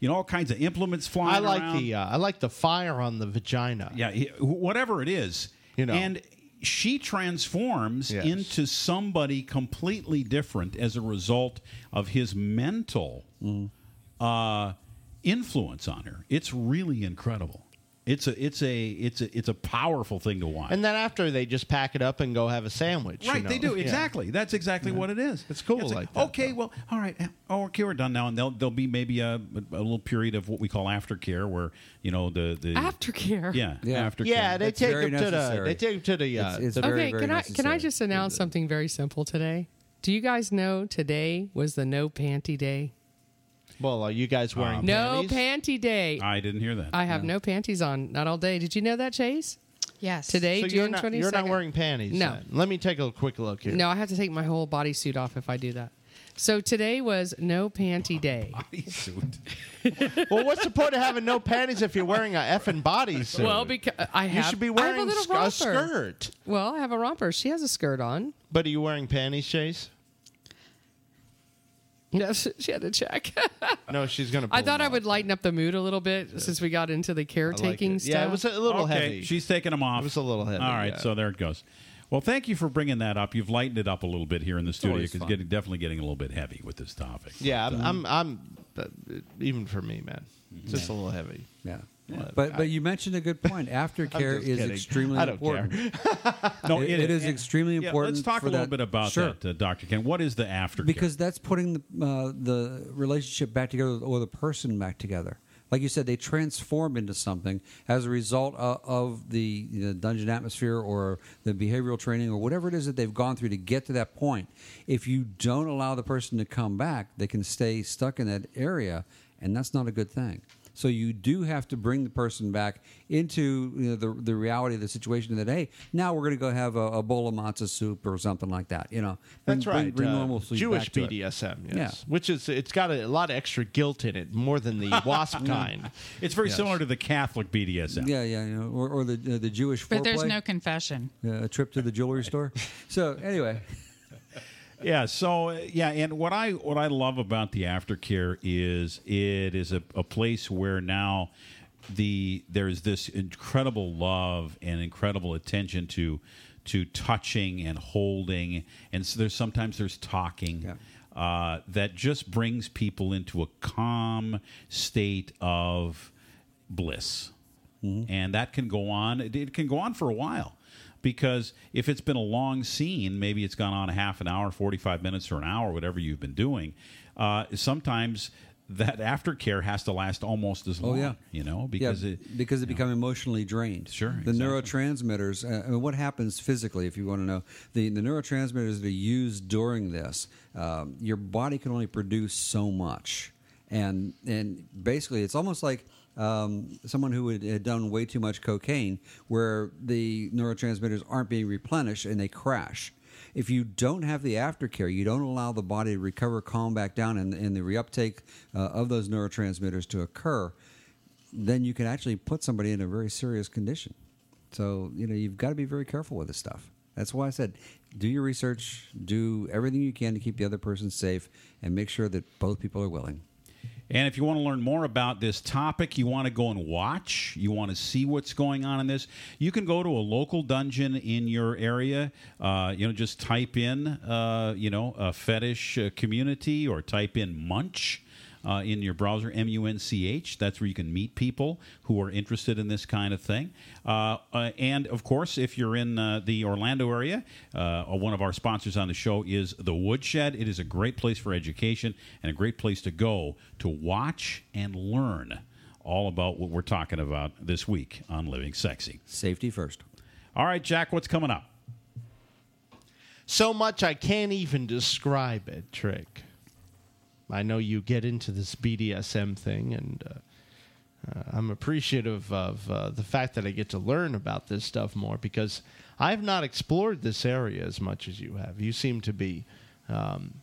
[SPEAKER 3] you know, all kinds of implements flying
[SPEAKER 4] I like
[SPEAKER 3] around.
[SPEAKER 4] the uh, I like the fire on the vagina.
[SPEAKER 3] Yeah, whatever it is,
[SPEAKER 4] You know.
[SPEAKER 3] and she transforms
[SPEAKER 4] Yes.
[SPEAKER 3] into somebody completely different as a result of his mental
[SPEAKER 4] Mm.
[SPEAKER 3] uh, influence on her. It's really incredible. It's a it's a it's a it's a powerful thing to watch.
[SPEAKER 4] And then after they just pack it up and go have a sandwich. you
[SPEAKER 3] Right, they
[SPEAKER 4] know?
[SPEAKER 3] do
[SPEAKER 4] Yeah.
[SPEAKER 3] exactly. That's exactly what it is.
[SPEAKER 4] It's cool
[SPEAKER 3] It's
[SPEAKER 4] like that,
[SPEAKER 3] okay, well, all right. Oh, okay, we're done now, and there'll there'll be maybe a, a little period of what we call aftercare, where you know the the
[SPEAKER 1] Aftercare.
[SPEAKER 3] Yeah,
[SPEAKER 6] Yeah.
[SPEAKER 3] aftercare.
[SPEAKER 4] Yeah, they
[SPEAKER 6] It's
[SPEAKER 4] take
[SPEAKER 6] very
[SPEAKER 4] them to the they take them to the uh,
[SPEAKER 6] It's- it's
[SPEAKER 4] the-
[SPEAKER 6] very,
[SPEAKER 1] okay,
[SPEAKER 6] very
[SPEAKER 1] can I can I just announce something very simple today? Do you guys know today was the no panty day?
[SPEAKER 4] Well, are you guys wearing um,
[SPEAKER 1] No
[SPEAKER 4] panties?
[SPEAKER 1] panty day.
[SPEAKER 3] I didn't hear that.
[SPEAKER 1] I have no panties on, not all day. Did you know that, Chase?
[SPEAKER 14] Yes.
[SPEAKER 1] Today,
[SPEAKER 4] So
[SPEAKER 1] June
[SPEAKER 4] you're not,
[SPEAKER 1] twenty
[SPEAKER 4] you're not wearing panties.
[SPEAKER 1] No.
[SPEAKER 4] then. Let me take a quick look here.
[SPEAKER 1] No, I have to take my whole bodysuit off if I do that. So today was no panty day. (laughs)
[SPEAKER 3] Bodysuit. (laughs)
[SPEAKER 4] well, what's the point of having no panties if you're wearing a effing bodysuit?
[SPEAKER 1] Well, because uh, I have
[SPEAKER 4] you should be
[SPEAKER 1] I have
[SPEAKER 4] wearing
[SPEAKER 1] a little
[SPEAKER 4] sk- a
[SPEAKER 1] romper.
[SPEAKER 4] skirt.
[SPEAKER 1] Well, I have a romper. She has a skirt on.
[SPEAKER 4] But are you wearing panties, Chase? (laughs)
[SPEAKER 1] Yes, she had to check. (laughs)
[SPEAKER 4] No, she's gonna.
[SPEAKER 1] I
[SPEAKER 4] pull
[SPEAKER 1] thought
[SPEAKER 4] them
[SPEAKER 1] I
[SPEAKER 4] off.
[SPEAKER 1] would lighten up the mood a little bit since we got into the caretaking
[SPEAKER 4] it.
[SPEAKER 1] stuff.
[SPEAKER 4] Yeah, it was a little
[SPEAKER 3] okay,
[SPEAKER 4] heavy.
[SPEAKER 3] She's taking them off.
[SPEAKER 4] It was a little heavy,
[SPEAKER 3] All right,
[SPEAKER 4] yeah.
[SPEAKER 3] so there it goes. Well, thank you for bringing that up. You've lightened it up a little bit here in the studio
[SPEAKER 6] always
[SPEAKER 3] because
[SPEAKER 6] fun.
[SPEAKER 3] getting definitely getting a little bit heavy with this topic.
[SPEAKER 4] Yeah, I'm. I'm, I'm uh, even for me, man, it's just a little heavy.
[SPEAKER 6] Yeah.
[SPEAKER 4] But
[SPEAKER 6] But
[SPEAKER 4] I-
[SPEAKER 6] but you mentioned a good point. (laughs) Aftercare is
[SPEAKER 4] kidding.
[SPEAKER 6] extremely important. (laughs)
[SPEAKER 3] No,
[SPEAKER 6] It- it is extremely
[SPEAKER 3] yeah,
[SPEAKER 6] important.
[SPEAKER 3] let's talk a little
[SPEAKER 6] that-
[SPEAKER 3] bit about
[SPEAKER 6] Sure.
[SPEAKER 3] that, uh, Doctor Ken. What is the aftercare?
[SPEAKER 6] because that's putting the uh, the relationship back together or the person back together. Like you said, they transform into something as a result of, of the, the dungeon atmosphere or the behavioral training or whatever it is that they've gone through to get to that point. If you don't allow the person to come back, they can stay stuck in that area, and that's not a good thing. So you do have to bring the person back into you know, the the reality of the situation. That hey, now we're going to go have a, a bowl of matzo soup or something like that. You know, Bring-
[SPEAKER 4] That's right.
[SPEAKER 6] Bring,
[SPEAKER 4] uh, Jewish
[SPEAKER 6] back to it.
[SPEAKER 4] BDSM, yes.
[SPEAKER 6] Yeah.
[SPEAKER 4] Which is it's got a, lot of extra guilt in it, more than the (laughs) wasp kind.
[SPEAKER 3] it's very
[SPEAKER 4] Yes.
[SPEAKER 3] similar to the Catholic BDSM.
[SPEAKER 6] Yeah, yeah, you know, or, or the uh, the Jewish
[SPEAKER 14] But there's no confession.
[SPEAKER 6] uh, a trip to the jewelry store. (laughs) So anyway,
[SPEAKER 3] Yeah. So yeah, and what I what I love about the aftercare is it is a, a place where now the there's this incredible love and incredible attention to to touching and holding, and so there's sometimes there's talking. Uh, that just brings people into a calm state of bliss. And that can go on. It, it can go on for a while because if it's been a long scene, maybe it's gone on a half an hour, 45 minutes, or an hour, whatever you've been doing. Uh, sometimes that aftercare has to last almost as long.
[SPEAKER 6] Oh,
[SPEAKER 3] long,
[SPEAKER 6] yeah.
[SPEAKER 3] you know, because
[SPEAKER 6] yeah,
[SPEAKER 3] it.
[SPEAKER 6] because they become emotionally drained.
[SPEAKER 3] Sure,
[SPEAKER 6] the
[SPEAKER 3] exactly.
[SPEAKER 6] neurotransmitters. Uh, I mean, what happens physically, if you want to know, the the neurotransmitters that are used during this, um, your body can only produce so much, and and basically, it's almost like. Um, someone who had, had done way too much cocaine, where the neurotransmitters aren't being replenished and they crash. If you don't have the aftercare, you don't allow the body to recover, calm back down, and, and the reuptake uh, of those neurotransmitters to occur, then you can actually put somebody in a very serious condition. So, you know, you've got to be very careful with this stuff. That's why I said do your research, do everything you can to keep the other person safe, and make sure that both people are willing.
[SPEAKER 3] And if you want to learn more about this topic, you want to go and watch, you want to see what's going on in this, you can go to a local dungeon in your area. Uh, you know, just type in, uh, you know, a fetish uh, community or type in munch. Uh, in your browser, M U N C H. That's where you can meet people who are interested in this kind of thing. Uh, uh, and of course, if you're in uh, the Orlando area, uh, one of our sponsors on the show is the Woodshed. It is a great place for education and a great place to go to watch and learn all about what we're talking about this week on Living Sexy.
[SPEAKER 6] Safety first.
[SPEAKER 3] All right, Jack, what's coming up?
[SPEAKER 4] So much I can't even describe it, Trick. I know you get into this BDSM thing, and uh, uh, I'm appreciative of uh, the fact that I get to learn about this stuff more because I've not explored this area as much as you have. You seem to be, um,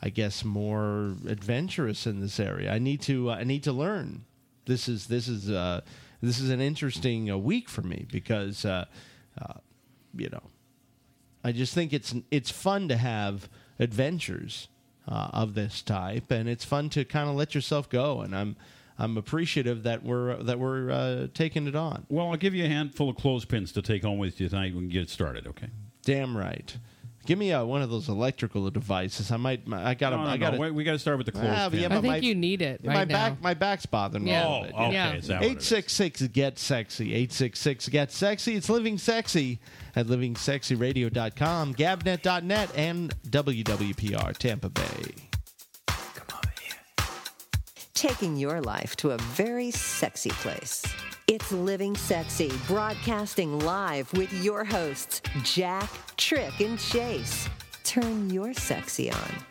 [SPEAKER 4] I guess, more adventurous in this area. I need to. I need to learn. This is this is uh, this is an interesting uh, week for me because uh, you know I just think it's it's fun to have adventures uh, of this type, and it's fun to kind of let yourself go. And I'm I'm appreciative that we're that we're uh, taking it on.
[SPEAKER 3] Well, I'll give you a handful of clothespins to take home with you tonight when we get started. Okay.
[SPEAKER 4] Damn right. Give me uh, one of those electrical devices. I might. I got. to
[SPEAKER 3] No, no,
[SPEAKER 4] I got.
[SPEAKER 3] Wait, we got to start with the
[SPEAKER 4] Ah, but
[SPEAKER 3] clothespin.
[SPEAKER 4] yeah,
[SPEAKER 1] I
[SPEAKER 4] but
[SPEAKER 1] think
[SPEAKER 4] my-
[SPEAKER 1] you need it
[SPEAKER 4] my
[SPEAKER 1] now.
[SPEAKER 4] back, my back's bothering me.
[SPEAKER 1] Yeah.
[SPEAKER 4] a
[SPEAKER 3] Oh, okay.
[SPEAKER 1] Yeah.
[SPEAKER 3] Is that what it
[SPEAKER 4] Eight
[SPEAKER 3] is?
[SPEAKER 4] six six get sexy. Eight six six get sexy. It's living sexy at livingsexyradio.com, gabnet.net, and WWPR Tampa Bay.
[SPEAKER 2] taking your life to a very sexy place. It's Living Sexy, broadcasting live with your hosts, Jack, Trick, and Chase. Turn your sexy on.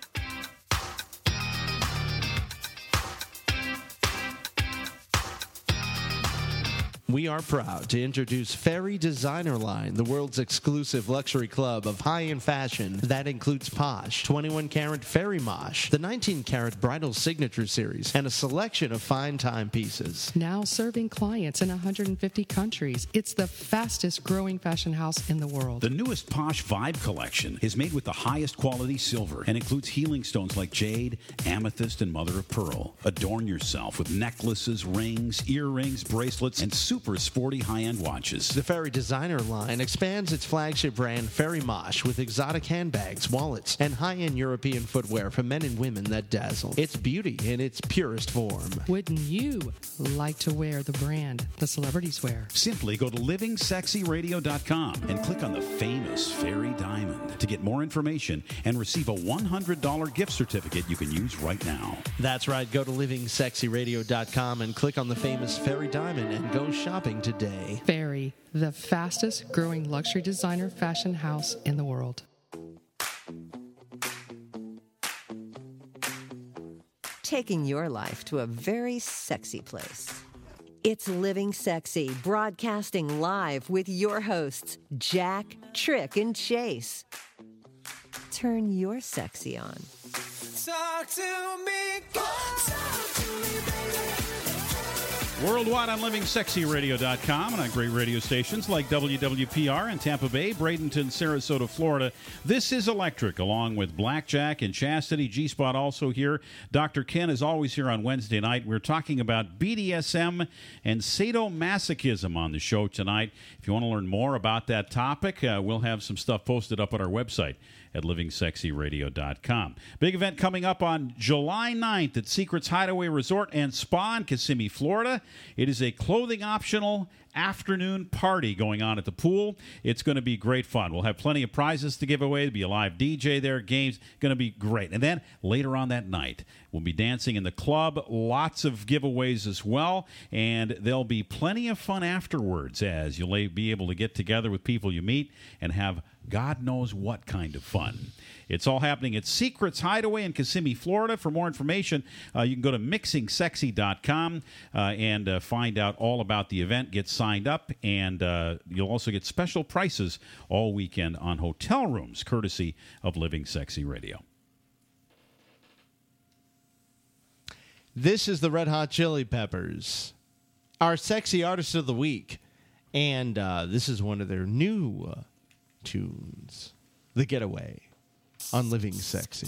[SPEAKER 15] We are proud to introduce Fairy Designer Line, the world's exclusive luxury club of high-end fashion that includes Posh, 21 karat Fairy Mosh, the 19 karat Bridal Signature Series, and a selection of fine timepieces.
[SPEAKER 1] Now serving clients in 150 countries. It's the fastest growing fashion house in the world.
[SPEAKER 3] The newest Posh Vibe collection is made with the highest quality silver and includes healing stones like jade, amethyst, and mother of pearl. Adorn yourself with necklaces, rings, earrings, bracelets, and super sporty high end watches.
[SPEAKER 15] The Fairy Designer line expands its flagship brand Fairy Mosh with exotic handbags, wallets, and high-end European footwear for men and women that dazzle. It's beauty in its purest form.
[SPEAKER 1] Wouldn't you like to wear the brand the celebrities wear?
[SPEAKER 3] Simply go to livingsexyradio.com and click on the famous Fairy Diamond to get more information and receive a $100 gift certificate you can use right now.
[SPEAKER 15] That's right. Go to livingsexyradio.com and click on the famous Fairy Diamond and go shopping today.
[SPEAKER 1] Fairy, the fastest growing luxury designer fashion house in the world.
[SPEAKER 2] Taking your life to a very sexy place. It's Living Sexy, broadcasting live with your hosts, Jack, Trick, and Chase. Turn your sexy on.
[SPEAKER 16] Talk to me, talk to me, baby.
[SPEAKER 3] Worldwide on livingsexyradio.com and on great radio stations like WWPR in Tampa Bay, Bradenton, Sarasota, Florida. This is Electric, along with Blackjack and Chastity. G Spot also here. Dr. Ken is always here on Wednesday night. We're talking about BDSM and sadomasochism on the show tonight. If you want to learn more about that topic, uh, we'll have some stuff posted up at our website at livingsexyradio.com. Big event coming up on July 9th at Secrets Hideaway Resort and Spa in Kissimmee, Florida. It is a clothing optional afternoon party going on at the pool. It's going to be great fun. We'll have plenty of prizes to give away. There'll be a live DJ there, games. Going to be great. And then later on that night, we'll be dancing in the club. Lots of giveaways as well. And there'll be plenty of fun afterwards as you'll be able to get together with people you meet and have God knows what kind of fun. It's all happening at Secrets Hideaway in Kissimmee, Florida. For more information, uh, you can go to mixingsexy.com uh, and uh, find out all about the event. Get signed up, and uh, you'll also get special prices all weekend on hotel rooms, courtesy of Living Sexy Radio.
[SPEAKER 15] This is the Red Hot Chili Peppers, our sexy artist of the week. And uh, this is one of their new uh, tunes, The Getaway, on Living Sexy.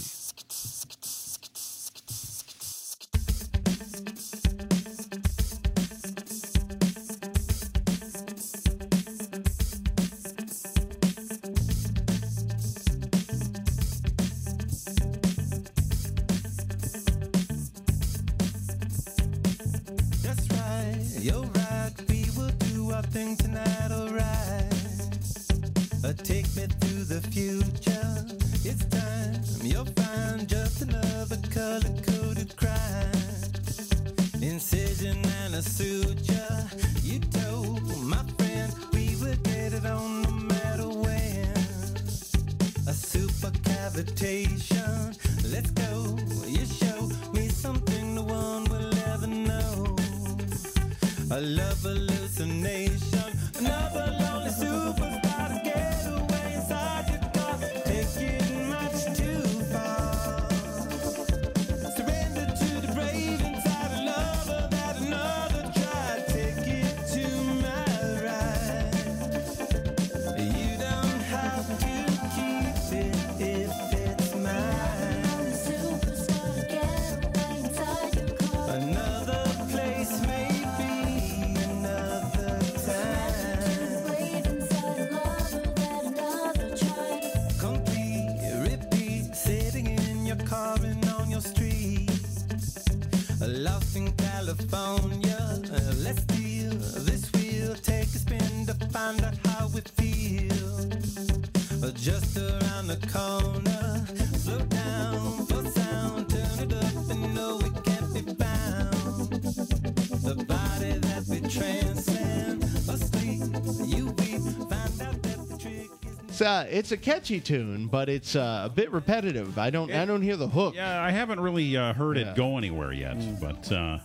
[SPEAKER 4] Uh, it's a
[SPEAKER 15] catchy tune, but it's uh, a bit repetitive. I don't I don't hear the hook.
[SPEAKER 3] Yeah, I haven't really uh, heard
[SPEAKER 15] Yeah.
[SPEAKER 3] it go anywhere yet, but uh,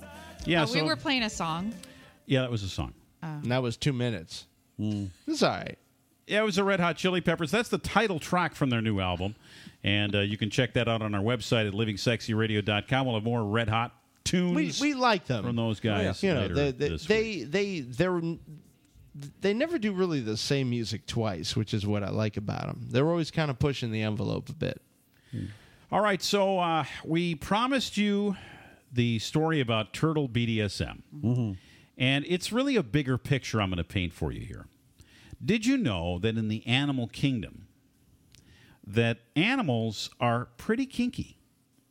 [SPEAKER 3] yeah.
[SPEAKER 5] Oh,
[SPEAKER 3] so
[SPEAKER 5] we were playing a song.
[SPEAKER 3] yeah, that was a song.
[SPEAKER 4] And that was two minutes. It's all right.
[SPEAKER 3] Yeah, it was the Red Hot Chili Peppers. That's the title track from their new album. And uh, you can check that out on our website at livingsexyradio.com. We'll have more Red Hot tunes
[SPEAKER 4] We, we like them
[SPEAKER 3] from those guys.
[SPEAKER 4] You know,
[SPEAKER 3] later
[SPEAKER 4] they they
[SPEAKER 3] this
[SPEAKER 4] they, they they're they never do really the same music twice, which is what I like about them. They're always kind of pushing the envelope a bit.
[SPEAKER 3] All right, so uh, we promised you the story about turtle BDSM. And it's really a bigger picture I'm going to paint for you here. Did you know that in the animal kingdom that animals are pretty kinky?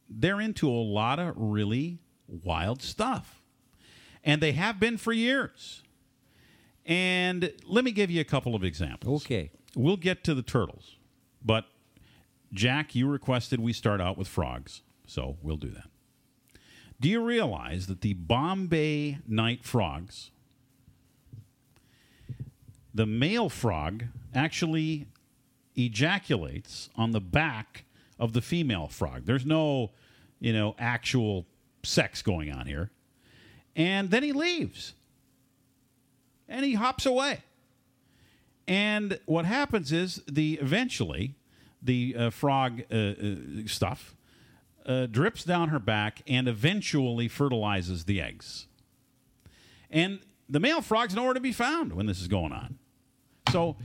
[SPEAKER 3] They're into a lot of really wild stuff. And they have been for years. And let me give you a couple of examples.
[SPEAKER 6] Okay.
[SPEAKER 3] We'll get to the turtles. But Jack, you requested we start out with frogs, so we'll do that. Do you realize that the Bombay night frogs, the male frog actually ejaculates on the back of the female frog? There's no, you know, actual sex going on here. And then he leaves. And he hops away. And what happens is the eventually the uh, frog uh, uh, stuff uh, drips down her back and eventually fertilizes the eggs. And the male frog's nowhere to be found when this is going on. So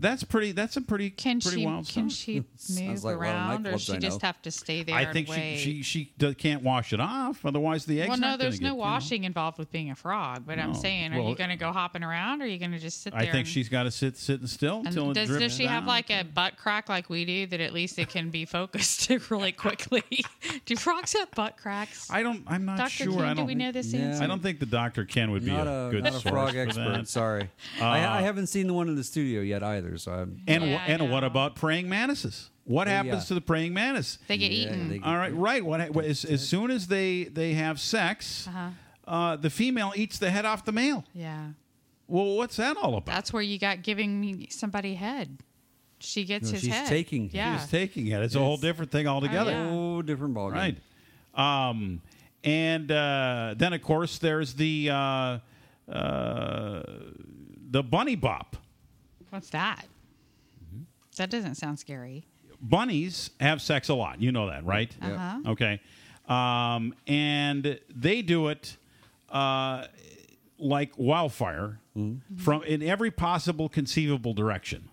[SPEAKER 3] that's pretty. That's a pretty
[SPEAKER 14] Can
[SPEAKER 3] pretty
[SPEAKER 14] she
[SPEAKER 3] wild
[SPEAKER 14] can
[SPEAKER 3] stuff.
[SPEAKER 14] she (laughs) move
[SPEAKER 6] like a lot of
[SPEAKER 14] around, or
[SPEAKER 6] nightclubs
[SPEAKER 14] she
[SPEAKER 6] I
[SPEAKER 14] just
[SPEAKER 6] know.
[SPEAKER 14] have to stay there?
[SPEAKER 3] I
[SPEAKER 14] and
[SPEAKER 3] think she
[SPEAKER 14] wait?
[SPEAKER 3] she she do, can't wash it off. Otherwise, the eggs.
[SPEAKER 14] well, no,
[SPEAKER 3] aren't gonna
[SPEAKER 14] there's
[SPEAKER 3] get,
[SPEAKER 14] no
[SPEAKER 3] you know.
[SPEAKER 14] washing involved with being a frog. But I'm saying, are
[SPEAKER 3] Well,
[SPEAKER 14] you going to go hopping around, or are you going to just sit there?
[SPEAKER 3] I think
[SPEAKER 14] and-
[SPEAKER 3] she's got to sit sitting still until it
[SPEAKER 14] does,
[SPEAKER 3] drips
[SPEAKER 14] does she have like a butt crack like we do that at least it can be focused (laughs) really quickly? (laughs) do frogs have butt cracks?
[SPEAKER 3] I don't. I'm not
[SPEAKER 14] Dr.
[SPEAKER 3] sure.
[SPEAKER 14] Ken,
[SPEAKER 3] I
[SPEAKER 14] do
[SPEAKER 3] don't.
[SPEAKER 14] we know this
[SPEAKER 6] Yeah.
[SPEAKER 14] answer?
[SPEAKER 3] I don't think the Dr. Ken would be
[SPEAKER 6] not
[SPEAKER 3] a,
[SPEAKER 6] a,
[SPEAKER 3] good
[SPEAKER 6] not a frog expert. Sorry,
[SPEAKER 3] Uh,
[SPEAKER 6] I, I haven't seen the one in the studio yet either. So I'm.
[SPEAKER 3] And
[SPEAKER 14] Yeah,
[SPEAKER 3] wha- and what about praying mantises? What
[SPEAKER 6] Oh,
[SPEAKER 3] happens
[SPEAKER 6] yeah.
[SPEAKER 3] to the praying mantis?
[SPEAKER 14] They get
[SPEAKER 6] Yeah,
[SPEAKER 14] eaten.
[SPEAKER 6] they-
[SPEAKER 3] All right, right. What ha- as, as soon as they they have sex,
[SPEAKER 14] Uh-huh.
[SPEAKER 3] uh, the female eats the head off the male.
[SPEAKER 14] Yeah,
[SPEAKER 3] Well, what's that all about?
[SPEAKER 14] that's where you got giving me somebody head. She gets
[SPEAKER 6] No,
[SPEAKER 14] his
[SPEAKER 6] she's
[SPEAKER 14] head.
[SPEAKER 6] taking-
[SPEAKER 14] Yeah.
[SPEAKER 3] She's taking it. It's a whole different thing altogether.
[SPEAKER 14] yeah.
[SPEAKER 6] Oh, different ballgame.
[SPEAKER 3] Right. Um, and uh, then of course there's the uh, uh, the bunny bop.
[SPEAKER 14] What's that?
[SPEAKER 3] Mm-hmm.
[SPEAKER 14] That doesn't sound scary.
[SPEAKER 3] bunnies have sex a lot. You know that, right?
[SPEAKER 14] Uh-huh.
[SPEAKER 3] Okay. Um, and they do it uh, like wildfire from in every possible conceivable direction.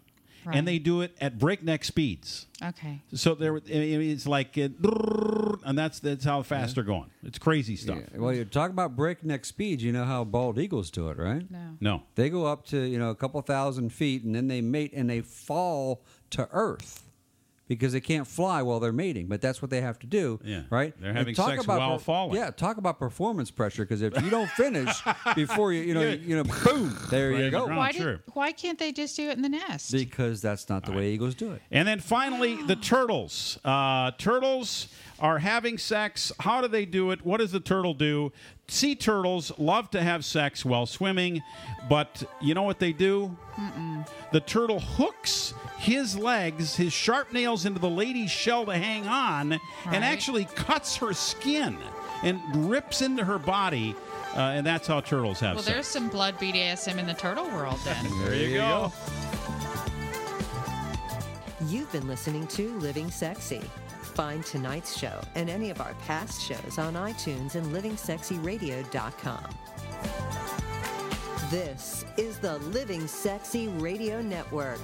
[SPEAKER 14] Right.
[SPEAKER 3] And they do it at breakneck speeds.
[SPEAKER 14] Okay.
[SPEAKER 3] So there, it's like, uh, and that's that's how fast they're going. It's crazy stuff.
[SPEAKER 6] Yeah. Well, you talk about breakneck speeds. You know how bald eagles do it, right?
[SPEAKER 14] No.
[SPEAKER 3] No,
[SPEAKER 6] They go up to you know a couple thousand feet, and then they mate and they fall to earth because they can't fly while they're mating. But that's what they have to do.
[SPEAKER 3] Yeah.
[SPEAKER 6] Right.
[SPEAKER 3] They're
[SPEAKER 6] And
[SPEAKER 3] having
[SPEAKER 6] talk
[SPEAKER 3] sex
[SPEAKER 6] about
[SPEAKER 3] while falling.
[SPEAKER 6] Yeah. Talk about performance pressure because if you don't finish (laughs) before you you know you know boom there
[SPEAKER 3] Right
[SPEAKER 6] you
[SPEAKER 3] in the
[SPEAKER 6] go.
[SPEAKER 3] ground.
[SPEAKER 14] Why,
[SPEAKER 3] sure.
[SPEAKER 14] did, why can't they just do it in the nest?
[SPEAKER 6] Because that's not the way eagles do it.
[SPEAKER 3] And then finally, the (gasps) turtles. Uh, turtles are having sex. How do they do it? What does the turtle do? Sea turtles love to have sex while swimming, but you know what they do? The turtle hooks his legs, his sharp nails into the lady's shell to hang on,
[SPEAKER 14] Right.
[SPEAKER 3] and actually cuts her skin and rips into her body. Uh, and that's how turtles have
[SPEAKER 14] well,
[SPEAKER 3] sex.
[SPEAKER 14] Well, there's some blood BDSM in the turtle world then. (laughs)
[SPEAKER 3] There you go.
[SPEAKER 2] You've been listening to Living Sexy. Find tonight's show and any of our past shows on iTunes and livingsexyradio.com. This is the Living Sexy Radio Network.